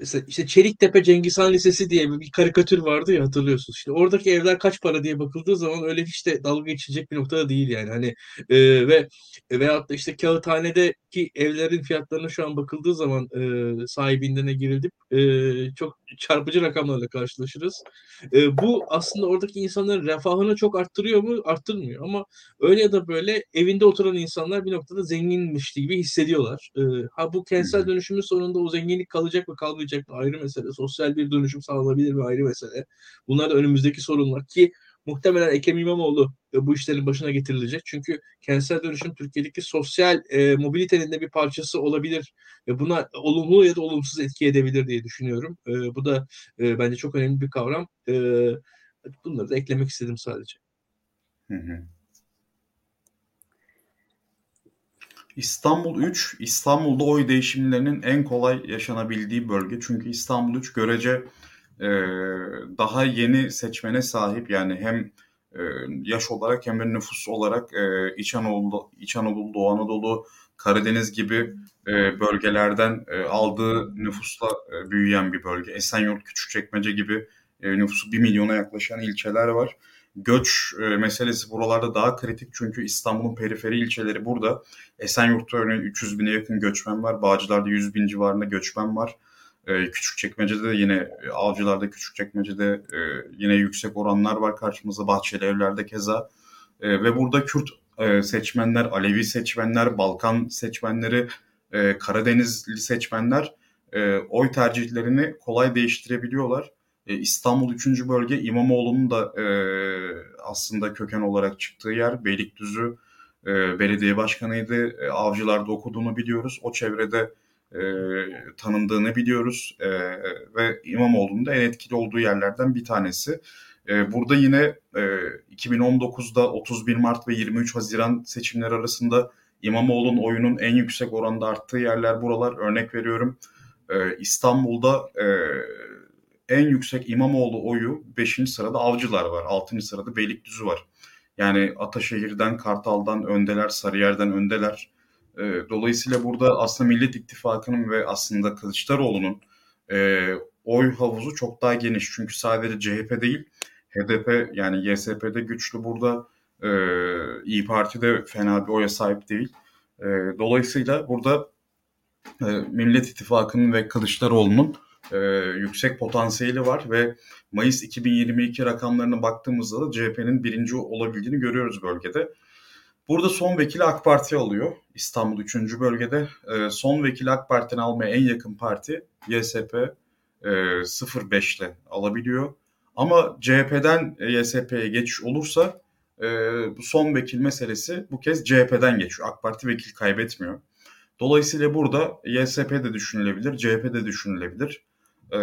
mesela işte Çeliktepe Cengiz Han Lisesi diye bir karikatür vardı ya hatırlıyorsunuz. İşte oradaki evler kaç para diye bakıldığı zaman öyle hiç de dalga geçilecek bir noktada değil yani. Hani e, ve veyahut da işte Kağıthane'deki evlerin fiyatlarına şu an bakıldığı zaman e, sahibinden girilip e, çok çarpıcı rakamlarla karşılaşırız. E, bu aslında oradaki insanların refahını çok arttırıyor mu? Arttırmıyor ama öyle ya da böyle evinde oturan insanlar bir noktada zenginmiş gibi hissediyorlar. E, ha bu kentsel dönüşümün sonunda o zenginlik kalacak mı kalmayacak mı ayrı mesele. Sosyal bir dönüşüm sağlanabilir mi ayrı mesele. Bunlar da önümüzdeki sorunlar ki muhtemelen Ekrem İmamoğlu bu işlerin başına getirilecek. Çünkü kentsel dönüşüm Türkiye'deki sosyal e, mobilitenin de bir parçası olabilir ve buna olumlu ya da olumsuz etki edebilir diye düşünüyorum. E, bu da e, bence çok önemli bir kavram. E, bunları da eklemek istedim sadece. Hı hı. İstanbul 3, İstanbul'da oy değişimlerinin en kolay yaşanabildiği bölge. Çünkü İstanbul 3 görece e, daha yeni seçmene sahip. Yani hem e, yaş olarak hem de nüfus olarak e, İç Anadolu, İç Anadolu, Doğu Anadolu, Karadeniz gibi e, bölgelerden e, aldığı nüfusla e, büyüyen bir bölge. Esenyurt, Küçükçekmece gibi e, nüfusu 1 milyona yaklaşan ilçeler var. Göç e, meselesi buralarda daha kritik çünkü İstanbul'un periferi ilçeleri burada. Esenyurt'ta örneğin 300 bine yakın göçmen var. Bağcılar'da 100 bin civarında göçmen var. E, Küçükçekmece'de de yine e, Avcılar'da, Küçükçekmece'de e, yine yüksek oranlar var karşımızda. Bahçeli Evler'de keza. E, ve burada Kürt e, seçmenler, Alevi seçmenler, Balkan seçmenleri, e, Karadenizli seçmenler e, oy tercihlerini kolay değiştirebiliyorlar. E, İstanbul 3. bölge İmamoğlu'nun da e, aslında köken olarak çıktığı yer. Beylikdüzü e, belediye başkanıydı. E, Avcılar'da okuduğunu biliyoruz. O çevrede e, tanındığını biliyoruz. E, ve İmamoğlu'nun da en etkili olduğu yerlerden bir tanesi. E, burada yine e, 2019'da 31 Mart ve 23 Haziran seçimleri arasında İmamoğlu'nun oyunun en yüksek oranda arttığı yerler buralar. Örnek veriyorum e, İstanbul'da e, en yüksek İmamoğlu oyu 5. sırada Avcılar var. 6. sırada Beylikdüzü var. Yani Ataşehir'den, Kartal'dan öndeler, Sarıyer'den öndeler. E, dolayısıyla burada aslında Millet İttifakı'nın ve aslında Kılıçdaroğlu'nun e, oy havuzu çok daha geniş. Çünkü sadece CHP değil, HDP yani YSP'de güçlü burada. E, İyi Parti de fena bir oya sahip değil. E, dolayısıyla burada e, Millet İttifakı'nın ve Kılıçdaroğlu'nun e, yüksek potansiyeli var ve Mayıs 2022 rakamlarına baktığımızda da CHP'nin birinci olabildiğini görüyoruz bölgede. Burada son vekili AK Parti alıyor İstanbul 3. bölgede. E, son vekili AK Parti'nin almaya en yakın parti YSP e, 05 ile alabiliyor. Ama CHP'den YSP'ye geçiş olursa e, bu son vekil meselesi bu kez CHP'den geçiyor. AK Parti vekil kaybetmiyor. Dolayısıyla burada YSP de düşünülebilir, CHP de düşünülebilir. Ee,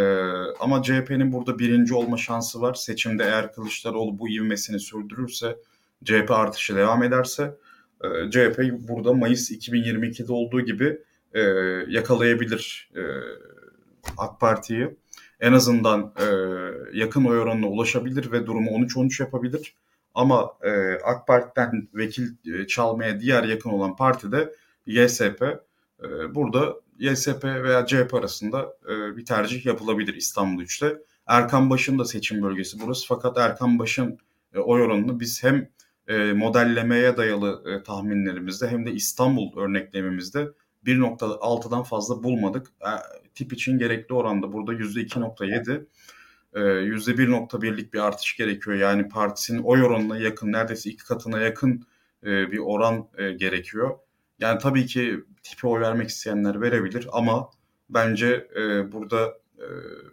ama CHP'nin burada birinci olma şansı var. Seçimde eğer Kılıçdaroğlu bu ivmesini sürdürürse, CHP artışı devam ederse e, CHP burada Mayıs 2022'de olduğu gibi e, yakalayabilir e, AK Parti'yi. En azından e, yakın oy oranına ulaşabilir ve durumu 13-13 yapabilir. Ama e, AK Parti'den vekil e, çalmaya diğer yakın olan parti de YSP. E, burada YSP veya CHP arasında e, bir tercih yapılabilir İstanbul 3'te. Erkan Baş'ın da seçim bölgesi burası. Fakat Erkan Baş'ın e, oy oranını biz hem e, modellemeye dayalı e, tahminlerimizde hem de İstanbul örneklememizde 1.6'dan fazla bulmadık. Tip için gerekli oranda burada %2.7 e, %1.1'lik bir artış gerekiyor. Yani partisinin oy oranına yakın, neredeyse iki katına yakın bir oran gerekiyor. Yani tabii ki tipi oy vermek isteyenler verebilir ama bence e, burada e,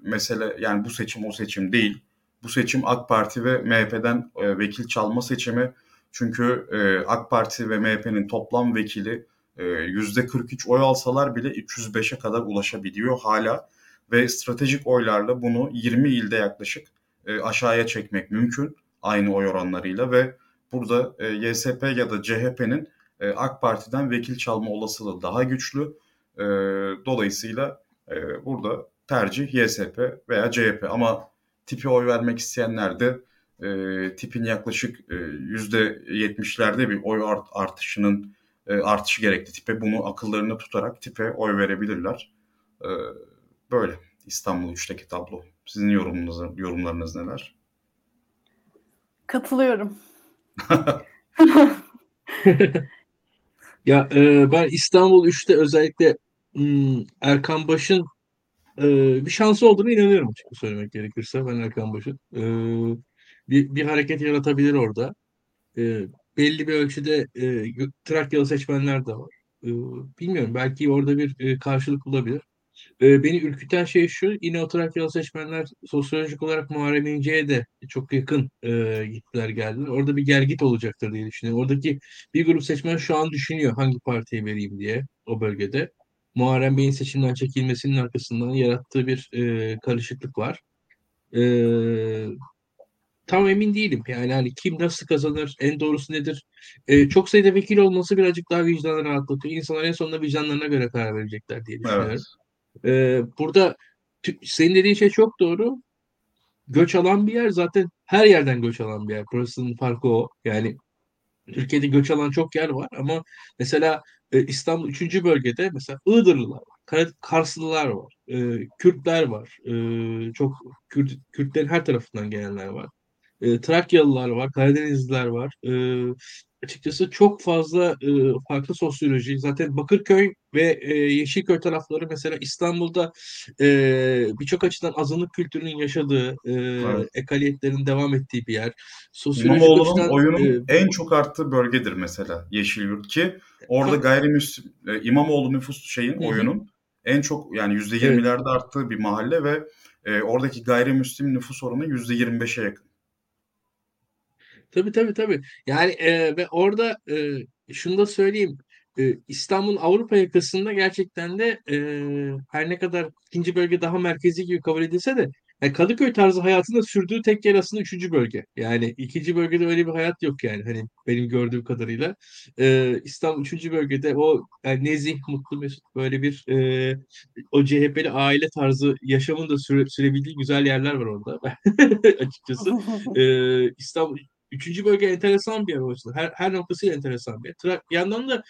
mesele yani bu seçim o seçim değil. Bu seçim AK Parti ve MHP'den e, vekil çalma seçimi. Çünkü e, AK Parti ve MHP'nin toplam vekili e, %43 oy alsalar bile 305'e kadar ulaşabiliyor hala. Ve stratejik oylarla bunu 20 ilde yaklaşık e, aşağıya çekmek mümkün aynı oy oranlarıyla ve burada e, YSP ya da CHP'nin e, AK Parti'den vekil çalma olasılığı daha güçlü. E, dolayısıyla e, burada tercih YSP veya CHP ama tipi oy vermek isteyenler de e, tipin yaklaşık yüzde 70'lerde bir oy art, artışının e, artışı gerekli tipe. Bunu akıllarını tutarak tipe oy verebilirler. E, böyle İstanbul 3'teki tablo. Sizin yorumunuz, yorumlarınız neler? Katılıyorum. Ya e, ben İstanbul 3'te özellikle hmm, Erkan Baş'ın e, bir şansı olduğunu inanıyorum açıkçası söylemek gerekirse. Ben Erkan Baş'ın e, bir, bir hareket yaratabilir orada. E, belli bir ölçüde e, Trakyalı seçmenler de var. E, bilmiyorum belki orada bir e, karşılık bulabilir. E, beni ürküten şey şu, yine o Trakyalı seçmenler sosyolojik olarak Muharrem İnce'ye de çok yakın e, gittiler geldiler. Orada bir gelgit olacaktır diye düşünüyorum. Oradaki bir grup seçmen şu an düşünüyor hangi partiye vereyim diye o bölgede. Muharrem Bey'in seçimden çekilmesinin arkasından yarattığı bir e, karışıklık var. E, tam emin değilim. Yani hani kim nasıl kazanır, en doğrusu nedir? Ee, çok sayıda vekil olması birazcık daha vicdanı rahatlatıyor. İnsanlar en sonunda vicdanlarına göre karar verecekler diye Evet. Ee, burada senin dediğin şey çok doğru. Göç alan bir yer zaten her yerden göç alan bir yer. Burasının farkı o. Yani Türkiye'de göç alan çok yer var ama mesela e, İstanbul 3. bölgede mesela Iğdırlılar var, Kar- Karslılar var, e, Kürtler var, e, çok Kürt, Kürtlerin her tarafından gelenler var. E, Trakyalılar var, Karadenizliler var. E, açıkçası çok fazla e, farklı sosyoloji. Zaten Bakırköy ve e, Yeşilköy tarafları mesela İstanbul'da e, birçok açıdan azınlık kültürünün yaşadığı, e, Evet. ekaliyetlerin devam ettiği bir yer. Sosyolojik İmamoğlu'nun açıdan oyunun e, en çok arttığı bölgedir mesela Yeşilyurt ki orada gayrimüslim e, İmamoğlu nüfus şeyin Hı oyunun en çok yani evet. %20'lerde arttığı bir mahalle ve e, oradaki gayrimüslim nüfus oranı %25'e yakın. Tabii tabii tabii. Yani e, ve orada e, şunu da söyleyeyim. E, İstanbul Avrupa yakasında gerçekten de e, her ne kadar ikinci bölge daha merkezi gibi kabul edilse de yani Kadıköy tarzı hayatında sürdüğü tek yer aslında üçüncü bölge. Yani ikinci bölgede öyle bir hayat yok yani hani benim gördüğüm kadarıyla. E, İstanbul üçüncü bölgede o yani nezih, mutlu, mesut böyle bir e, o CHP'li aile tarzı yaşamın da süre, sürebildiği güzel yerler var orada açıkçası. Ee, İstanbul üçüncü bölge enteresan bir yer o açıdan. Her, her noktasıyla enteresan bir yer. Tra- bir yandan da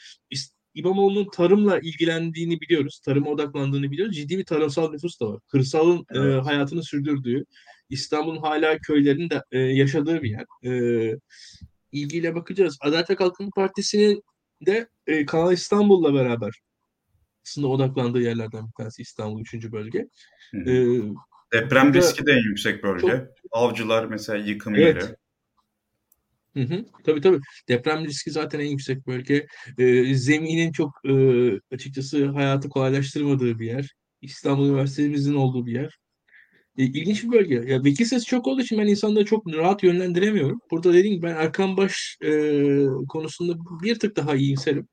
İmamoğlu'nun tarımla ilgilendiğini biliyoruz. Tarıma odaklandığını biliyoruz. Ciddi bir tarımsal nüfus da var. Kırsalın e, Evet. hayatını sürdürdüğü, İstanbul'un hala köylerinin de e, yaşadığı bir yer. E, ilgiyle bakacağız. Adalet ve Kalkınma Partisi'nin de e, Kanal İstanbul'la beraber aslında odaklandığı yerlerden bir tanesi İstanbul 3. bölge. Hı. E, Deprem riski de en yüksek bölge. çok Avcılar mesela yıkım evet yeri. Hı hı. Tabii tabii. Deprem riski zaten en yüksek bölge. Ee, zeminin çok e, açıkçası hayatı kolaylaştırmadığı bir yer. İstanbul Üniversitemizin olduğu bir yer. E, ilginç bir bölge. Ya vekil sayısı çok olduğu için ben insanları çok rahat yönlendiremiyorum. Burada dediğim gibi ben Erkan Baş e, konusunda bir tık daha iyimserim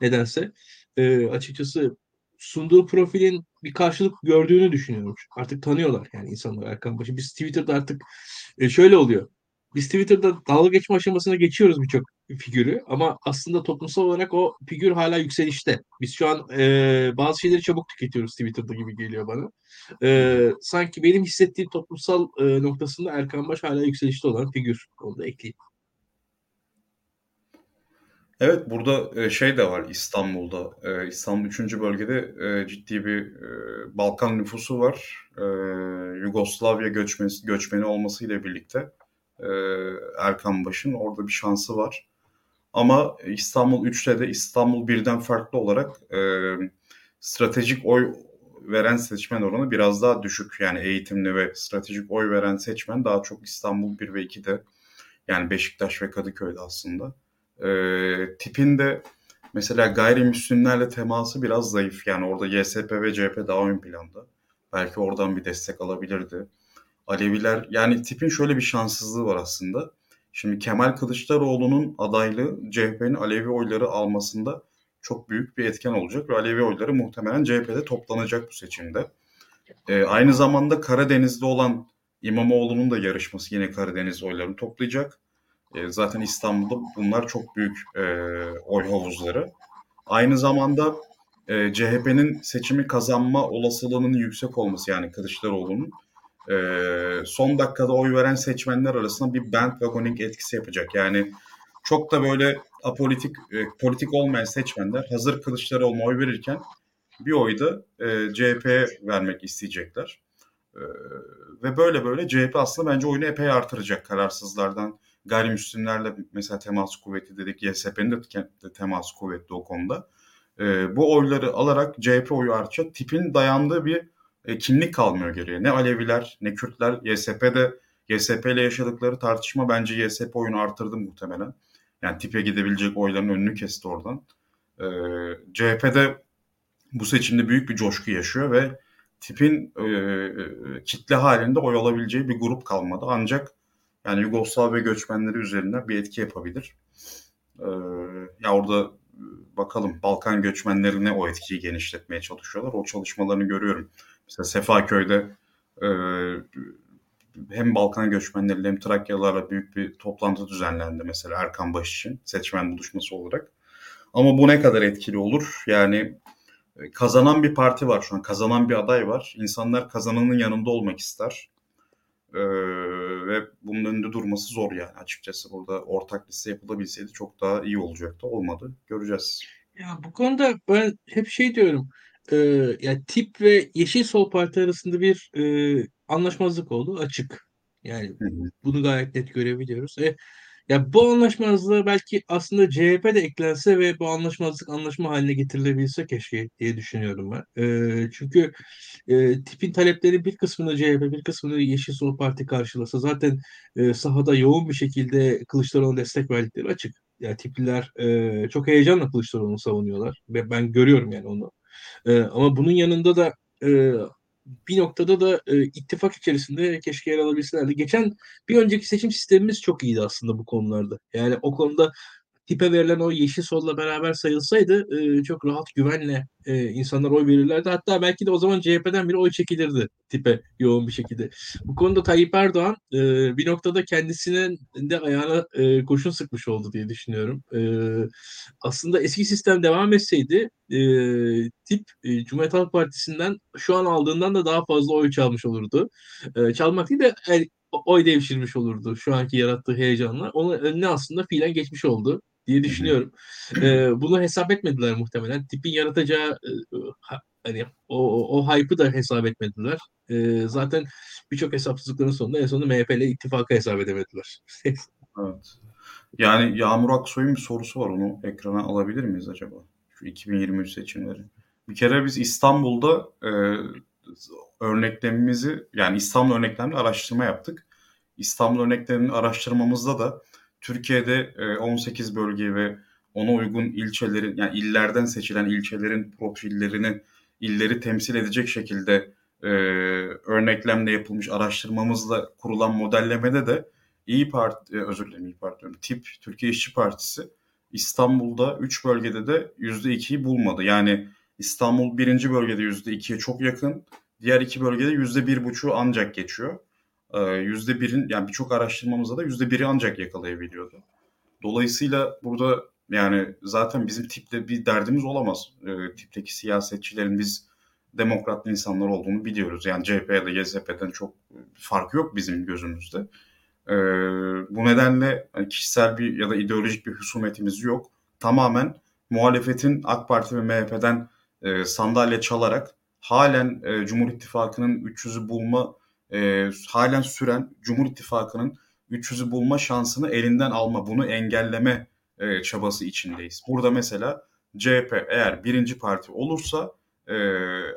nedense. E, açıkçası sunduğu profilin bir karşılık gördüğünü düşünüyorum. Artık tanıyorlar yani insanlar Erkan Baş'ı. Biz Twitter'da artık e, şöyle oluyor. Biz Twitter'da dalga geçme aşamasına geçiyoruz birçok figürü ama aslında toplumsal olarak o figür hala yükselişte. Biz şu an e, bazı şeyleri çabuk tüketiyoruz Twitter'da gibi geliyor bana. E, sanki benim hissettiğim toplumsal e, noktasında Erkan Baş hala yükselişte olan figür. Onu da ekleyeyim. Evet burada şey de var İstanbul'da. İstanbul 3. bölgede ciddi bir Balkan nüfusu var. Yugoslavya göçmesi, göçmeni olmasıyla birlikte e, Erkan Baş'ın orada bir şansı var. Ama İstanbul 3'te de İstanbul 1'den farklı olarak e, stratejik oy veren seçmen oranı biraz daha düşük. Yani eğitimli ve stratejik oy veren seçmen daha çok İstanbul 1 ve 2'de yani Beşiktaş ve Kadıköy'de aslında. E, tipinde mesela gayrimüslimlerle teması biraz zayıf. Yani orada YSP ve CHP daha ön planda. Belki oradan bir destek alabilirdi. Aleviler yani tipin şöyle bir şanssızlığı var aslında. Şimdi Kemal Kılıçdaroğlu'nun adaylığı CHP'nin Alevi oyları almasında çok büyük bir etken olacak ve Alevi oyları muhtemelen CHP'de toplanacak bu seçimde. Ee, aynı zamanda Karadeniz'de olan İmamoğlu'nun da yarışması yine Karadeniz oylarını toplayacak. Ee, zaten İstanbul'da bunlar çok büyük e, oy havuzları. Aynı zamanda e, CHP'nin seçimi kazanma olasılığının yüksek olması yani Kılıçdaroğlu'nun e, son dakikada oy veren seçmenler arasında bir bandwagoning etkisi yapacak. Yani çok da böyle apolitik, e, politik olmayan seçmenler hazır Kılıçdaroğlu'na oy verirken bir oyu da e, CHP'ye vermek isteyecekler. E, ve böyle böyle CHP aslında bence oyunu epey artıracak kararsızlardan. Gayrimüslimlerle mesela temas kuvveti dedik. YSP'nin de temas kuvvetli o konuda. E, bu oyları alarak CHP oyu artacak. Tipin dayandığı bir e, kimlik kalmıyor geriye. Ne Aleviler ne Kürtler. YSP'de YSP ile yaşadıkları tartışma bence YSP oyunu artırdı muhtemelen. Yani tipe gidebilecek oyların önünü kesti oradan. E, CHP'de bu seçimde büyük bir coşku yaşıyor ve tipin e, kitle halinde oy alabileceği bir grup kalmadı. Ancak yani Yugoslavya göçmenleri üzerinden bir etki yapabilir. E, ya orada bakalım Balkan göçmenlerine o etkiyi genişletmeye çalışıyorlar. O çalışmalarını görüyorum. Mesela Sefaköy'de e, hem Balkan göçmenleriyle hem Trakyalılarla büyük bir toplantı düzenlendi mesela Erkan Baş için seçmen buluşması olarak. Ama bu ne kadar etkili olur? Yani e, kazanan bir parti var şu an, kazanan bir aday var. İnsanlar kazananın yanında olmak ister. Ee, ve bunun önünde durması zor yani açıkçası. Burada ortak liste yapılabilseydi çok daha iyi olacaktı. Olmadı. Göreceğiz. Ya bu konuda ben hep şey diyorum. E, ya tip ve Yeşil Sol Parti arasında bir e, anlaşmazlık oldu açık. Yani bunu gayet net görebiliyoruz. E, ya bu anlaşmazlığa belki aslında CHP de eklense ve bu anlaşmazlık anlaşma haline getirilebilse keşke diye düşünüyorum ben. E, çünkü e, tipin talepleri bir kısmını CHP, bir kısmını Yeşil Sol Parti karşılasa zaten e, sahada yoğun bir şekilde Kılıçdaroğlu'na destek verdikleri açık. Yani tipliler e, çok heyecanla Kılıçdaroğlu'nu savunuyorlar ve ben görüyorum yani onu. E, ama bunun yanında da e, bir noktada da e, ittifak içerisinde keşke yer alabilselerdi. Geçen bir önceki seçim sistemimiz çok iyiydi aslında bu konularda. Yani o konuda tipe verilen o yeşil solla beraber sayılsaydı e, çok rahat güvenle e, insanlar oy verirlerdi. Hatta belki de o zaman CHP'den biri oy çekilirdi tipe yoğun bir şekilde. Bu konuda Tayyip Erdoğan e, bir noktada kendisinin de ayağına e, kurşun sıkmış oldu diye düşünüyorum. E, aslında eski sistem devam etseydi e, tip e, Cumhuriyet Halk Partisi'nden şu an aldığından da daha fazla oy çalmış olurdu. E, çalmak değil de yani, oy devşirmiş olurdu şu anki yarattığı heyecanla. Onun önüne aslında fiilen geçmiş oldu diye düşünüyorum. Ee, bunu hesap etmediler muhtemelen. Tipin yaratacağı e, ha- hani o, o, hype'ı da hesap etmediler. Ee, zaten birçok hesapsızlıkların sonunda en sonunda MHP ile ittifakı hesap edemediler. Evet. Yani Yağmur Aksoy'un bir sorusu var. Onu ekrana alabilir miyiz acaba? Şu 2023 seçimleri. Bir kere biz İstanbul'da e, örneklemimizi yani İstanbul örneklemle araştırma yaptık. İstanbul örneklemini araştırmamızda da Türkiye'de e, 18 bölge ve ona uygun ilçelerin yani illerden seçilen ilçelerin profillerini illeri temsil edecek şekilde e, örneklemle yapılmış araştırmamızla kurulan modellemede de İyi Parti, e, özür dilerim İyi Parti TİP, Türkiye İşçi Partisi İstanbul'da 3 bölgede de %2'yi bulmadı. Yani İstanbul birinci bölgede %2'ye çok yakın, diğer iki bölgede %1,5'u ancak geçiyor. Ee, %1'in yani birçok araştırmamızda da %1'i ancak yakalayabiliyordu. Dolayısıyla burada yani zaten bizim tipte bir derdimiz olamaz. Ee, tipteki siyasetçilerin biz demokrat insanlar olduğunu biliyoruz. Yani CHP ya da YSP'den çok fark yok bizim gözümüzde. Ee, bu nedenle hani kişisel bir ya da ideolojik bir husumetimiz yok. Tamamen muhalefetin AK Parti ve MHP'den e, sandalye çalarak halen e, Cumhur İttifakı'nın 300'ü bulma e, halen süren Cumhur İttifakı'nın 300'ü bulma şansını elinden alma, bunu engelleme e, çabası içindeyiz. Burada mesela CHP eğer birinci parti olursa e,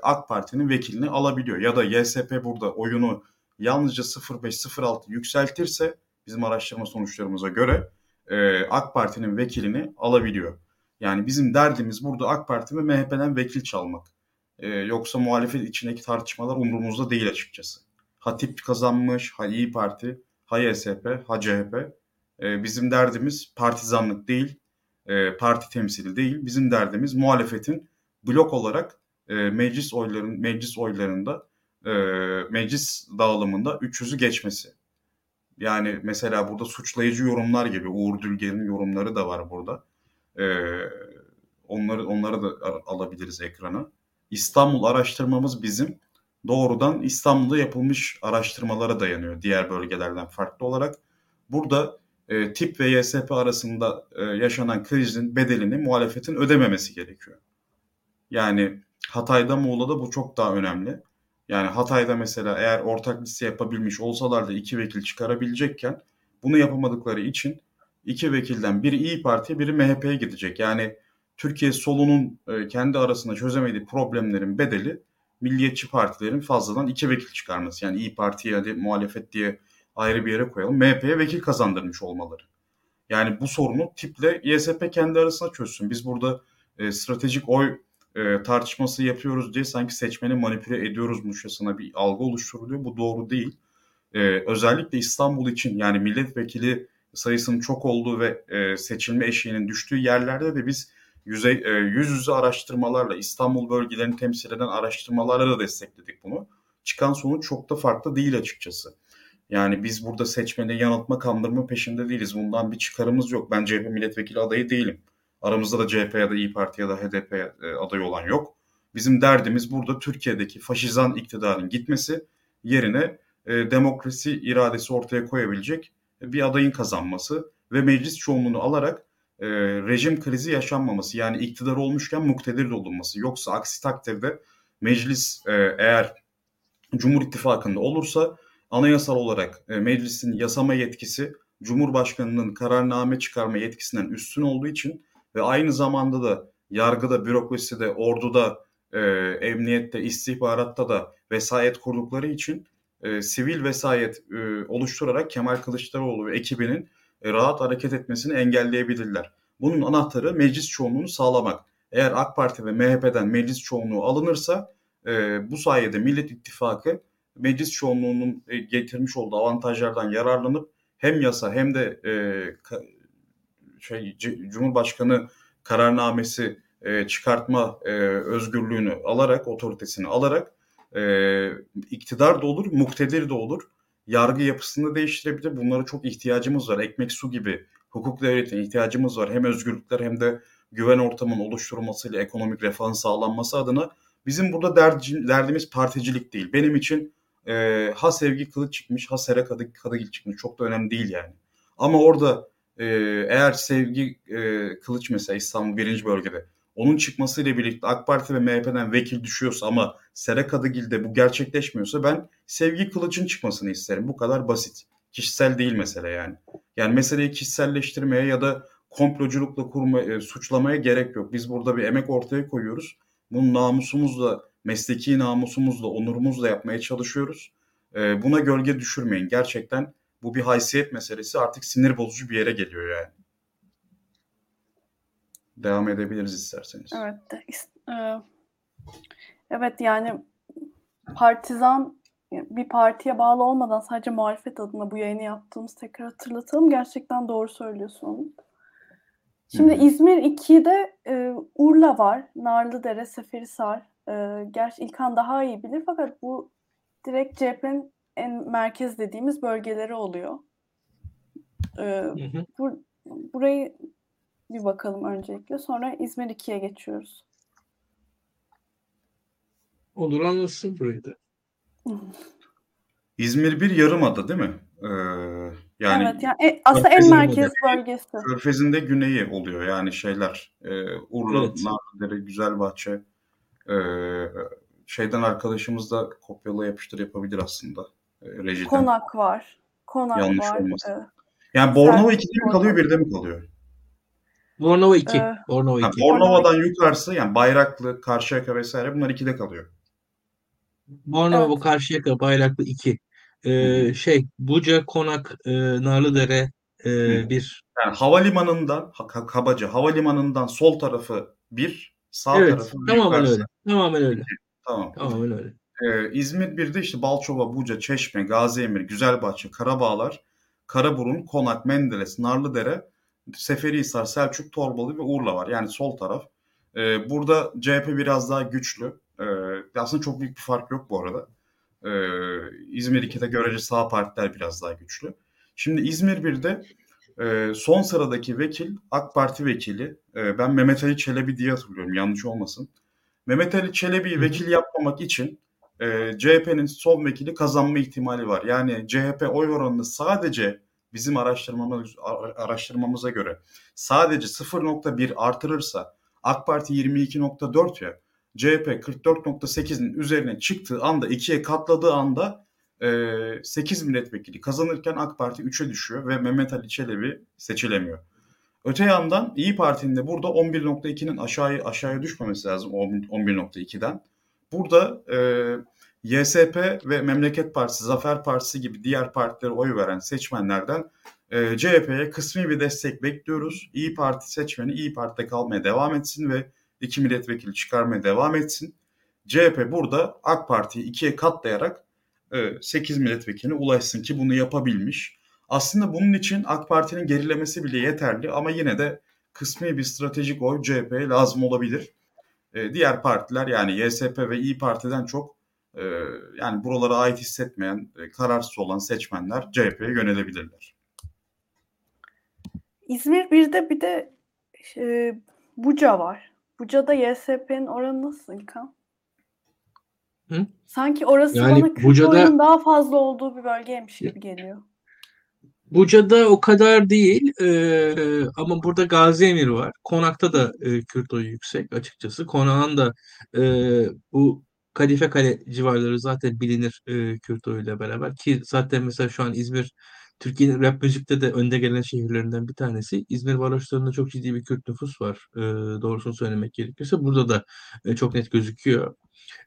AK Parti'nin vekilini alabiliyor. Ya da YSP burada oyunu yalnızca 0.5-0.6 yükseltirse bizim araştırma sonuçlarımıza göre e, AK Parti'nin vekilini alabiliyor. Yani bizim derdimiz burada AK Parti ve MHP'den vekil çalmak. E, yoksa muhalefet içindeki tartışmalar umurumuzda değil açıkçası. Hatip kazanmış, ha İyi Parti, ha YSP, ha CHP. E, bizim derdimiz partizanlık değil, e, parti temsili değil. Bizim derdimiz muhalefetin blok olarak e, meclis oyların meclis oylarında e, meclis dağılımında 300'ü geçmesi. Yani mesela burada suçlayıcı yorumlar gibi Uğur Dülger'in yorumları da var burada. E, onları onları da alabiliriz ekrana. İstanbul araştırmamız bizim doğrudan İstanbul'da yapılmış araştırmalara dayanıyor diğer bölgelerden farklı olarak. Burada e, tip ve YSP arasında e, yaşanan krizin bedelini muhalefetin ödememesi gerekiyor. Yani Hatay'da Muğla'da bu çok daha önemli. Yani Hatay'da mesela eğer ortak liste yapabilmiş olsalar da iki vekil çıkarabilecekken bunu yapamadıkları için iki vekilden biri İyi Parti'ye biri MHP'ye gidecek. Yani Türkiye solunun e, kendi arasında çözemediği problemlerin bedeli milliyetçi partilerin fazladan iki vekil çıkarması. Yani İyi Parti'ye hadi muhalefet diye ayrı bir yere koyalım. MHP'ye vekil kazandırmış olmaları. Yani bu sorunu tiple YSP kendi arasında çözsün. Biz burada e, stratejik oy e, tartışması yapıyoruz diye sanki seçmeni manipüle ediyoruzmuşçasına bir algı oluşturuluyor. Bu doğru değil. E, özellikle İstanbul için yani milletvekili sayısının çok olduğu ve e, seçilme eşiğinin düştüğü yerlerde de biz yüzey, e, yüz yüze araştırmalarla İstanbul bölgelerini temsil eden araştırmalarla da destekledik bunu. Çıkan sonuç çok da farklı değil açıkçası. Yani biz burada seçmeni yanıltma kandırma peşinde değiliz. Bundan bir çıkarımız yok. Ben CHP milletvekili adayı değilim. Aramızda da CHP ya da İyi Parti ya da HDP e, adayı olan yok. Bizim derdimiz burada Türkiye'deki faşizan iktidarın gitmesi yerine e, demokrasi iradesi ortaya koyabilecek bir adayın kazanması ve meclis çoğunluğunu alarak e, rejim krizi yaşanmaması yani iktidar olmuşken muktedir olunması. Yoksa aksi takdirde meclis e, eğer Cumhur İttifakı'nda olursa anayasal olarak e, meclisin yasama yetkisi Cumhurbaşkanı'nın kararname çıkarma yetkisinden üstün olduğu için ve aynı zamanda da yargıda, bürokraside, orduda, e, emniyette, istihbaratta da vesayet kurdukları için e, sivil vesayet e, oluşturarak Kemal Kılıçdaroğlu ve ekibinin rahat hareket etmesini engelleyebilirler. Bunun anahtarı meclis çoğunluğunu sağlamak. Eğer AK Parti ve MHP'den meclis çoğunluğu alınırsa e, bu sayede Millet İttifakı meclis çoğunluğunun e, getirmiş olduğu avantajlardan yararlanıp hem yasa hem de e, şey Cumhurbaşkanı kararnamesi e, çıkartma e, özgürlüğünü alarak, otoritesini alarak e, iktidar da olur, muktedir de olur. Yargı yapısını değiştirebilir. Bunlara çok ihtiyacımız var. Ekmek su gibi hukuk devletine ihtiyacımız var. Hem özgürlükler hem de güven ortamının oluşturulmasıyla ekonomik refahın sağlanması adına bizim burada derdi, derdimiz particilik değil. Benim için e, ha sevgi kılıç çıkmış ha sera kadı, kadıgil çıkmış çok da önemli değil yani. Ama orada e, eğer sevgi e, kılıç mesela İstanbul birinci bölgede onun çıkmasıyla birlikte AK Parti ve MHP'den vekil düşüyorsa ama Sera Kadıgil'de bu gerçekleşmiyorsa ben Sevgi Kılıç'ın çıkmasını isterim. Bu kadar basit. Kişisel değil mesele yani. Yani meseleyi kişiselleştirmeye ya da komploculukla kurma, e, suçlamaya gerek yok. Biz burada bir emek ortaya koyuyoruz. Bunu namusumuzla, mesleki namusumuzla, onurumuzla yapmaya çalışıyoruz. E, buna gölge düşürmeyin. Gerçekten bu bir haysiyet meselesi artık sinir bozucu bir yere geliyor yani. Devam edebiliriz isterseniz. Evet. de- e, Evet yani partizan bir partiye bağlı olmadan sadece muhalefet adına bu yayını yaptığımız tekrar hatırlatalım. Gerçekten doğru söylüyorsun. Şimdi Hı hı. İzmir 2'de e, Urla var. Narlıdere, Seferihisar. E, gerçi İlkan daha iyi bilir fakat bu direkt CHP'nin en merkez dediğimiz bölgeleri oluyor. E, Hı hı. bu, burayı bir bakalım öncelikle. Sonra İzmir 2'ye geçiyoruz. Olur anlatsın burayı da. İzmir bir yarımada değil mi? Ee, yani evet yani e, aslında en merkez bölgesi. Körfez'in de güneyi oluyor yani şeyler. E, Urla, Evet. Narlıdere, Güzelbahçe. E, şeyden arkadaşımız da kopyala yapıştır yapabilir aslında. E, rejiden. Konak var. Konak Yanlış var. olmasın. E, Yani Bornova Servis 2'de mi kalıyor Bornova. birde mi kalıyor? Bornova 2. Ee, Bornova Ha, 2. Bornova'dan yukarısı yani Bayraklı, Karşıyaka vesaire bunlar 2'de kalıyor. Bornova Evet. bu Karşıyaka Bayraklı 2. Hı Ee, şey Buca, Konak, e, Narlıdere e, Hı. 1. Yani havalimanından, ha- ka- kabaca havalimanından sol tarafı bir, sağ Evet. tarafı Tamamen yukarısı. öyle. Tamamen öyle. Tamam. Tamamen öyle. Ee, İzmir 1'de işte Balçova, Buca, Çeşme, Gaziemir, Güzelbahçe, Karabağlar, Karaburun, Konak, Menderes, Narlıdere, Seferihisar, Selçuk, Torbalı ve Urla var. Yani sol taraf. Ee, burada CHP biraz daha güçlü. Ee, aslında çok büyük bir fark yok bu arada. Ee, İzmir 2'de görece sağ partiler biraz daha güçlü. Şimdi İzmir 1'de e, son sıradaki vekil AK Parti vekili. E, ben Mehmet Ali Çelebi diye hatırlıyorum yanlış olmasın. Mehmet Ali Çelebi'yi vekil yapmamak için e, CHP'nin son vekili kazanma ihtimali var. Yani CHP oy oranını sadece bizim araştırmamız araştırmamıza göre sadece 0.1 artırırsa AK Parti 22.4 ya CHP 44.8'in üzerine çıktığı anda ikiye katladığı anda e, 8 milletvekili kazanırken AK Parti 3'e düşüyor ve Mehmet Ali Çelebi seçilemiyor. Öte yandan İyi Parti'nin de burada 11.2'nin aşağıya aşağıya düşmemesi lazım 11.2'den. Burada e, YSP ve Memleket Partisi, Zafer Partisi gibi diğer partilere oy veren seçmenlerden e, CHP'ye kısmi bir destek bekliyoruz. İyi Parti seçmeni İyi Parti'de kalmaya devam etsin ve iki milletvekili çıkarmaya devam etsin. CHP burada AK Parti'yi ikiye katlayarak e, 8 milletvekiline ulaşsın ki bunu yapabilmiş. Aslında bunun için AK Parti'nin gerilemesi bile yeterli ama yine de kısmi bir stratejik oy CHP'ye lazım olabilir. E, diğer partiler yani YSP ve İyi Parti'den çok e, yani buralara ait hissetmeyen, e, kararsız olan seçmenler CHP'ye yönelebilirler. İzmir 1'de bir de e, Buca var. Buca'da YSP'nin oranı nasıl İlkan? Hı? Sanki orası Yani bana Buca'da- oyunun daha fazla olduğu bir bölgeymiş gibi geliyor. Buca'da o kadar değil eee, ama burada Gazi Emir var. Konak'ta da eee, Kürt oyu yüksek açıkçası. Konak'ın da eee, bu Kadife Kale civarları zaten bilinir eee Kürt oyuyla beraber ki zaten mesela şu an İzmir Türkiye'nin rap müzikte de önde gelen şehirlerinden bir tanesi. İzmir varoşlarında çok ciddi bir Kürt nüfus var. Eee, doğrusunu söylemek gerekirse burada da e, çok net gözüküyor.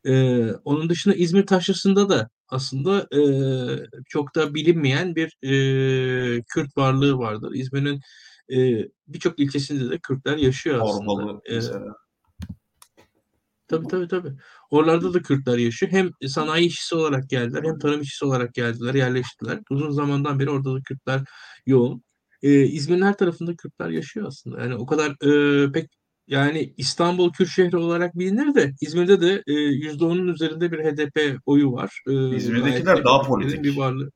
Ee, onun dışında İzmir Taşrası'nda da aslında e, çok da bilinmeyen bir e, Kürt varlığı vardır. İzmir'in e, birçok ilçesinde de Kürtler yaşıyor aslında. Torbalı Ee, mesela. Tabii tabii tabii. Oralarda da Kürtler yaşıyor. Hem sanayi işçisi olarak geldiler hem tarım işçisi olarak geldiler, yerleştiler. Uzun zamandan beri orada da Kürtler yoğun. Ee, İzmir'in her tarafında Kürtler yaşıyor aslında. Yani o kadar e, pek yani İstanbul Kürt şehri olarak bilinir de İzmir'de de e, %10'un üzerinde bir HDP oyu var. Ee, İzmir'dekiler daha politik. Bir varlığı.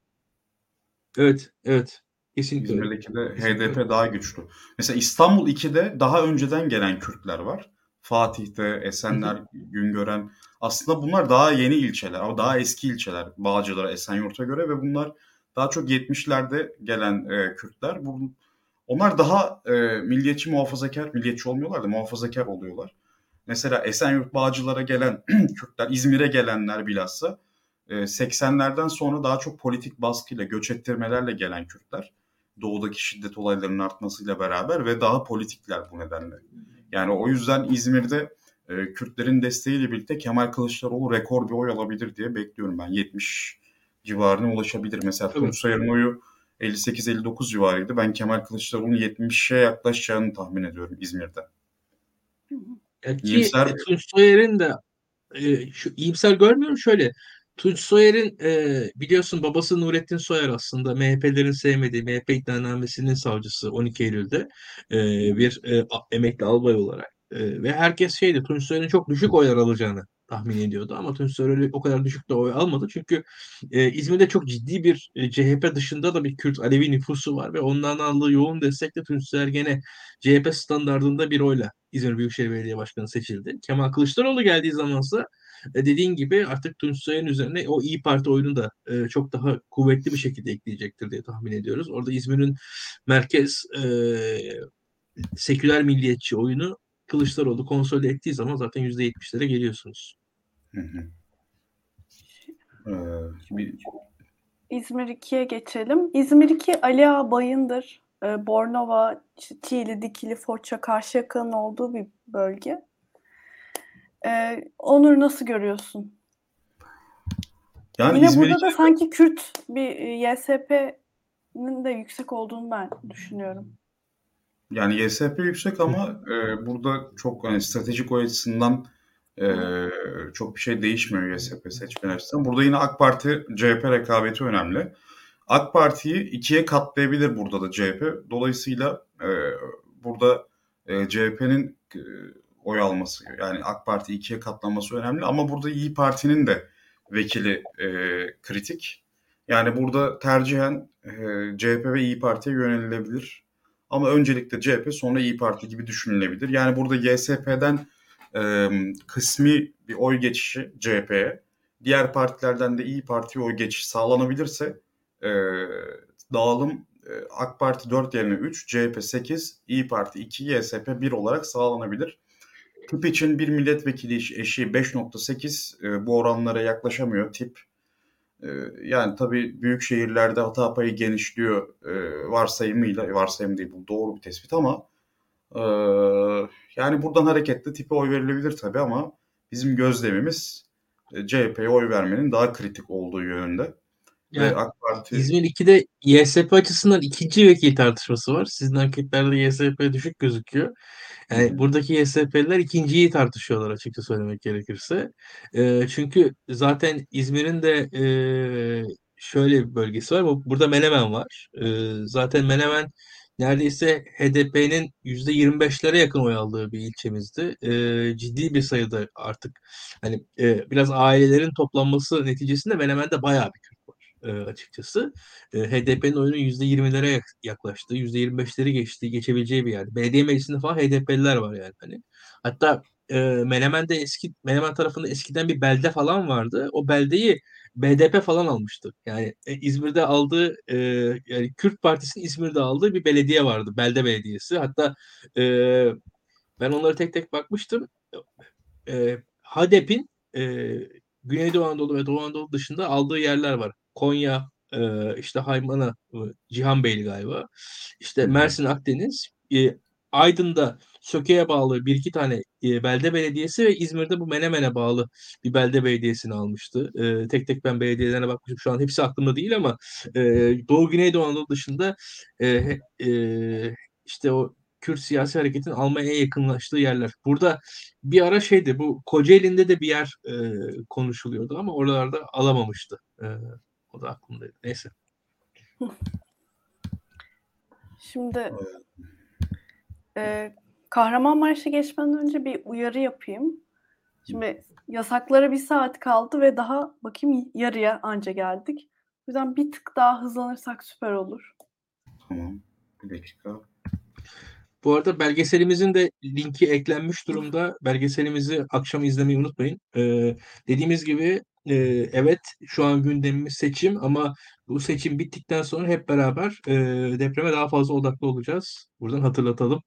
Evet, evet. Kesinlikle. İzmir'deki de HDP daha güçlü. Mesela İstanbul 2'de daha önceden gelen Kürtler var. Fatih'te, Esenler, Güngören. Aslında bunlar daha yeni ilçeler ama daha eski ilçeler Bağcılar'a, Esenyurt'a göre ve bunlar daha çok 70'lerde gelen e, Kürtler. Bu, onlar daha e, milliyetçi muhafazakar, milliyetçi olmuyorlar da muhafazakar oluyorlar. Mesela Esenyurt Bağcılar'a gelen Kürtler, İzmir'e gelenler bilhassa e, 80'lerden sonra daha çok politik baskıyla, göç ettirmelerle gelen Kürtler. Doğudaki şiddet olaylarının artmasıyla beraber ve daha politikler bu nedenle. Yani o yüzden İzmir'de e, Kürtlerin desteğiyle birlikte Kemal Kılıçdaroğlu rekor bir oy alabilir diye bekliyorum ben. 70 civarına ulaşabilir. Mesela Tabii. Tunç Soyer'in oyu 58-59 civarıydı. Ben Kemal Kılıçdaroğlu'nun 70'e yaklaşacağını tahmin ediyorum İzmir'de. Ki İyimser- Tunç Soyer'in de e, şu iyimser görmüyorum şöyle. Tunç Soyer'in e, biliyorsun babası Nurettin Soyer aslında. MHP'lerin sevmediği MHP iddianamesinin savcısı 12 Eylül'de e, bir e, emekli albay olarak. E, ve herkes şeydi Tunç Soyer'in çok düşük oylar alacağını tahmin ediyordu. Ama Tunç Soyer o kadar düşük de oy almadı. Çünkü e, İzmir'de çok ciddi bir e, CHP dışında da bir Kürt Alevi nüfusu var ve onların aldığı yoğun destekle Tunç Soyer gene CHP standardında bir oyla İzmir Büyükşehir Belediye Başkanı seçildi. Kemal Kılıçdaroğlu geldiği zamansa e, dediğin gibi artık Tunç Soyer'in üzerine o İyi Parti oyunu da e, çok daha kuvvetli bir şekilde ekleyecektir diye tahmin ediyoruz. Orada İzmir'in merkez e, seküler milliyetçi oyunu Kılıçdaroğlu konsolide ettiği zaman zaten %70'lere geliyorsunuz. Hı hı. Ee, bir, İzmir 2'ye geçelim. İzmir 2 Ali Ağa Bayındır, e, Bornova, Çiğli, Dikili, Foça, Karşıyaka'nın olduğu bir bölge. E, Onur nasıl görüyorsun? yani Yine İzmir burada da sanki Kürt bir e, YSP'nin de yüksek olduğunu ben düşünüyorum. Yani YSP yüksek ama e, burada çok hani stratejik o açısından e, çok bir şey değişmiyor YSP seçmen açısından. Burada yine AK Parti CHP rekabeti önemli. AK Parti'yi ikiye katlayabilir burada da CHP. Dolayısıyla e, burada e, CHP'nin e, oy alması yani AK Parti ikiye katlanması önemli ama burada İyi Parti'nin de vekili e, kritik. Yani burada tercihen e, CHP ve İyi Parti'ye yönelilebilir. Ama öncelikle CHP sonra İyi Parti gibi düşünülebilir. Yani burada YSP'den e, kısmi bir oy geçişi CHP'ye, diğer partilerden de İyi Parti'ye oy geçişi sağlanabilirse e, dağılım e, AK Parti 4 yerine 3, CHP 8, İyi Parti 2, YSP 1 olarak sağlanabilir. Tip için bir milletvekili eşiği 5.8 e, bu oranlara yaklaşamıyor tip. E, yani tabii büyük şehirlerde hata payı genişliyor e, varsayımıyla, varsayım değil bu doğru bir tespit ama yani buradan hareketle tipe oy verilebilir tabii ama bizim gözlemimiz CHP'ye oy vermenin daha kritik olduğu yönünde. Yani AK Parti İzmir 2'de YSP açısından ikinci vekil tartışması var. Sizin anketlerde YSP düşük gözüküyor. Yani buradaki YSP'liler ikinciyi tartışıyorlar açıkça söylemek gerekirse. Ee, çünkü zaten İzmir'in de e, şöyle bir bölgesi var. Bu- Burada Menemen var. Ee, zaten Menemen neredeyse HDP'nin %25'lere yakın oy aldığı bir ilçemizdi. Ee, ciddi bir sayıda artık hani e, biraz ailelerin toplanması neticesinde Menemen'de bayağı bir e, açıkçası. E, HDP'nin oyunun %20'lere yak- yaklaştığı, %25'leri geçtiği, geçebileceği bir yer. Belediye meclisinde falan HDP'liler var yani hani. Hatta e, Menemen'de eski Menemen tarafında eskiden bir belde falan vardı. O beldeyi BDP falan almıştı. Yani e, İzmir'de aldığı e, yani Kürt Partisi'nin İzmir'de aldığı bir belediye vardı. Belde Belediyesi. Hatta e, ben onları tek tek bakmıştım. E, HADEP'in e, Güneydoğu Anadolu ve Doğu Anadolu dışında aldığı yerler var. Konya, e, işte Haymana, e, Cihanbeyli galiba. İşte. Mersin, Akdeniz. E, Aydın'da Söke'ye bağlı bir iki tane e, belde belediyesi ve İzmir'de bu Menemen'e bağlı bir belde belediyesini almıştı. E, tek tek ben belediyelerine bakmışım. Şu an hepsi aklımda değil ama e, Doğu Güneydoğu Anadolu dışında e, e, işte o Kürt siyasi hareketin Almanya'ya yakınlaştığı yerler. Burada bir ara şeydi bu Kocaeli'nde de bir yer e, konuşuluyordu ama oralarda alamamıştı. E, o da aklımdaydı. Neyse. Şimdi e, Kahramanmaraş'a geçmeden önce bir uyarı yapayım. Şimdi yasaklara bir saat kaldı ve daha bakayım yarıya anca geldik. O yüzden bir tık daha hızlanırsak süper olur. Tamam. Bir dakika. Bu arada belgeselimizin de linki eklenmiş durumda. Belgeselimizi akşam izlemeyi unutmayın. Ee, dediğimiz gibi e, evet şu an gündemimiz seçim ama bu seçim bittikten sonra hep beraber e, depreme daha fazla odaklı olacağız. Buradan hatırlatalım.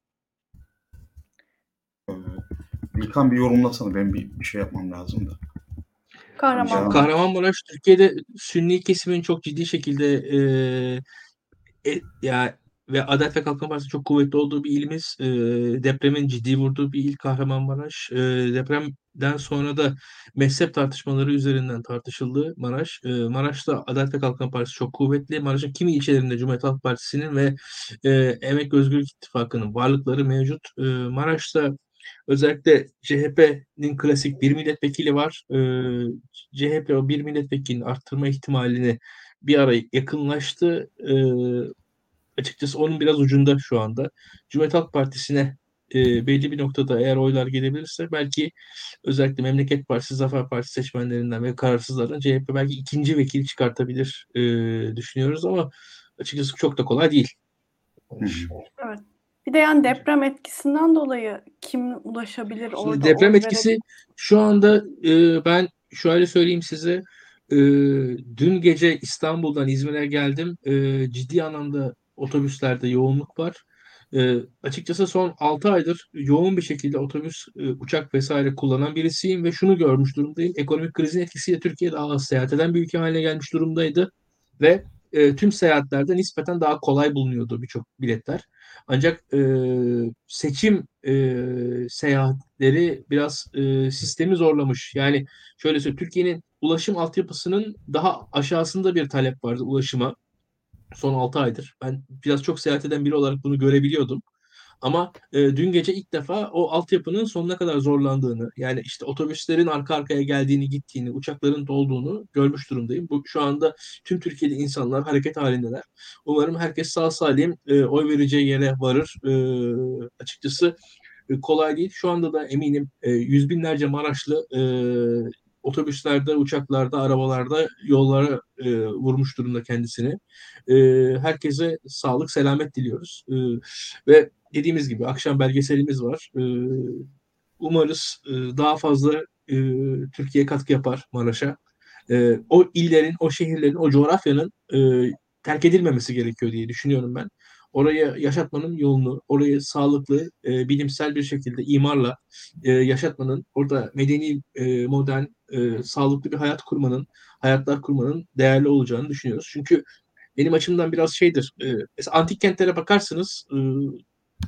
Ee, İlkan bir yorumlasana. Ben bir, bir şey yapmam lazım da. Kahramanmaraş. Kahramanmaraş Türkiye'de Sünni kesimin çok ciddi şekilde e, e, ya ve Adalet ve Kalkınma Partisi çok kuvvetli olduğu bir ilimiz. E, depremin ciddi vurduğu bir il Kahramanmaraş. E, depremden sonra da mezhep tartışmaları üzerinden tartışıldı Maraş. E, Maraş'ta Adalet ve Kalkınma Partisi çok kuvvetli. Maraş'ın kimi ilçelerinde Cumhuriyet Halk Partisi'nin ve e, Emek Özgürlük İttifakı'nın varlıkları mevcut. E, Maraş'ta özellikle CHP'nin klasik bir milletvekili var. E, CHP o bir milletvekilini arttırma ihtimalini bir ara yakınlaştı. E, açıkçası onun biraz ucunda şu anda. Cumhuriyet Halk Partisi'ne e, belli bir noktada eğer oylar gelebilirse belki özellikle Memleket Partisi, Zafer Partisi seçmenlerinden ve kararsızlardan CHP belki ikinci vekil çıkartabilir e, düşünüyoruz ama açıkçası çok da kolay değil. Hı. Bir de yani deprem etkisinden dolayı kim ulaşabilir Şimdi orada deprem etkisi verebilir? şu anda e, ben şöyle söyleyeyim size e, dün gece İstanbul'dan İzmir'e geldim. E, ciddi anlamda otobüslerde yoğunluk var. E, açıkçası son 6 aydır yoğun bir şekilde otobüs, e, uçak vesaire kullanan birisiyim ve şunu görmüş durumdayım. Ekonomik krizin etkisiyle Türkiye daha az seyahat eden bir ülke haline gelmiş durumdaydı ve e, tüm seyahatlerde nispeten daha kolay bulunuyordu birçok biletler. Ancak e, seçim e, seyahatleri biraz e, sistemi zorlamış. Yani şöyle söyleyeyim, Türkiye'nin ulaşım altyapısının daha aşağısında bir talep vardı ulaşıma son 6 aydır. Ben biraz çok seyahat eden biri olarak bunu görebiliyordum. Ama e, dün gece ilk defa o altyapının sonuna kadar zorlandığını, yani işte otobüslerin arka arkaya geldiğini, gittiğini, uçakların dolduğunu görmüş durumdayım. Bu şu anda tüm Türkiye'de insanlar hareket halindeler. Umarım herkes sağ salim e, oy vereceği yere varır. E, açıkçası e, kolay değil. Şu anda da eminim e, yüz binlerce Maraşlı e, otobüslerde, uçaklarda, arabalarda yollara e, vurmuş durumda kendisini. E, herkese sağlık, selamet diliyoruz. E, ve dediğimiz gibi akşam belgeselimiz var. E, umarız e, daha fazla e, Türkiye katkı yapar Maraş'a. E, o illerin, o şehirlerin, o coğrafyanın e, terk edilmemesi gerekiyor diye düşünüyorum ben. Orayı yaşatmanın yolunu, orayı sağlıklı, e, bilimsel bir şekilde imarla e, yaşatmanın, orada medeni, e, modern, e, sağlıklı bir hayat kurmanın, hayatlar kurmanın değerli olacağını düşünüyoruz. Çünkü benim açımdan biraz şeydir. E, mesela antik kentlere bakarsınız, e,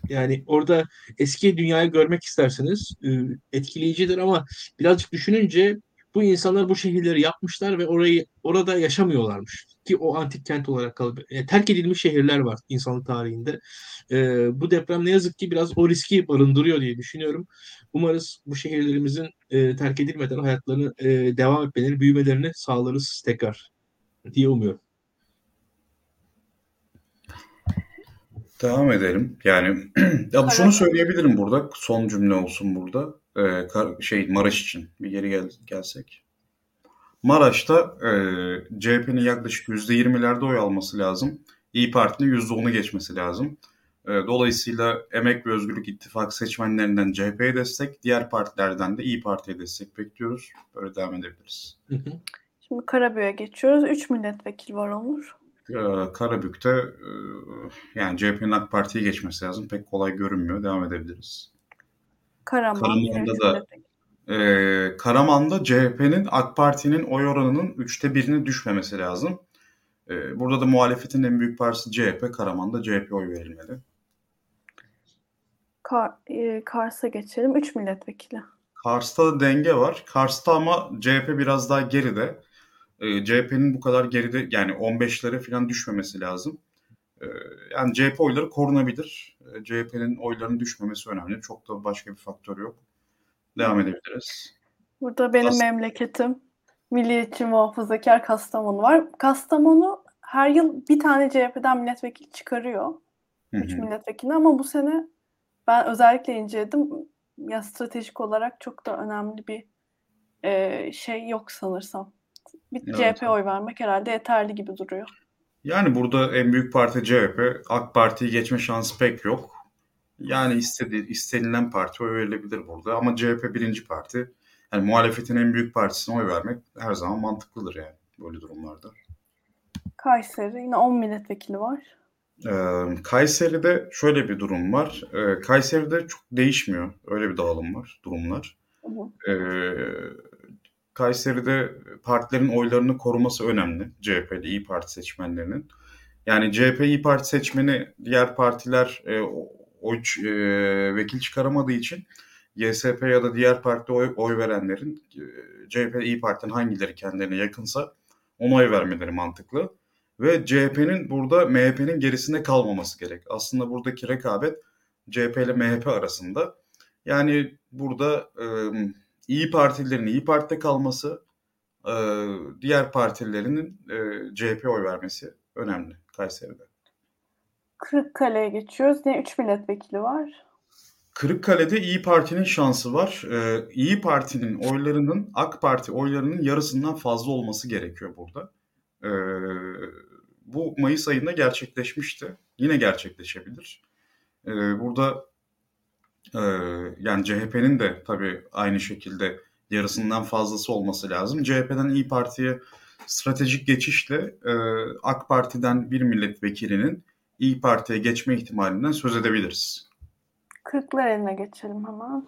yani orada eski dünyayı görmek istersiniz, e, etkileyicidir ama birazcık düşününce bu insanlar bu şehirleri yapmışlar ve orayı orada yaşamıyorlarmış ki o antik kent olarak kalıp e, terk edilmiş şehirler var insanlık tarihinde. E, bu deprem ne yazık ki biraz o riski barındırıyor diye düşünüyorum. Umarız bu şehirlerimizin e, terk edilmeden hayatlarını e, devam etmelerini, büyümelerini sağlarız tekrar diye umuyorum. Devam edelim. Yani ya bu şunu söyleyebilirim burada. Son cümle olsun burada. Ee, kar- şey Maraş için bir geri gel gelsek. Maraş'ta e, CHP'nin yaklaşık %20'lerde oy alması lazım. İyi Parti'nin %10'u geçmesi lazım. E, dolayısıyla Emek ve Özgürlük İttifakı seçmenlerinden CHP'ye destek, diğer partilerden de İyi Parti'ye destek bekliyoruz. Böyle devam edebiliriz. Hı hı. Şimdi Karabük'e geçiyoruz. 3 milletvekili var Onur. Ee, Karabük'te e, yani CHP'nin AK Parti'ye geçmesi lazım. Pek kolay görünmüyor. Devam edebiliriz. Karaman. Karaman'da da- Ee, Karaman'da CHP'nin AK Parti'nin oy oranının üçte birine düşmemesi lazım. Ee, burada da muhalefetin en büyük partisi CHP. Karaman'da CHP oy verilmeli. Kar, e, Kars'a geçelim. 3 milletvekili. Kars'ta da denge var. Kars'ta ama CHP biraz daha geride. Ee, CHP'nin bu kadar geride yani 15'lere falan düşmemesi lazım. Ee, yani CHP oyları korunabilir. Ee, CHP'nin oylarının düşmemesi önemli. Çok da başka bir faktör yok. Devam edebiliriz. Burada benim Kas- memleketim Milliyetçi Muhafazakar Kastamonu var. Kastamonu her yıl bir tane CHP'den milletvekili çıkarıyor. Hı 3 hı. milletvekili ama bu sene ben özellikle inceledim. Ya stratejik olarak çok da önemli bir e, şey yok sanırsam. Bir Evet. CHP oy vermek herhalde yeterli gibi duruyor. Yani burada en büyük parti CHP. AK Parti'yi geçme şansı pek yok. Yani istedi, istenilen parti oy verilebilir burada. Ama CHP birinci parti. Yani muhalefetin en büyük partisine oy vermek her zaman mantıklıdır yani böyle durumlarda. Kayseri yine 10 milletvekili var. Ee, Kayseri'de şöyle bir durum var. Ee, Kayseri'de çok değişmiyor. Öyle bir dağılım var, durumlar. Ee, Kayseri'de partilerin oylarını koruması önemli. CHP'li İyi Parti seçmenlerinin. Yani CHP İyi Parti seçmeni diğer partiler e, oy e, vekil çıkaramadığı için YSP ya da diğer partide oy, oy verenlerin e, CHP İyi Parti'nin hangileri kendilerine yakınsa ona oy vermeleri mantıklı. Ve CHP'nin burada MHP'nin gerisinde kalmaması gerek. Aslında buradaki rekabet CHP ile MHP arasında. Yani burada e, İyi Partililerin İyi Parti'de kalması, e, diğer partilerinin e, CHP oy vermesi önemli Kayseri'de. Kırıkkale'ye geçiyoruz. Yine 3 milletvekili var. Kırıkkale'de İyi Parti'nin şansı var. Ee, İyi Parti'nin oylarının AK Parti oylarının yarısından fazla olması gerekiyor burada. Ee, bu Mayıs ayında gerçekleşmişti. Yine gerçekleşebilir. Ee, burada e, yani CHP'nin de tabii aynı şekilde yarısından fazlası olması lazım. CHP'den İyi Parti'ye stratejik geçişle e, AK Parti'den bir milletvekilinin İyi Parti'ye geçme ihtimalinden söz edebiliriz. Kırklareli'ne geçelim hemen.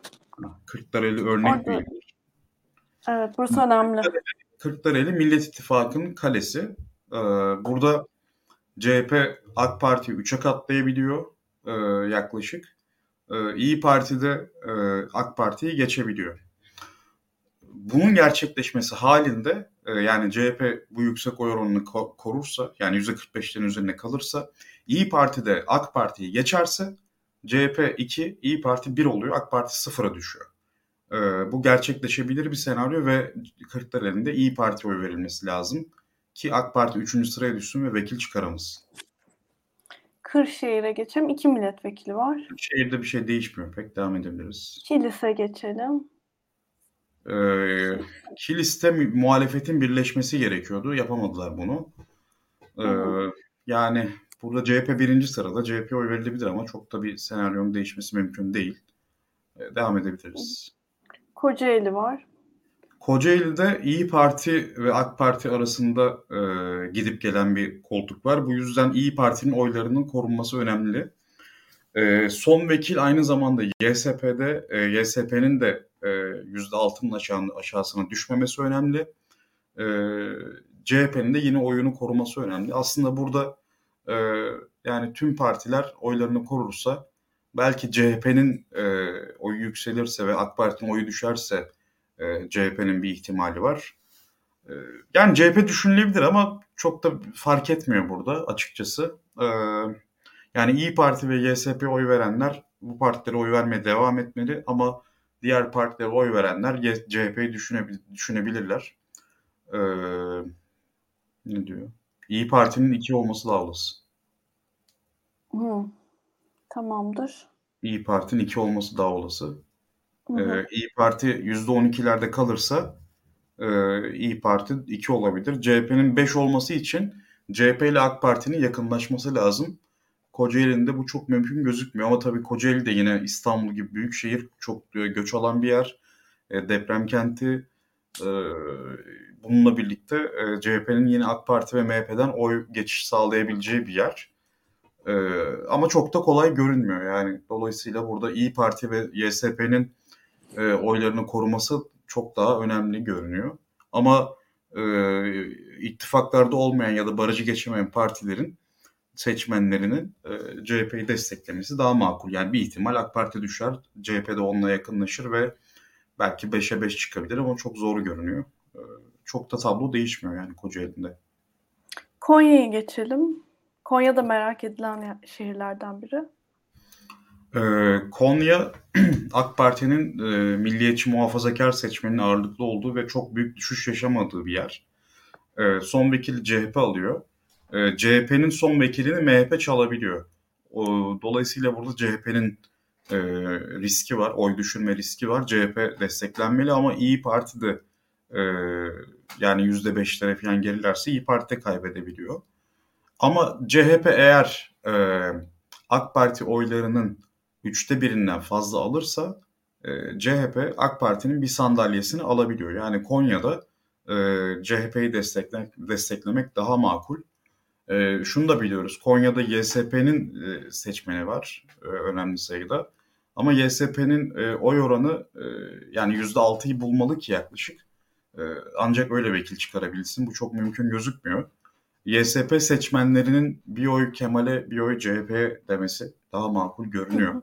Kırklareli örnek bir Evet burası önemli. Kırklareli Millet İttifakı'nın kalesi. Ee, burada CHP AK Parti'yi 3'e katlayabiliyor e, yaklaşık. Ee, İyi Parti'de e, AK Parti'yi geçebiliyor. Bunun gerçekleşmesi halinde e, yani CHP bu yüksek oy oranını ko- korursa yani %45'lerin üzerine kalırsa İyi Parti'de AK Parti'yi geçerse CHP 2, İyi Parti 1 oluyor. AK Parti 0'a düşüyor. Ee, bu gerçekleşebilir bir senaryo ve Kırklareli'nde İyi Parti oy verilmesi lazım ki AK Parti 3. sıraya düşsün ve vekil çıkaramasın. Kırşehir'e geçelim. 2 milletvekili var. Şehirde bir şey değişmiyor pek devam edebiliriz. Kilis'e geçelim. Ee, Kilis'te mu- muhalefetin birleşmesi gerekiyordu. Yapamadılar bunu. Ee, yani burada CHP birinci sırada. CHP oy verilebilir ama çok da bir senaryonun değişmesi mümkün değil. Ee, devam edebiliriz. Kocaeli var. Kocaeli'de İyi Parti ve AK Parti arasında e, gidip gelen bir koltuk var. Bu yüzden İyi Parti'nin oylarının korunması önemli. E, son vekil aynı zamanda YSP'de, e, YSP'nin de e, %6'nın aşağı, aşağısına düşmemesi önemli. E, CHP'nin de yine oyunu koruması önemli. Aslında burada e, yani tüm partiler oylarını korursa belki CHP'nin e, oyu yükselirse ve AK Parti'nin oyu düşerse e, CHP'nin bir ihtimali var. E, yani CHP düşünülebilir ama çok da fark etmiyor burada açıkçası. E, yani İyi Parti ve YSP oy verenler bu partilere oy vermeye devam etmeli ama diğer partilere oy verenler CHP'yi düşünebil- düşünebilirler. E, ne diyor? İyi Parti'nin iki olması daha olası. Hı. Tamamdır. İyi Parti'nin 2 olması daha olası. Hı hı. Ee, İyi Parti %12'lerde kalırsa e, İyi Parti 2 olabilir. CHP'nin 5 olması için CHP ile AK Parti'nin yakınlaşması lazım. Kocaeli'nde bu çok mümkün gözükmüyor ama tabii Kocaeli de yine İstanbul gibi büyük şehir çok e, göç alan bir yer. E, deprem kenti. E, bununla birlikte e, CHP'nin yine AK Parti ve MHP'den oy geçiş sağlayabileceği bir yer. E, ama çok da kolay görünmüyor yani. Dolayısıyla burada İyi Parti ve YSP'nin e, oylarını koruması çok daha önemli görünüyor. Ama e, ittifaklarda olmayan ya da barajı geçemeyen partilerin seçmenlerinin e, CHP'yi desteklemesi daha makul. Yani bir ihtimal AK Parti düşer, CHP de onunla yakınlaşır ve belki 5'e 5 çıkabilir ama çok zor görünüyor. E, çok da tablo değişmiyor yani Kocaeli'nde. Konya'ya geçelim. Konya da merak edilen şehirlerden biri. Ee, Konya AK Parti'nin e, milliyetçi muhafazakar seçmenin ağırlıklı olduğu ve çok büyük düşüş yaşamadığı bir yer. E, son vekili CHP alıyor. E, CHP'nin son vekilini MHP çalabiliyor. O, dolayısıyla burada CHP'nin e, riski var, oy düşürme riski var. CHP desteklenmeli ama İyi Parti de e, yani %5'lere falan gerilerse İyi Parti de kaybedebiliyor. Ama CHP eğer e, AK Parti oylarının üçte birinden fazla alırsa e, CHP AK Parti'nin bir sandalyesini alabiliyor. Yani Konya'da e, CHP'yi destekle, desteklemek daha makul. E, şunu da biliyoruz. Konya'da YSP'nin e, seçmeni var e, önemli sayıda. Ama YSP'nin e, oy oranı e, yani %6'yı bulmalı ki yaklaşık. E, ancak öyle vekil çıkarabilsin. Bu çok mümkün gözükmüyor. YSP seçmenlerinin bir oy Kemal'e bir oy CHP'ye demesi daha makul görünüyor.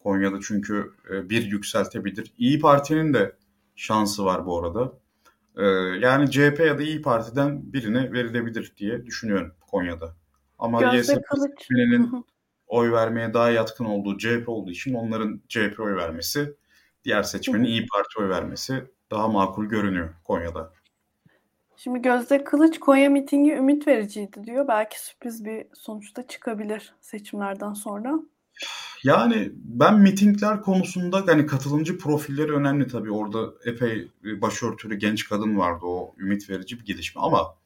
Konya'da çünkü e, bir yükseltebilir. İyi Parti'nin de şansı var bu arada. E, yani CHP ya da İyi Parti'den birine verilebilir diye düşünüyorum Konya'da. Ama Gözde Kılıç. oy vermeye daha yatkın olduğu CHP olduğu için onların CHP oy vermesi, diğer seçmenin İyi Parti oy vermesi daha makul görünüyor Konya'da. Şimdi Gözde Kılıç Konya mitingi ümit vericiydi diyor. Belki sürpriz bir sonuçta çıkabilir seçimlerden sonra. Yani ben mitingler konusunda hani katılımcı profilleri önemli tabii. Orada epey başörtülü genç kadın vardı. O ümit verici bir gelişme ama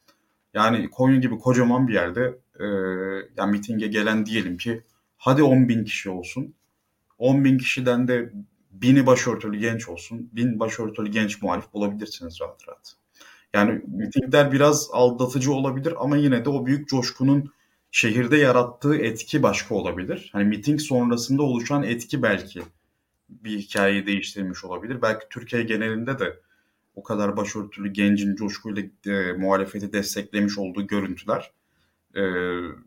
yani Konya gibi kocaman bir yerde e, yani mitinge gelen diyelim ki hadi 10 bin kişi olsun. 10 bin kişiden de bini başörtülü genç olsun. Bin başörtülü genç muhalif bulabilirsiniz rahat rahat. Yani mitingler biraz aldatıcı olabilir ama yine de o büyük coşkunun şehirde yarattığı etki başka olabilir. Hani miting sonrasında oluşan etki belki bir hikayeyi değiştirmiş olabilir. Belki Türkiye genelinde de o kadar başörtülü gencin coşkuyla e, muhalefeti desteklemiş olduğu görüntüler e,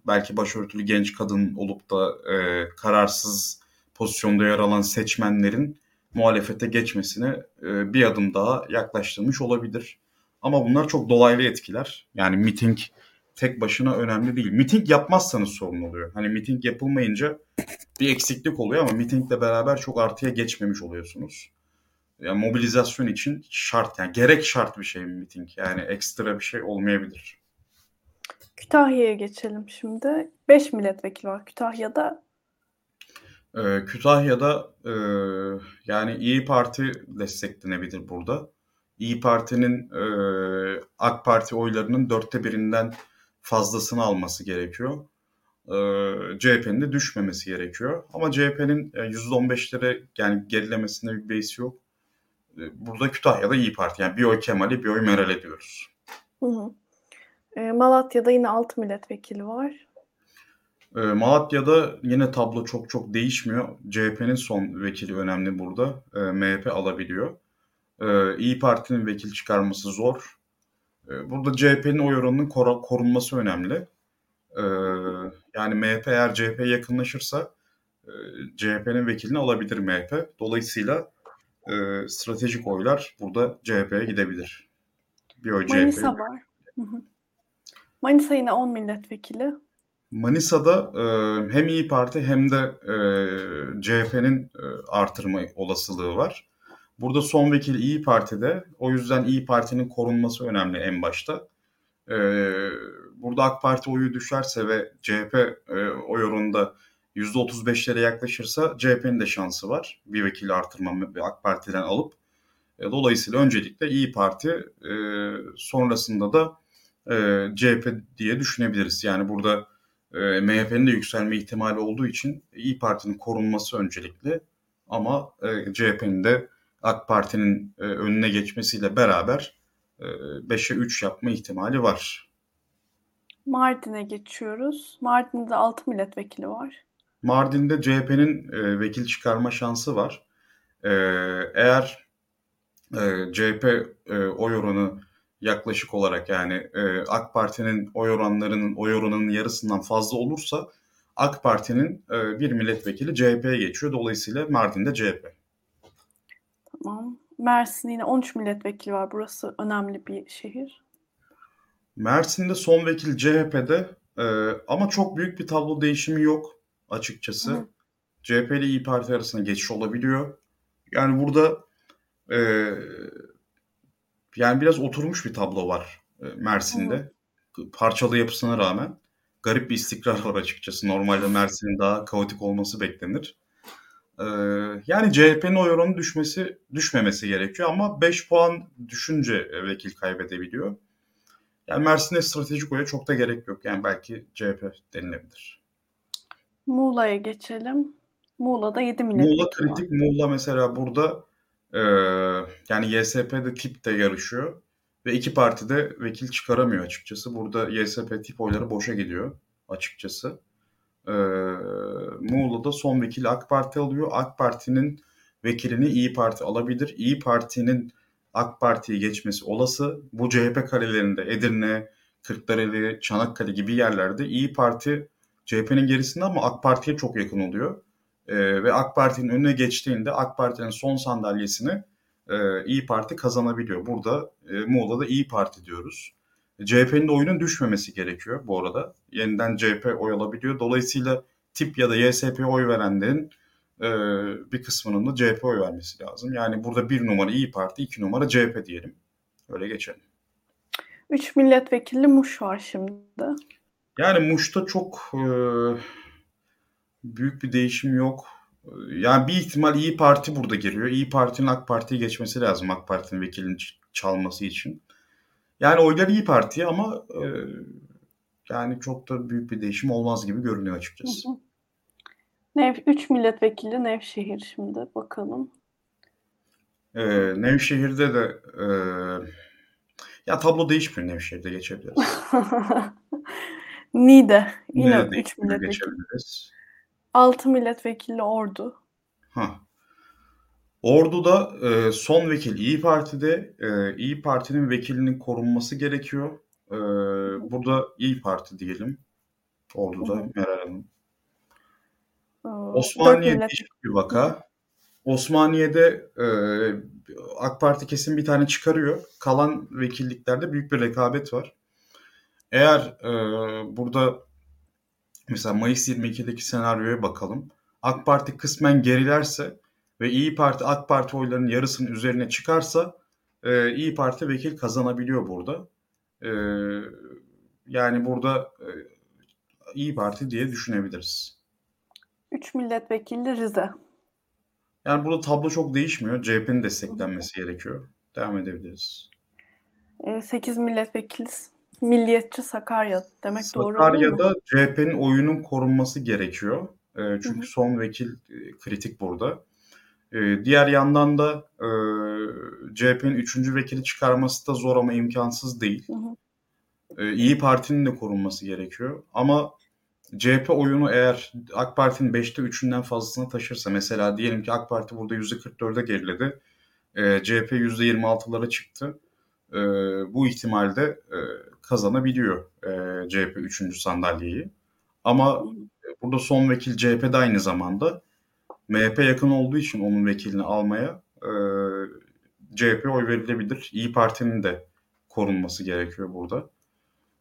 belki başörtülü genç kadın olup da e, kararsız pozisyonda yer alan seçmenlerin muhalefete geçmesine e, bir adım daha yaklaştırmış olabilir. Ama bunlar çok dolaylı etkiler. Yani miting tek başına önemli değil. Miting yapmazsanız sorun oluyor. Hani miting yapılmayınca bir eksiklik oluyor ama mitingle beraber çok artıya geçmemiş oluyorsunuz. Yani mobilizasyon için şart yani gerek şart bir şey miting. Yani ekstra bir şey olmayabilir. Kütahya'ya geçelim şimdi. 5 milletvekili var Kütahya'da. Ee, Kütahya'da e, yani İyi Parti desteklenebilir burada. İyi Parti'nin e, AK Parti oylarının dörtte birinden fazlasını alması gerekiyor. E, CHP'nin de düşmemesi gerekiyor. Ama CHP'nin %15'lere yani gerilemesine bir beis yok. E, burada Kütahya'da İyi Parti yani bir oy Kemal'i bir oy Meral'e diyoruz. Hı hı. E, Malatya'da yine 6 milletvekili var. E, Malatya'da yine tablo çok çok değişmiyor. CHP'nin son vekili önemli burada. E, MHP alabiliyor. E, İyi Parti'nin vekil çıkarması zor. E, burada CHP'nin oy oranının kor- korunması önemli. E, yani MHP eğer CHP'ye yakınlaşırsa e, CHP'nin vekilini alabilir MHP. Dolayısıyla e, stratejik oylar burada CHP'ye gidebilir. Bir oy Manisa var. Manisa yine 10 milletvekili. Manisa'da e, hem İyi Parti hem de e, CHP'nin e, artırma olasılığı var. Burada son vekil İyi Parti'de. O yüzden İyi Parti'nin korunması önemli en başta. E, burada AK Parti oyu düşerse ve CHP e, oy oranında %35'lere yaklaşırsa CHP'nin de şansı var. Bir vekili artırma AK Parti'den alıp. E, dolayısıyla öncelikle İyi Parti e, sonrasında da e, CHP diye düşünebiliriz. Yani burada MHP'nin de yükselme ihtimali olduğu için İyi Parti'nin korunması öncelikli ama CHP'nin de AK Parti'nin önüne geçmesiyle beraber e, 5'e 3 yapma ihtimali var. Mardin'e geçiyoruz. Mardin'de 6 milletvekili var. Mardin'de CHP'nin e, vekil çıkarma şansı var. E, eğer e, CHP e, oy oranı yaklaşık olarak yani e, AK Parti'nin oy oranlarının oy oranının yarısından fazla olursa AK Parti'nin e, bir milletvekili CHP'ye geçiyor. Dolayısıyla Mardin'de CHP. Tamam. Mersin yine 13 milletvekili var. Burası önemli bir şehir. Mersin'de son vekil CHP'de e, ama çok büyük bir tablo değişimi yok açıkçası. Hı. CHP ile İyi Parti arasında geçiş olabiliyor. Yani burada e, yani biraz oturmuş bir tablo var e, Mersin'de. Hı. Parçalı yapısına rağmen garip bir istikrar var açıkçası. Normalde Mersin'in daha kaotik olması beklenir. Ee, yani CHP'nin oy oranı düşmesi düşmemesi gerekiyor ama 5 puan düşünce vekil kaybedebiliyor. Yani Mersin'e stratejik oya çok da gerek yok. Yani belki CHP denilebilir. Muğla'ya geçelim. Muğla'da 7 milletvekili Muğla kritik. Var. Muğla mesela burada e, yani YSP'de tip de yarışıyor. Ve iki parti de vekil çıkaramıyor açıkçası. Burada YSP tip oyları boşa gidiyor açıkçası. Ee, Muğla'da son vekil AK Parti alıyor. AK Parti'nin vekilini İyi Parti alabilir. İyi Parti'nin AK Parti'yi geçmesi olası. Bu CHP kalelerinde Edirne, Kırklareli, Çanakkale gibi yerlerde İyi Parti CHP'nin gerisinde ama AK Parti'ye çok yakın oluyor. Ee, ve AK Parti'nin önüne geçtiğinde AK Parti'nin son sandalyesini e, İyi Parti kazanabiliyor. Burada e, Muğla'da İyi Parti diyoruz. CHP'nin de oyunun düşmemesi gerekiyor bu arada. Yeniden CHP oy alabiliyor. Dolayısıyla tip ya da YSP oy verenlerin e, bir kısmının da CHP oy vermesi lazım. Yani burada bir numara İyi Parti, iki numara CHP diyelim. Öyle geçelim. Üç milletvekili Muş var şimdi. Yani Muş'ta çok e, büyük bir değişim yok. Yani bir ihtimal İyi Parti burada geliyor. İyi Parti'nin AK Parti'ye geçmesi lazım AK Parti'nin vekilini çalması için. Yani oylar İyi Parti ama e, yani çok da büyük bir değişim olmaz gibi görünüyor açıkçası. Hı hı. Nev, 3 milletvekili Nevşehir şimdi bakalım. Ee, Nevşehir'de de e, ya tablo değişmiyor Nevşehir'de geçebiliriz. Niğde yine 3 milletvekili. Geçebiliriz. 6 milletvekili Ordu. Ha. Ordu'da e, son vekil İyi Parti'de e, İyi Parti'nin vekilinin korunması gerekiyor. E, burada İyi Parti diyelim. Ordu'da Meral Hanım. Osmaniye değişik bir vaka. Osmaniye'de e, AK Parti kesin bir tane çıkarıyor. Kalan vekilliklerde büyük bir rekabet var. Eğer e, burada mesela Mayıs 22'deki senaryoya bakalım. AK Parti kısmen gerilerse ve İyi Parti AK Parti oylarının yarısının üzerine çıkarsa e, İyi Parti vekil kazanabiliyor burada. E, yani burada e, İyi Parti diye düşünebiliriz. 3 milletvekili Rize. Yani burada tablo çok değişmiyor. CHP'nin desteklenmesi gerekiyor. Devam edebiliriz. 8 milletvekili Milliyetçi Sakarya demek Sakarya'da doğru Sakarya'da CHP'nin oyunun korunması gerekiyor. Çünkü hı hı. son vekil kritik burada. Diğer yandan da CHP'nin üçüncü vekili çıkarması da zor ama imkansız değil. Hı hı. İyi Parti'nin de korunması gerekiyor. Ama CHP oyunu eğer AK Parti'nin 5'te 3'ünden fazlasını taşırsa mesela diyelim ki AK Parti burada %44'e geriledi. E, CHP %26'lara çıktı. E, bu ihtimalde e, kazanabiliyor e, CHP 3. sandalyeyi. Ama burada son vekil CHP'de aynı zamanda MHP yakın olduğu için onun vekilini almaya e, CHP oy verilebilir. İyi Parti'nin de korunması gerekiyor burada.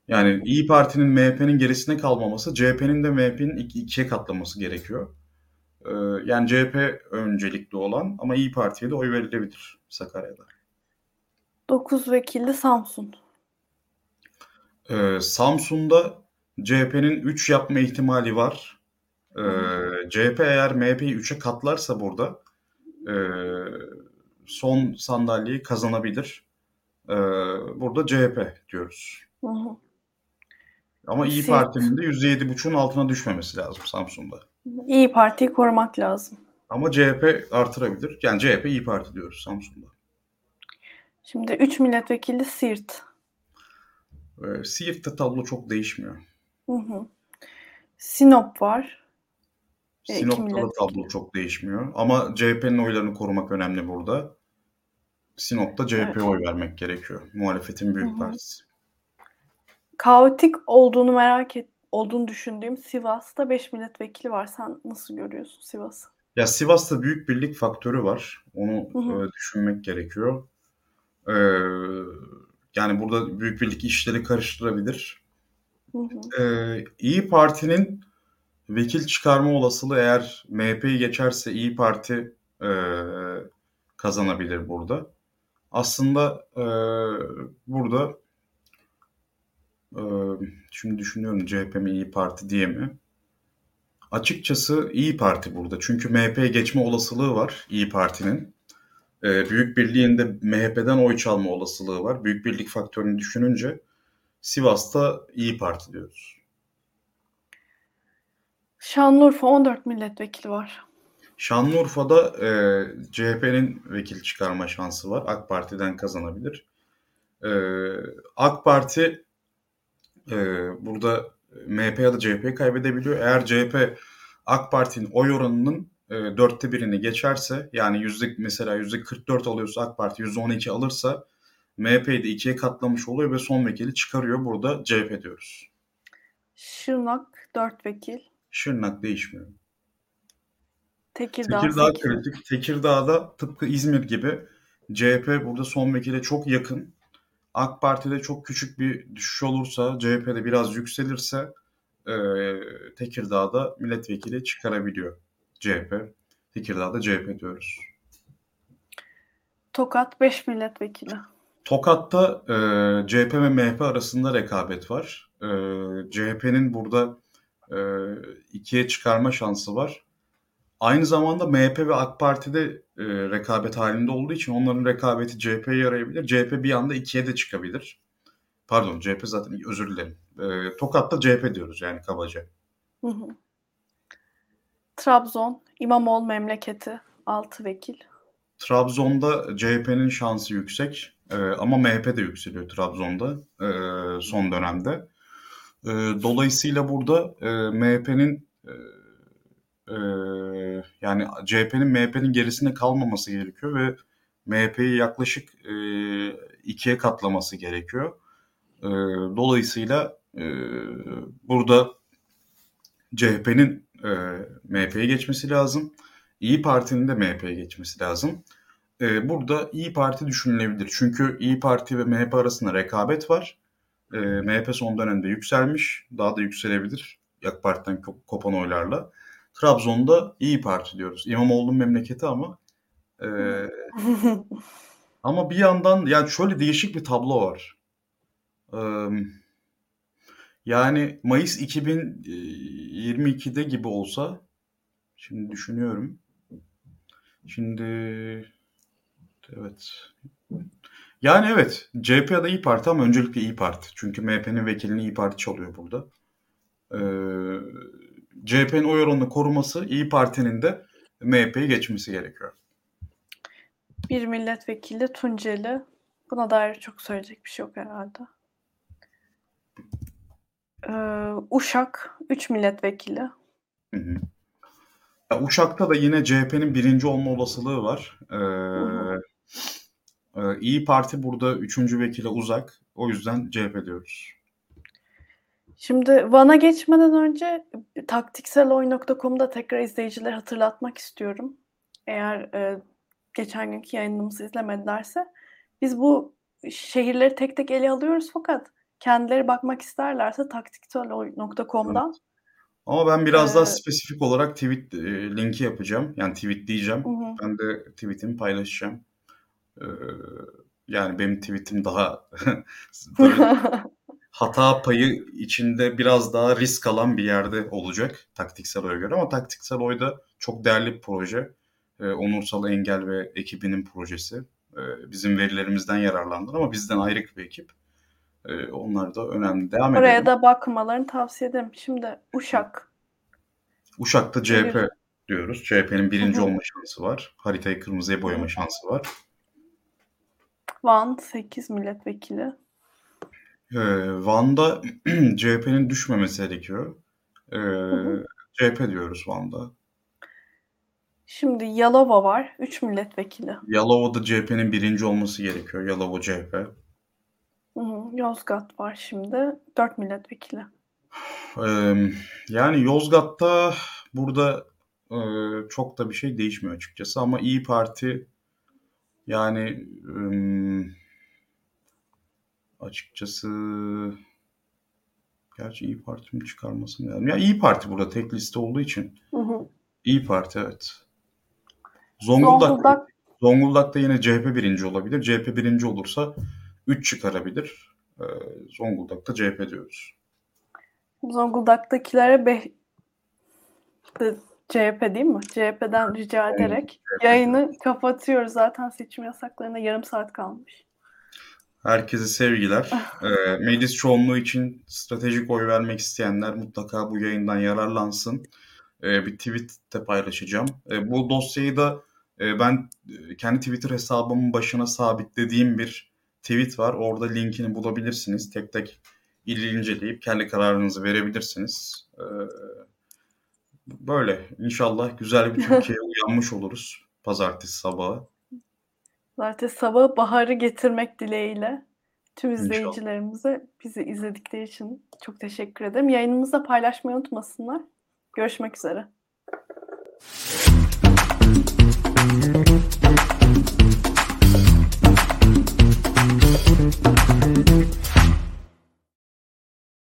Yani İyi Parti'nin MHP'nin gerisine kalmaması, CHP'nin de MHP'nin iki, ikiye katlaması gerekiyor. Ee, yani CHP öncelikli olan ama İyi Parti'ye de oy verilebilir Sakarya'da. 9 vekilli Samsun. Ee, Samsun'da CHP'nin 3 yapma ihtimali var. Ee, CHP eğer MHP'yi 3'e katlarsa burada e, son sandalyeyi kazanabilir. Ee, burada CHP diyoruz. Hı hı. Ama İyi Siirt. Parti'nin de %7,5'un altına düşmemesi lazım Samsun'da. İyi Parti'yi korumak lazım. Ama CHP artırabilir. Yani CHP İyi Parti diyoruz Samsun'da. Şimdi 3 milletvekili Siirt. Ee, Siirt'te tablo çok değişmiyor. Hı hı. Sinop var. E, Sinop'ta da tablo çok değişmiyor. Ama CHP'nin oylarını korumak önemli burada. Sinop'ta CHP'ye Evet. oy vermek gerekiyor. Muhalefetin büyük Hı hı. partisi. Kaotik olduğunu merak et, olduğunu düşündüğüm Sivas'ta 5 milletvekili var. Sen nasıl görüyorsun Sivas'ı? Ya Sivas'ta büyük birlik faktörü var. Onu Hı hı. e, düşünmek gerekiyor. Ee, yani burada büyük birlik işleri karıştırabilir. Hı hı. Ee, İyi Parti'nin vekil çıkarma olasılığı eğer MHP'yi geçerse İyi Parti e, kazanabilir burada. Aslında e, burada e, şimdi düşünüyorum CHP mi İyi Parti diye mi? Açıkçası İyi Parti burada. Çünkü MHP'ye geçme olasılığı var İyi Parti'nin. E, Büyük Birliğin de MHP'den oy çalma olasılığı var. Büyük Birlik faktörünü düşününce Sivas'ta İyi Parti diyoruz. Şanlıurfa 14 milletvekili var. Şanlıurfa'da e, CHP'nin vekil çıkarma şansı var. AK Parti'den kazanabilir. E, AK Parti e, burada MHP ya da CHP kaybedebiliyor. Eğer CHP AK Parti'nin oy oranının dörtte birini geçerse yani yüzde mesela yüzde 44 alıyorsa AK Parti yüzde 12 alırsa MHP'yi de ikiye katlamış oluyor ve son vekili çıkarıyor. Burada CHP diyoruz. Şırnak 4 vekil. Şırnak değişmiyor. Tekirdağ, Tekirdağ 8 kritik. Tekirdağ'da tıpkı İzmir gibi CHP burada son vekile çok yakın. AK Parti'de çok küçük bir düşüş olursa, CHP'de biraz yükselirse e, Tekirdağ'da milletvekili çıkarabiliyor CHP. Tekirdağ'da CHP diyoruz. Tokat 5 milletvekili. Tokat'ta e, CHP ve MHP arasında rekabet var. E, CHP'nin burada e, ikiye çıkarma şansı var. Aynı zamanda MHP ve AK Parti'de e, rekabet halinde olduğu için onların rekabeti CHP'ye yarayabilir. CHP bir anda ikiye de çıkabilir. Pardon CHP zaten özür dilerim. E, Tokat'ta CHP diyoruz yani kabaca. Hı hı. Trabzon İmamoğlu memleketi 6 vekil. Trabzon'da CHP'nin şansı yüksek e, ama MHP de yükseliyor Trabzon'da e, son dönemde. E, dolayısıyla burada e, MHP'nin e, e, yani CHP'nin MHP'nin gerisinde kalmaması gerekiyor ve MHP'yi yaklaşık e, ikiye katlaması gerekiyor. E, dolayısıyla e, burada CHP'nin e, MHP'ye geçmesi lazım. İyi Parti'nin de MHP'ye geçmesi lazım. E, burada İyi Parti düşünülebilir. Çünkü İyi Parti ve MHP arasında rekabet var. E, MHP son dönemde yükselmiş. Daha da yükselebilir. AK Parti'den kop- kopan oylarla. Trabzon'da İyi Parti diyoruz. İmamoğlu'nun memleketi ama e, ama bir yandan yani şöyle değişik bir tablo var. E, yani Mayıs 2022'de gibi olsa şimdi düşünüyorum. Şimdi evet. Yani evet CHP ya da İyi Parti ama öncelikle İyi Parti. Çünkü MHP'nin vekilini İyi Parti çalıyor burada. Ee, CHP'nin oy oranını koruması İyi Parti'nin de MHP'yi geçmesi gerekiyor. Bir milletvekili Tunceli. Buna dair çok söyleyecek bir şey yok herhalde. Ee, Uşak 3 milletvekili. Hı hı. Ya, Uşak'ta da yine CHP'nin birinci olma olasılığı var. Ee, hı. e, İyi Parti burada üçüncü vekile uzak. O yüzden CHP diyoruz. Şimdi Van'a geçmeden önce taktikseloy.com'da tekrar izleyicileri hatırlatmak istiyorum. Eğer e, geçen günkü yayınımızı izlemedilerse biz bu şehirleri tek tek ele alıyoruz fakat kendileri bakmak isterlerse taktikseloy.com'dan Ama ben biraz Ee, daha spesifik olarak tweet e, linki yapacağım. Yani tweet diyeceğim. Hı. Ben de tweetimi paylaşacağım. Ee, yani benim tweetim daha böyle hata payı içinde biraz daha risk alan bir yerde olacak taktiksel oya göre ama taktiksel oyda çok değerli bir proje. Ee, Onursal Engel ve ekibinin projesi. Ee, bizim verilerimizden yararlandılar ama bizden ayrı bir ekip. Ee, onlar da önemli. Devam Oraya edelim. da bakmalarını tavsiye ederim. Şimdi Uşak. Uşak'ta CHP Bir- diyoruz. CHP'nin birinci olma şansı var. Haritayı kırmızıya boyama şansı var. Van 8 milletvekili. Ee, Van'da CHP'nin düşmemesi gerekiyor. Ee, hı. CHP diyoruz Van'da. Şimdi Yalova var. 3 milletvekili. Yalova'da CHP'nin birinci olması gerekiyor. Yalova CHP. Hı hı. Yozgat var şimdi. 4 milletvekili. Ee, yani Yozgat'ta burada e, çok da bir şey değişmiyor açıkçası ama İyi Parti yani ım, açıkçası gerçi İyi Parti'nin çıkarması mı lazım? Ya İyi Parti burada tek liste olduğu için Hı hı. İyi Parti evet. Zonguldak Zonguldak Zonguldak'ta yine CHP birinci olabilir. CHP birinci olursa 3 çıkarabilir. Ee, Zonguldak'ta CHP diyoruz. Zonguldak'takilere be... CHP değil mi? CHP'den rica ederek yayını kapatıyoruz. Zaten seçim yasaklarına yarım saat kalmış. Herkese sevgiler. Ee, meclis çoğunluğu için stratejik oy vermek isteyenler mutlaka bu yayından yararlansın. Ee, bir tweet de paylaşacağım. Ee, bu dosyayı da e, ben e, kendi Twitter hesabımın başına sabitlediğim bir tweet var. Orada linkini bulabilirsiniz. Tek tek inceleyip kendi kararınızı verebilirsiniz. Ee, böyle inşallah güzel bir Türkiye uyanmış oluruz pazartesi sabahı. Pazartesi sabahı baharı getirmek dileğiyle tüm izleyicilerimize inşallah. bizi izledikleri için çok teşekkür ederim. Yayınımızda paylaşmayı unutmasınlar. Görüşmek üzere. Thank.